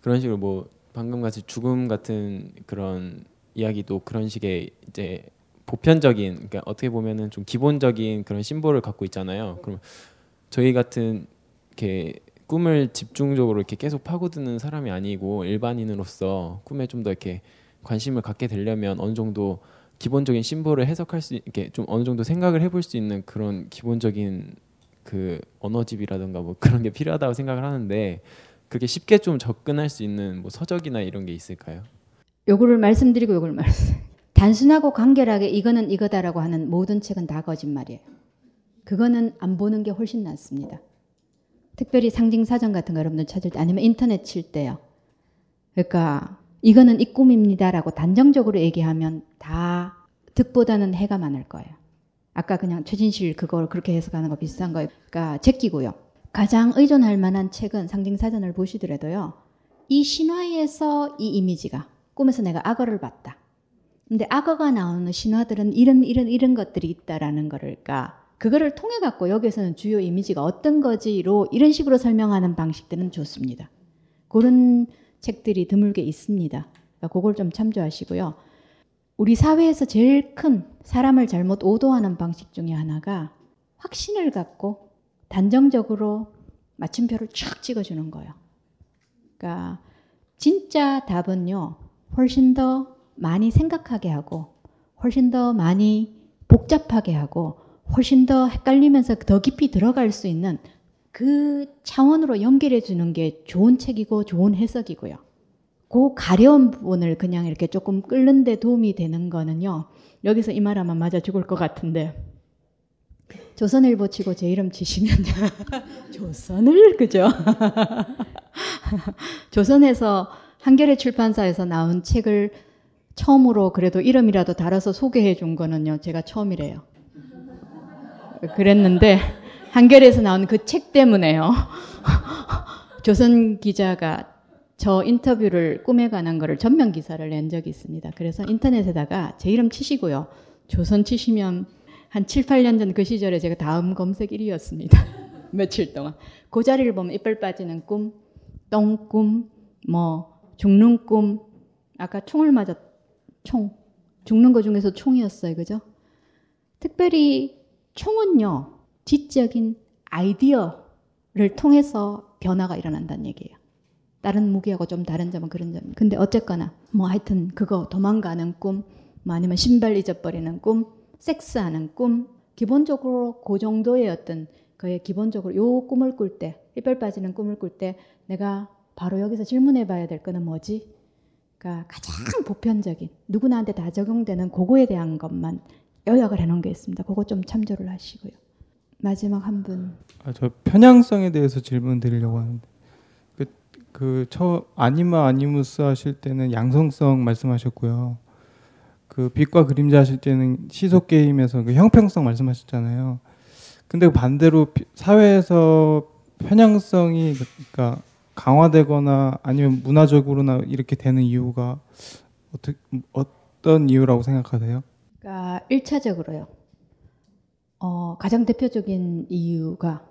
그런 식으로 뭐 방금 같이 죽음 같은 그런 이야기도 그런 식의 이제 보편적인 그러니까 어떻게 보면은 좀 기본적인 그런 심볼을 갖고 있잖아요. 그럼 저희 같은 이렇게 꿈을 집중적으로 이렇게 계속 파고드는 사람이 아니고 일반인으로서 꿈에 좀 더 이렇게 관심을 갖게 되려면 어느 정도 기본적인 심볼을 해석할 수 이렇게 좀 어느 정도 생각을 해볼 수 있는 그런 기본적인 그 언어집이라든가 뭐 그런 게 필요하다고 생각을 하는데 그렇게 쉽게 좀 접근할 수 있는 뭐 서적이나 이런 게 있을까요? 요거를 말씀드리고 요걸 말씀. <laughs> 단순하고 간결하게 이거는 이거다라고 하는 모든 책은 다 거짓말이에요. 그거는 안 보는 게 훨씬 낫습니다. 특별히 상징 사전 같은 거 여러분들 찾을 때 아니면 인터넷 칠 때요. 그러니까 이거는 이 꿈입니다라고 단정적으로 얘기하면 다 득보다는 해가 많을 거예요. 아까 그냥 최진실 그걸 그렇게 해석하는 거 비슷한 거예요. 그러니까 제끼고요. 가장 의존할 만한 책은 상징 사전을 보시더라도요. 이 신화에서 이 이미지가 꿈에서 내가 악어를 봤다. 근데 악어가 나오는 신화들은 이런 이런 이런 것들이 있다라는 거를 그러니까 그거를 통해 갖고 여기서는 주요 이미지가 어떤 거지로 이런 식으로 설명하는 방식들은 좋습니다. 그런 책들이 드물게 있습니다. 그러니까 그걸 좀 참조하시고요. 우리 사회에서 제일 큰 사람을 잘못 오도하는 방식 중에 하나가 확신을 갖고 단정적으로 마침표를 쫙 찍어주는 거예요. 그러니까 진짜 답은요, 훨씬 더 많이 생각하게 하고, 훨씬 더 많이 복잡하게 하고, 훨씬 더 헷갈리면서 더 깊이 들어갈 수 있는 그 차원으로 연결해 주는 게 좋은 책이고 좋은 해석이고요. 그 가려운 부분을 그냥 이렇게 조금 끓는데 도움이 되는 거는요. 여기서 이 말하면 맞아 죽을 것 같은데 조선일보 치고 제 이름 치시면 <laughs> 조선을 그죠? <laughs> 조선에서 한겨레 출판사에서 나온 책을 처음으로 그래도 이름이라도 달아서 소개해 준 거는요. 제가 처음이래요. 그랬는데 한겨레에서 나온 그 책 때문에요. <laughs> 조선 기자가 저 인터뷰를 꿈에 관한 거를 전면 기사를 낸 적이 있습니다. 그래서 인터넷에다가 제 이름 치시고요. 조선 치시면 한 7, 8년 전 그 시절에 제가 다음 검색 1위였습니다. <laughs> 며칠 동안. 그 자리를 보면 이빨 빠지는 꿈, 똥꿈, 뭐 죽는 꿈, 아까 총을 맞았, 총. 죽는 거 중에서 총이었어요. 그죠? 특별히 총은요, 지적인 아이디어를 통해서 변화가 일어난다는 얘기예요. 다른 무기하고 좀 다른 점은 그런 점. 근데 어쨌거나, 뭐 하여튼 그거 도망가는 꿈, 뭐 아니면 신발 잊어버리는 꿈, 섹스하는 꿈, 기본적으로 그 정도의 어떤 그의 기본적으로 요 꿈을 꿀 때, 이빨 빠지는 꿈을 꿀 때 내가 바로 여기서 질문해 봐야 될 거는 뭐지? 그러니까 가장 보편적인 누구나한테 다 적용되는 그거에 대한 것만 요약을 해 놓은 게 있습니다. 그거 좀 참조를 하시고요. 마지막 한 분. 아, 저 편향성에 대해서 질문 드리려고 하는데 그 처 아니마 아니무스 하실 때는 양성성 말씀하셨고요. 그 빛과 그림자 하실 때는 시속 게임에서 그 형평성 말씀하셨잖아요. 근데 반대로 비- 사회에서 편향성이 그러니까 강화되거나 아니면 문화적으로나 이렇게 되는 이유가 어떻게 어떤 이유라고 생각하세요? 그러니까 1차적으로요. 어, 가장 대표적인 이유가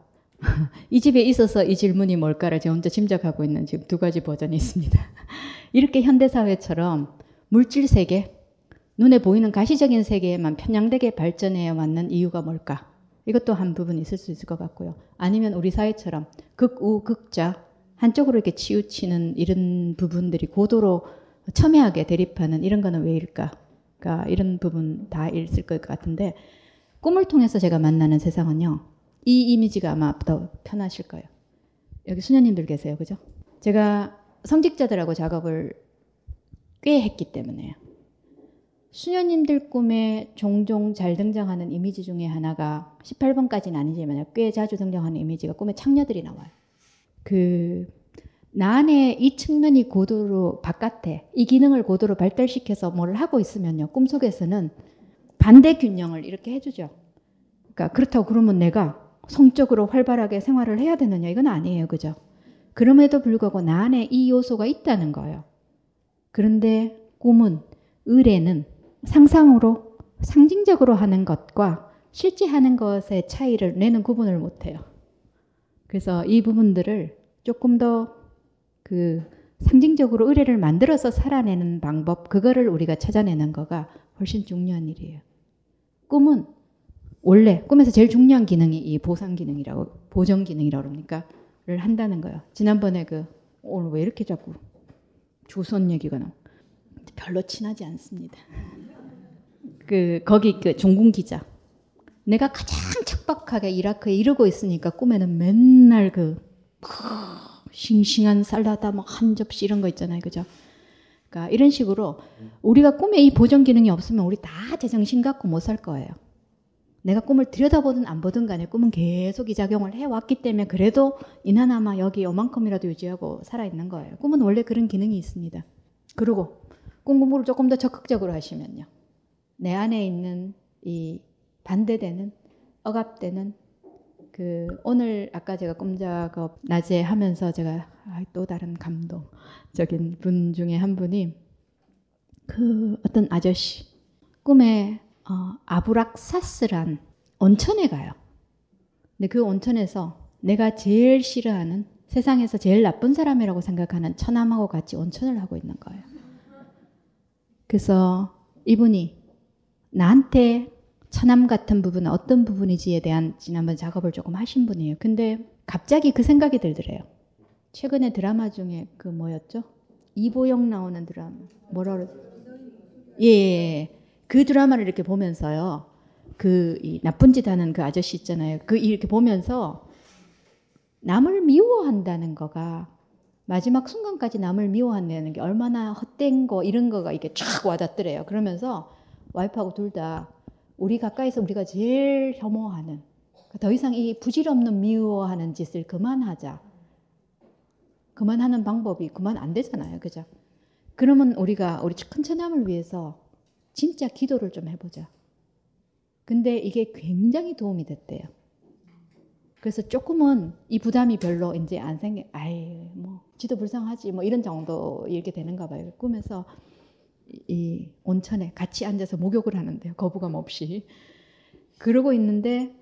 이 집에 있어서 이 질문이 뭘까를 제가 혼자 짐작하고 있는 지금 두 가지 버전이 있습니다. <laughs> 이렇게 현대 사회처럼 물질 세계, 눈에 보이는 가시적인 세계에만 편향되게 발전해 왔는 이유가 뭘까? 이것도 한 부분 있을 수 있을 것 같고요. 아니면 우리 사회처럼 극우, 극자 한쪽으로 이렇게 치우치는 이런 부분들이 고도로 첨예하게 대립하는 이런 거는 왜일까? 그러니까 이런 부분 다 있을 것 같은데 꿈을 통해서 제가 만나는 세상은요. 이 이미지가 아마 더 편하실 거예요. 여기 수녀님들 계세요. 그죠? 제가 성직자들하고 작업을 꽤 했기 때문에요. 수녀님들 꿈에 종종 잘 등장하는 이미지 중에 하나가 18번까지는 아니지만 꽤 자주 등장하는 이미지가 꿈에 창녀들이 나와요. 그, 나 안에 이 측면이 고도로 바깥에 이 기능을 고도로 발달시켜서 뭘 하고 있으면요. 꿈속에서는 반대 균형을 이렇게 해주죠. 그러니까 그렇다고 그러면 내가 성적으로 활발하게 생활을 해야 되느냐 이건 아니에요. 그죠? 그럼에도 불구하고 나 안에 이 요소가 있다는 거예요. 그런데 꿈은 의뢰는 상상으로 상징적으로 하는 것과 실제 하는 것의 차이를 내는 구분을 못 해요. 그래서 이 부분들을 조금 더 그 상징적으로 의뢰를 만들어서 살아내는 방법, 그거를 우리가 찾아내는 거가 훨씬 중요한 일이에요. 꿈은 원래 꿈에서 제일 중요한 기능이 이 보상 기능이라고 보정 기능이라고 그러니까를 한다는 거예요. 지난번에 그 오늘 왜 이렇게 자꾸 조선 얘기가 나? 별로 친하지 않습니다. <laughs> 그 거기 그 종군 기자. 내가 가장 척박하게 이라크에 이르고 있으니까 꿈에는 맨날 그 싱싱한 쌀라다 뭐한 접시 이런 거 있잖아요. 그죠? 그러니까 이런 식으로 우리가 꿈에 이 보정 기능이 없으면 우리 다 제정신 갖고 못 살 거예요. 내가 꿈을 들여다보든 안 보든 간에 꿈은 계속 이 작용을 해왔기 때문에 그래도 이나나마 여기 요만큼이라도 유지하고 살아있는 거예요. 꿈은 원래 그런 기능이 있습니다. 그리고 꿈 공부를 조금 더 적극적으로 하시면요. 내 안에 있는 이 반대되는 억압되는 그 오늘 아까 제가 꿈 작업 낮에 하면서 제가 아, 또 다른 감동적인 분 중에 한 분이 그 어떤 아저씨 꿈에 어, 아브락사스란 온천에 가요. 근데 그 온천에서 내가 제일 싫어하는 세상에서 제일 나쁜 사람이라고 생각하는 처남하고 같이 온천을 하고 있는 거예요. 그래서 이분이 나한테 처남 같은 부분은 어떤 부분이지에 대한 지난번 작업을 조금 하신 분이에요. 근데 갑자기 그 생각이 들더래요. 최근에 드라마 중에 그 뭐였죠? 이보영 나오는 드라마. 뭐라 그러 예, 예, 예. 그 드라마를 이렇게 보면서요. 그이 나쁜 짓 하는 그 아저씨 있잖아요. 그 이렇게 보면서 남을 미워한다는 거가 마지막 순간까지 남을 미워한다는 게 얼마나 헛된 거 이런 거가 이렇게 쫙 와닿더래요. 그러면서 와이프하고 둘 다 우리 가까이서 우리가 제일 혐오하는 더 이상 이 부질없는 미워하는 짓을 그만하자. 그만하는 방법이 그만 안 되잖아요. 그죠? 그러면 우리가 우리 큰 처남을 위해서 진짜 기도를 좀 해보자. 근데 이게 굉장히 도움이 됐대요. 그래서 조금은 이 부담이 별로 이제 안 생겨, 아이, 뭐, 지도 불쌍하지, 뭐 이런 정도 이렇게 되는가 봐요. 꿈에서 이 온천에 같이 앉아서 목욕을 하는데요. 거부감 없이. 그러고 있는데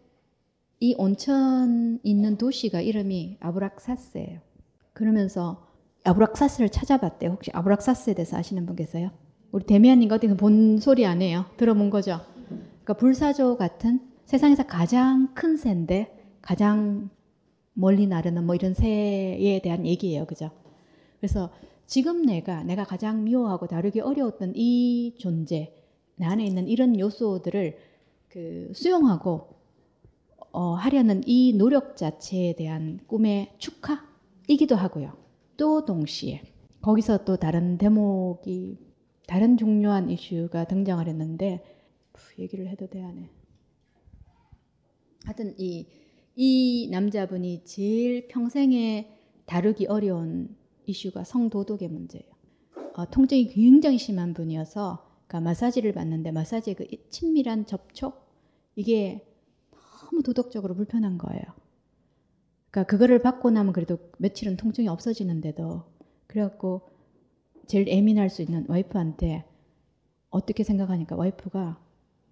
이 온천 있는 도시가 이름이 아브락사스예요. 그러면서 아브락사스를 찾아봤대요. 혹시 아브락사스에 대해서 아시는 분 계세요? 우리 데미안님 어디서 본 소리 아니에요? 들어본 거죠? 그러니까 불사조 같은 세상에서 가장 큰 새인데 가장 멀리 나르는 뭐 이런 새에 대한 얘기예요. 그죠? 그래서 지금 내가 내가 가장 미워하고 다루기 어려웠던 이 존재, 내 안에 있는 이런 요소들을 그 수용하고 어, 하려는 이 노력 자체에 대한 꿈의 축하이기도 하고요. 또 동시에 거기서 또 다른 대목이 다른 중요한 이슈가 등장을 했는데 얘기를 해도 돼야네. 하여튼 이, 이 남자분이 제일 평생에 다루기 어려운 이슈가 성도덕의 문제예요. 어, 통증이 굉장히 심한 분이어서 그러니까 마사지를 받는데 마사지의 그 친밀한 접촉 이게 너무 도덕적으로 불편한 거예요. 그러니까 그거를 받고 나면 그래도 며칠은 통증이 없어지는데도 그래갖고 제일 예민할 수 있는 와이프한테 어떻게 생각하니까 와이프가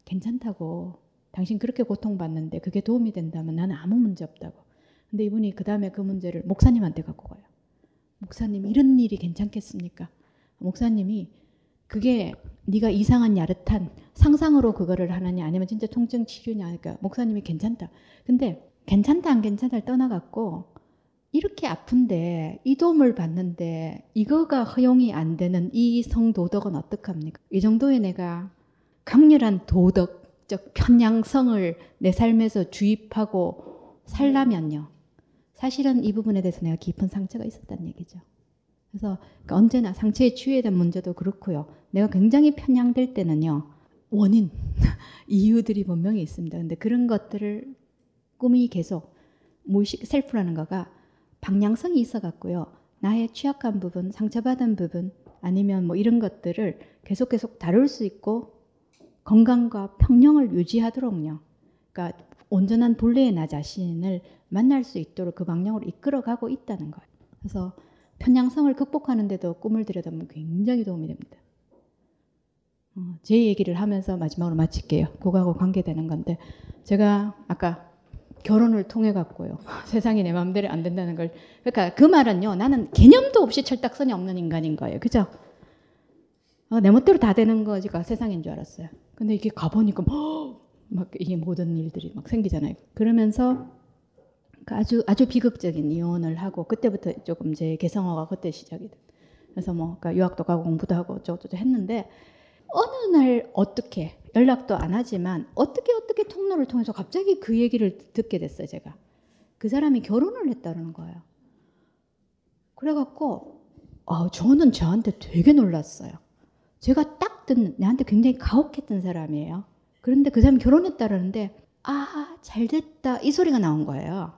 괜찮다고 당신 그렇게 고통받는데 그게 도움이 된다면 나는 아무 문제 없다고. 근데 이분이 그 다음에 그 문제를 목사님한테 갖고 가요. 목사님 이런 일이 괜찮겠습니까? 목사님이 그게 네가 이상한 야릇한 상상으로 그거를 하느냐 아니면 진짜 통증 치료냐 그러니까 목사님이 괜찮다. 근데 괜찮다 안 괜찮다를 떠나갖고 이렇게 아픈데 이 도움을 받는데 이거가 허용이 안 되는 이 성도덕은 어떡합니까? 이 정도의 내가 강렬한 도덕적 편향성을 내 삶에서 주입하고 살라면요. 사실은 이 부분에 대해서 내가 깊은 상처가 있었다는 얘기죠. 그래서 그러니까 언제나 상처의 치유에 대한 문제도 그렇고요. 내가 굉장히 편향될 때는요. 원인, <laughs> 이유들이 분명히 있습니다. 근데 그런 것들을 꿈이 계속 무의식 셀프라는 거가 방향성이 있어 갖고요. 나의 취약한 부분, 상처받은 부분 아니면 뭐 이런 것들을 계속 계속 다룰 수 있고 건강과 평형을 유지하도록요. 그러니까 온전한 본래의 나 자신을 만날 수 있도록 그 방향으로 이끌어가고 있다는 거예요. 그래서 편향성을 극복하는데도 꿈을 들여다보면 굉장히 도움이 됩니다. 어, 제 얘기를 하면서 마지막으로 마칠게요. 그거하고 관계되는 건데 제가 아까 결혼을 통해 갖고요. <laughs> 세상이 내 마음대로 안 된다는 걸. 그러니까 그 말은요. 나는 개념도 없이 철딱선이 없는 인간인 거예요. 그죠? 어, 내 멋대로 다 되는 거지가 세상인 줄 알았어요. 근데 이게 가보니까 막 <gasps> 이게 모든 일들이 막 생기잖아요. 그러면서 그 아주 아주 비극적인 이혼을 하고 그때부터 조금 제 개성어가 그때 시작이 됐. 그래서 뭐 그러니까 유학도 가고 공부도 하고 어쩌고저쩌고 했는데 어느 날 어떻게 연락도 안 하지만 어떻게 어떻게 통로를 통해서 갑자기 그 얘기를 듣게 됐어요 제가. 그 사람이 결혼을 했다는 거예요. 그래갖고 어, 저는 저한테 되게 놀랐어요. 제가 딱 듣는 나한테 굉장히 가혹했던 사람이에요. 그런데 그 사람이 결혼했다라는데 아 잘 됐다. 이 소리가 나온 거예요.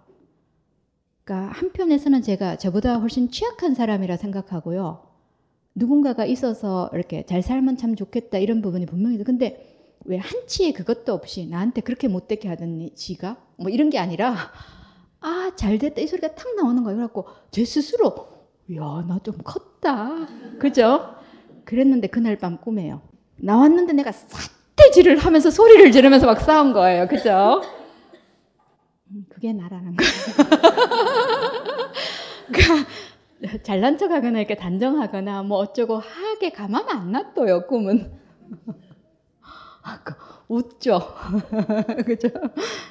그러니까 한편에서는 제가 저보다 훨씬 취약한 사람이라 생각하고요. 누군가가 있어서 이렇게 잘 살면 참 좋겠다 이런 부분이 분명히 있어. 근데 왜 한치의 그것도 없이 나한테 그렇게 못되게 하더니 지가 뭐 이런 게 아니라 아 잘됐다 이 소리가 탁 나오는 거예요. 그래갖고 제 스스로 야 나 좀 컸다 그죠? 그랬는데 그날 밤 꿈에요. 나왔는데 내가 삿대질을 하면서 소리를 지르면서 막 싸운 거예요. 그죠? 음, 그게 나라는 거예요. <laughs> 그러니까 잘난 척하거나 이렇게 단정하거나 뭐 어쩌고 하게 가만 안 놔둬요 꿈은. 웃죠. <laughs> 그죠?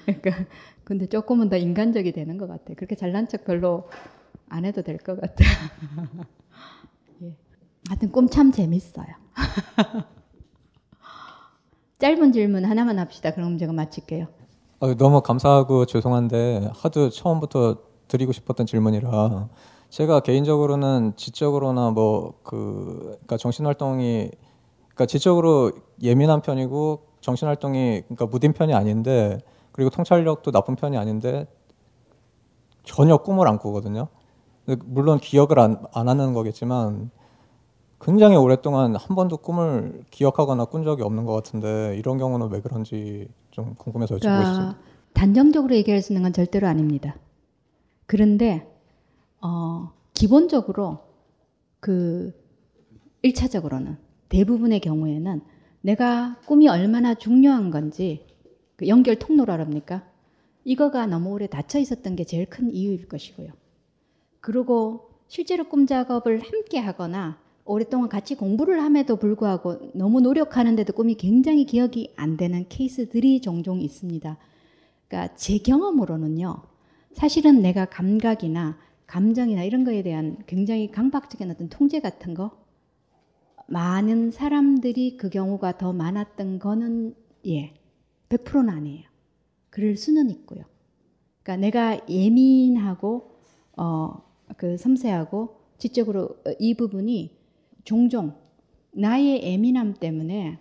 그러니까 근데 조금은 더 인간적이 되는 것 같아요. 그렇게 잘난 척 별로 안 해도 될 것 같아요. <laughs> 예. 하여튼 꿈 참 재밌어요. <laughs> 짧은 질문 하나만 합시다. 그럼 제가 마칠게요. 어, 너무 감사하고 죄송한데 하도 처음부터 드리고 싶었던 질문이라 제가 개인적으로는 지적으로나 뭐 그 그러니까 정신 활동이 그러니까 지적으로 예민한 편이고 정신 활동이 그러니까 무딘 편이 아닌데 그리고 통찰력도 나쁜 편이 아닌데 전혀 꿈을 안 꾸거든요. 물론 기억을 안, 안 하는 거겠지만 굉장히 오랫동안 한 번도 꿈을 기억하거나 꾼 적이 없는 것 같은데 이런 경우는 왜 그런지 좀 궁금해서 여쭤보고 그러니까 있습니다. 단정적으로 얘기할 수 있는 건 절대로 아닙니다. 그런데 어, 기본적으로 그 1차적으로는 대부분의 경우에는 내가 꿈이 얼마나 중요한 건지 그 연결 통로라랍니까? 이거가 너무 오래 닫혀 있었던 게 제일 큰 이유일 것이고요. 그리고 실제로 꿈 작업을 함께 하거나 오랫동안 같이 공부를 함에도 불구하고 너무 노력하는데도 꿈이 굉장히 기억이 안 되는 케이스들이 종종 있습니다. 그러니까 제 경험으로는요. 사실은 내가 감각이나 감정이나 이런 거에 대한 굉장히 강박적인 어떤 통제 같은 거 많은 사람들이 그 경우가 더 많았던 거는 예 100%는 아니에요. 그럴 수는 있고요. 그러니까 내가 예민하고 어 그 섬세하고 지적으로 이 부분이 종종 나의 예민함 때문에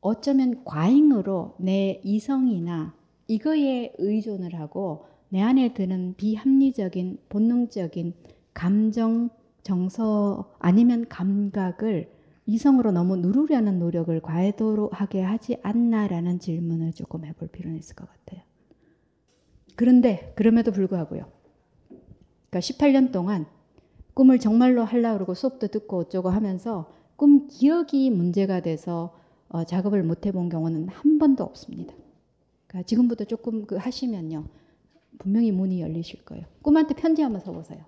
어쩌면 과잉으로 내 이성이나 이거에 의존을 하고 내 안에 드는 비합리적인 본능적인 감정, 정서 아니면 감각을 이성으로 너무 누르려는 노력을 과도하게 하지 않나라는 질문을 조금 해볼 필요는 있을 것 같아요. 그런데 그럼에도 불구하고요. 그러니까 18년 동안 꿈을 정말로 하려고 그러고 수업도 듣고 어쩌고 하면서 꿈 기억이 문제가 돼서 어, 작업을 못 해본 경우는 한 번도 없습니다. 그러니까 지금부터 조금 그 하시면요. 분명히 문이 열리실 거예요. 꿈한테 편지 한번 써보세요.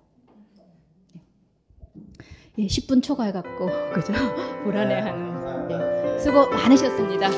예, 10분 초과해갖고, 그죠? <laughs> 불안해하는. 예, 수고 많으셨습니다.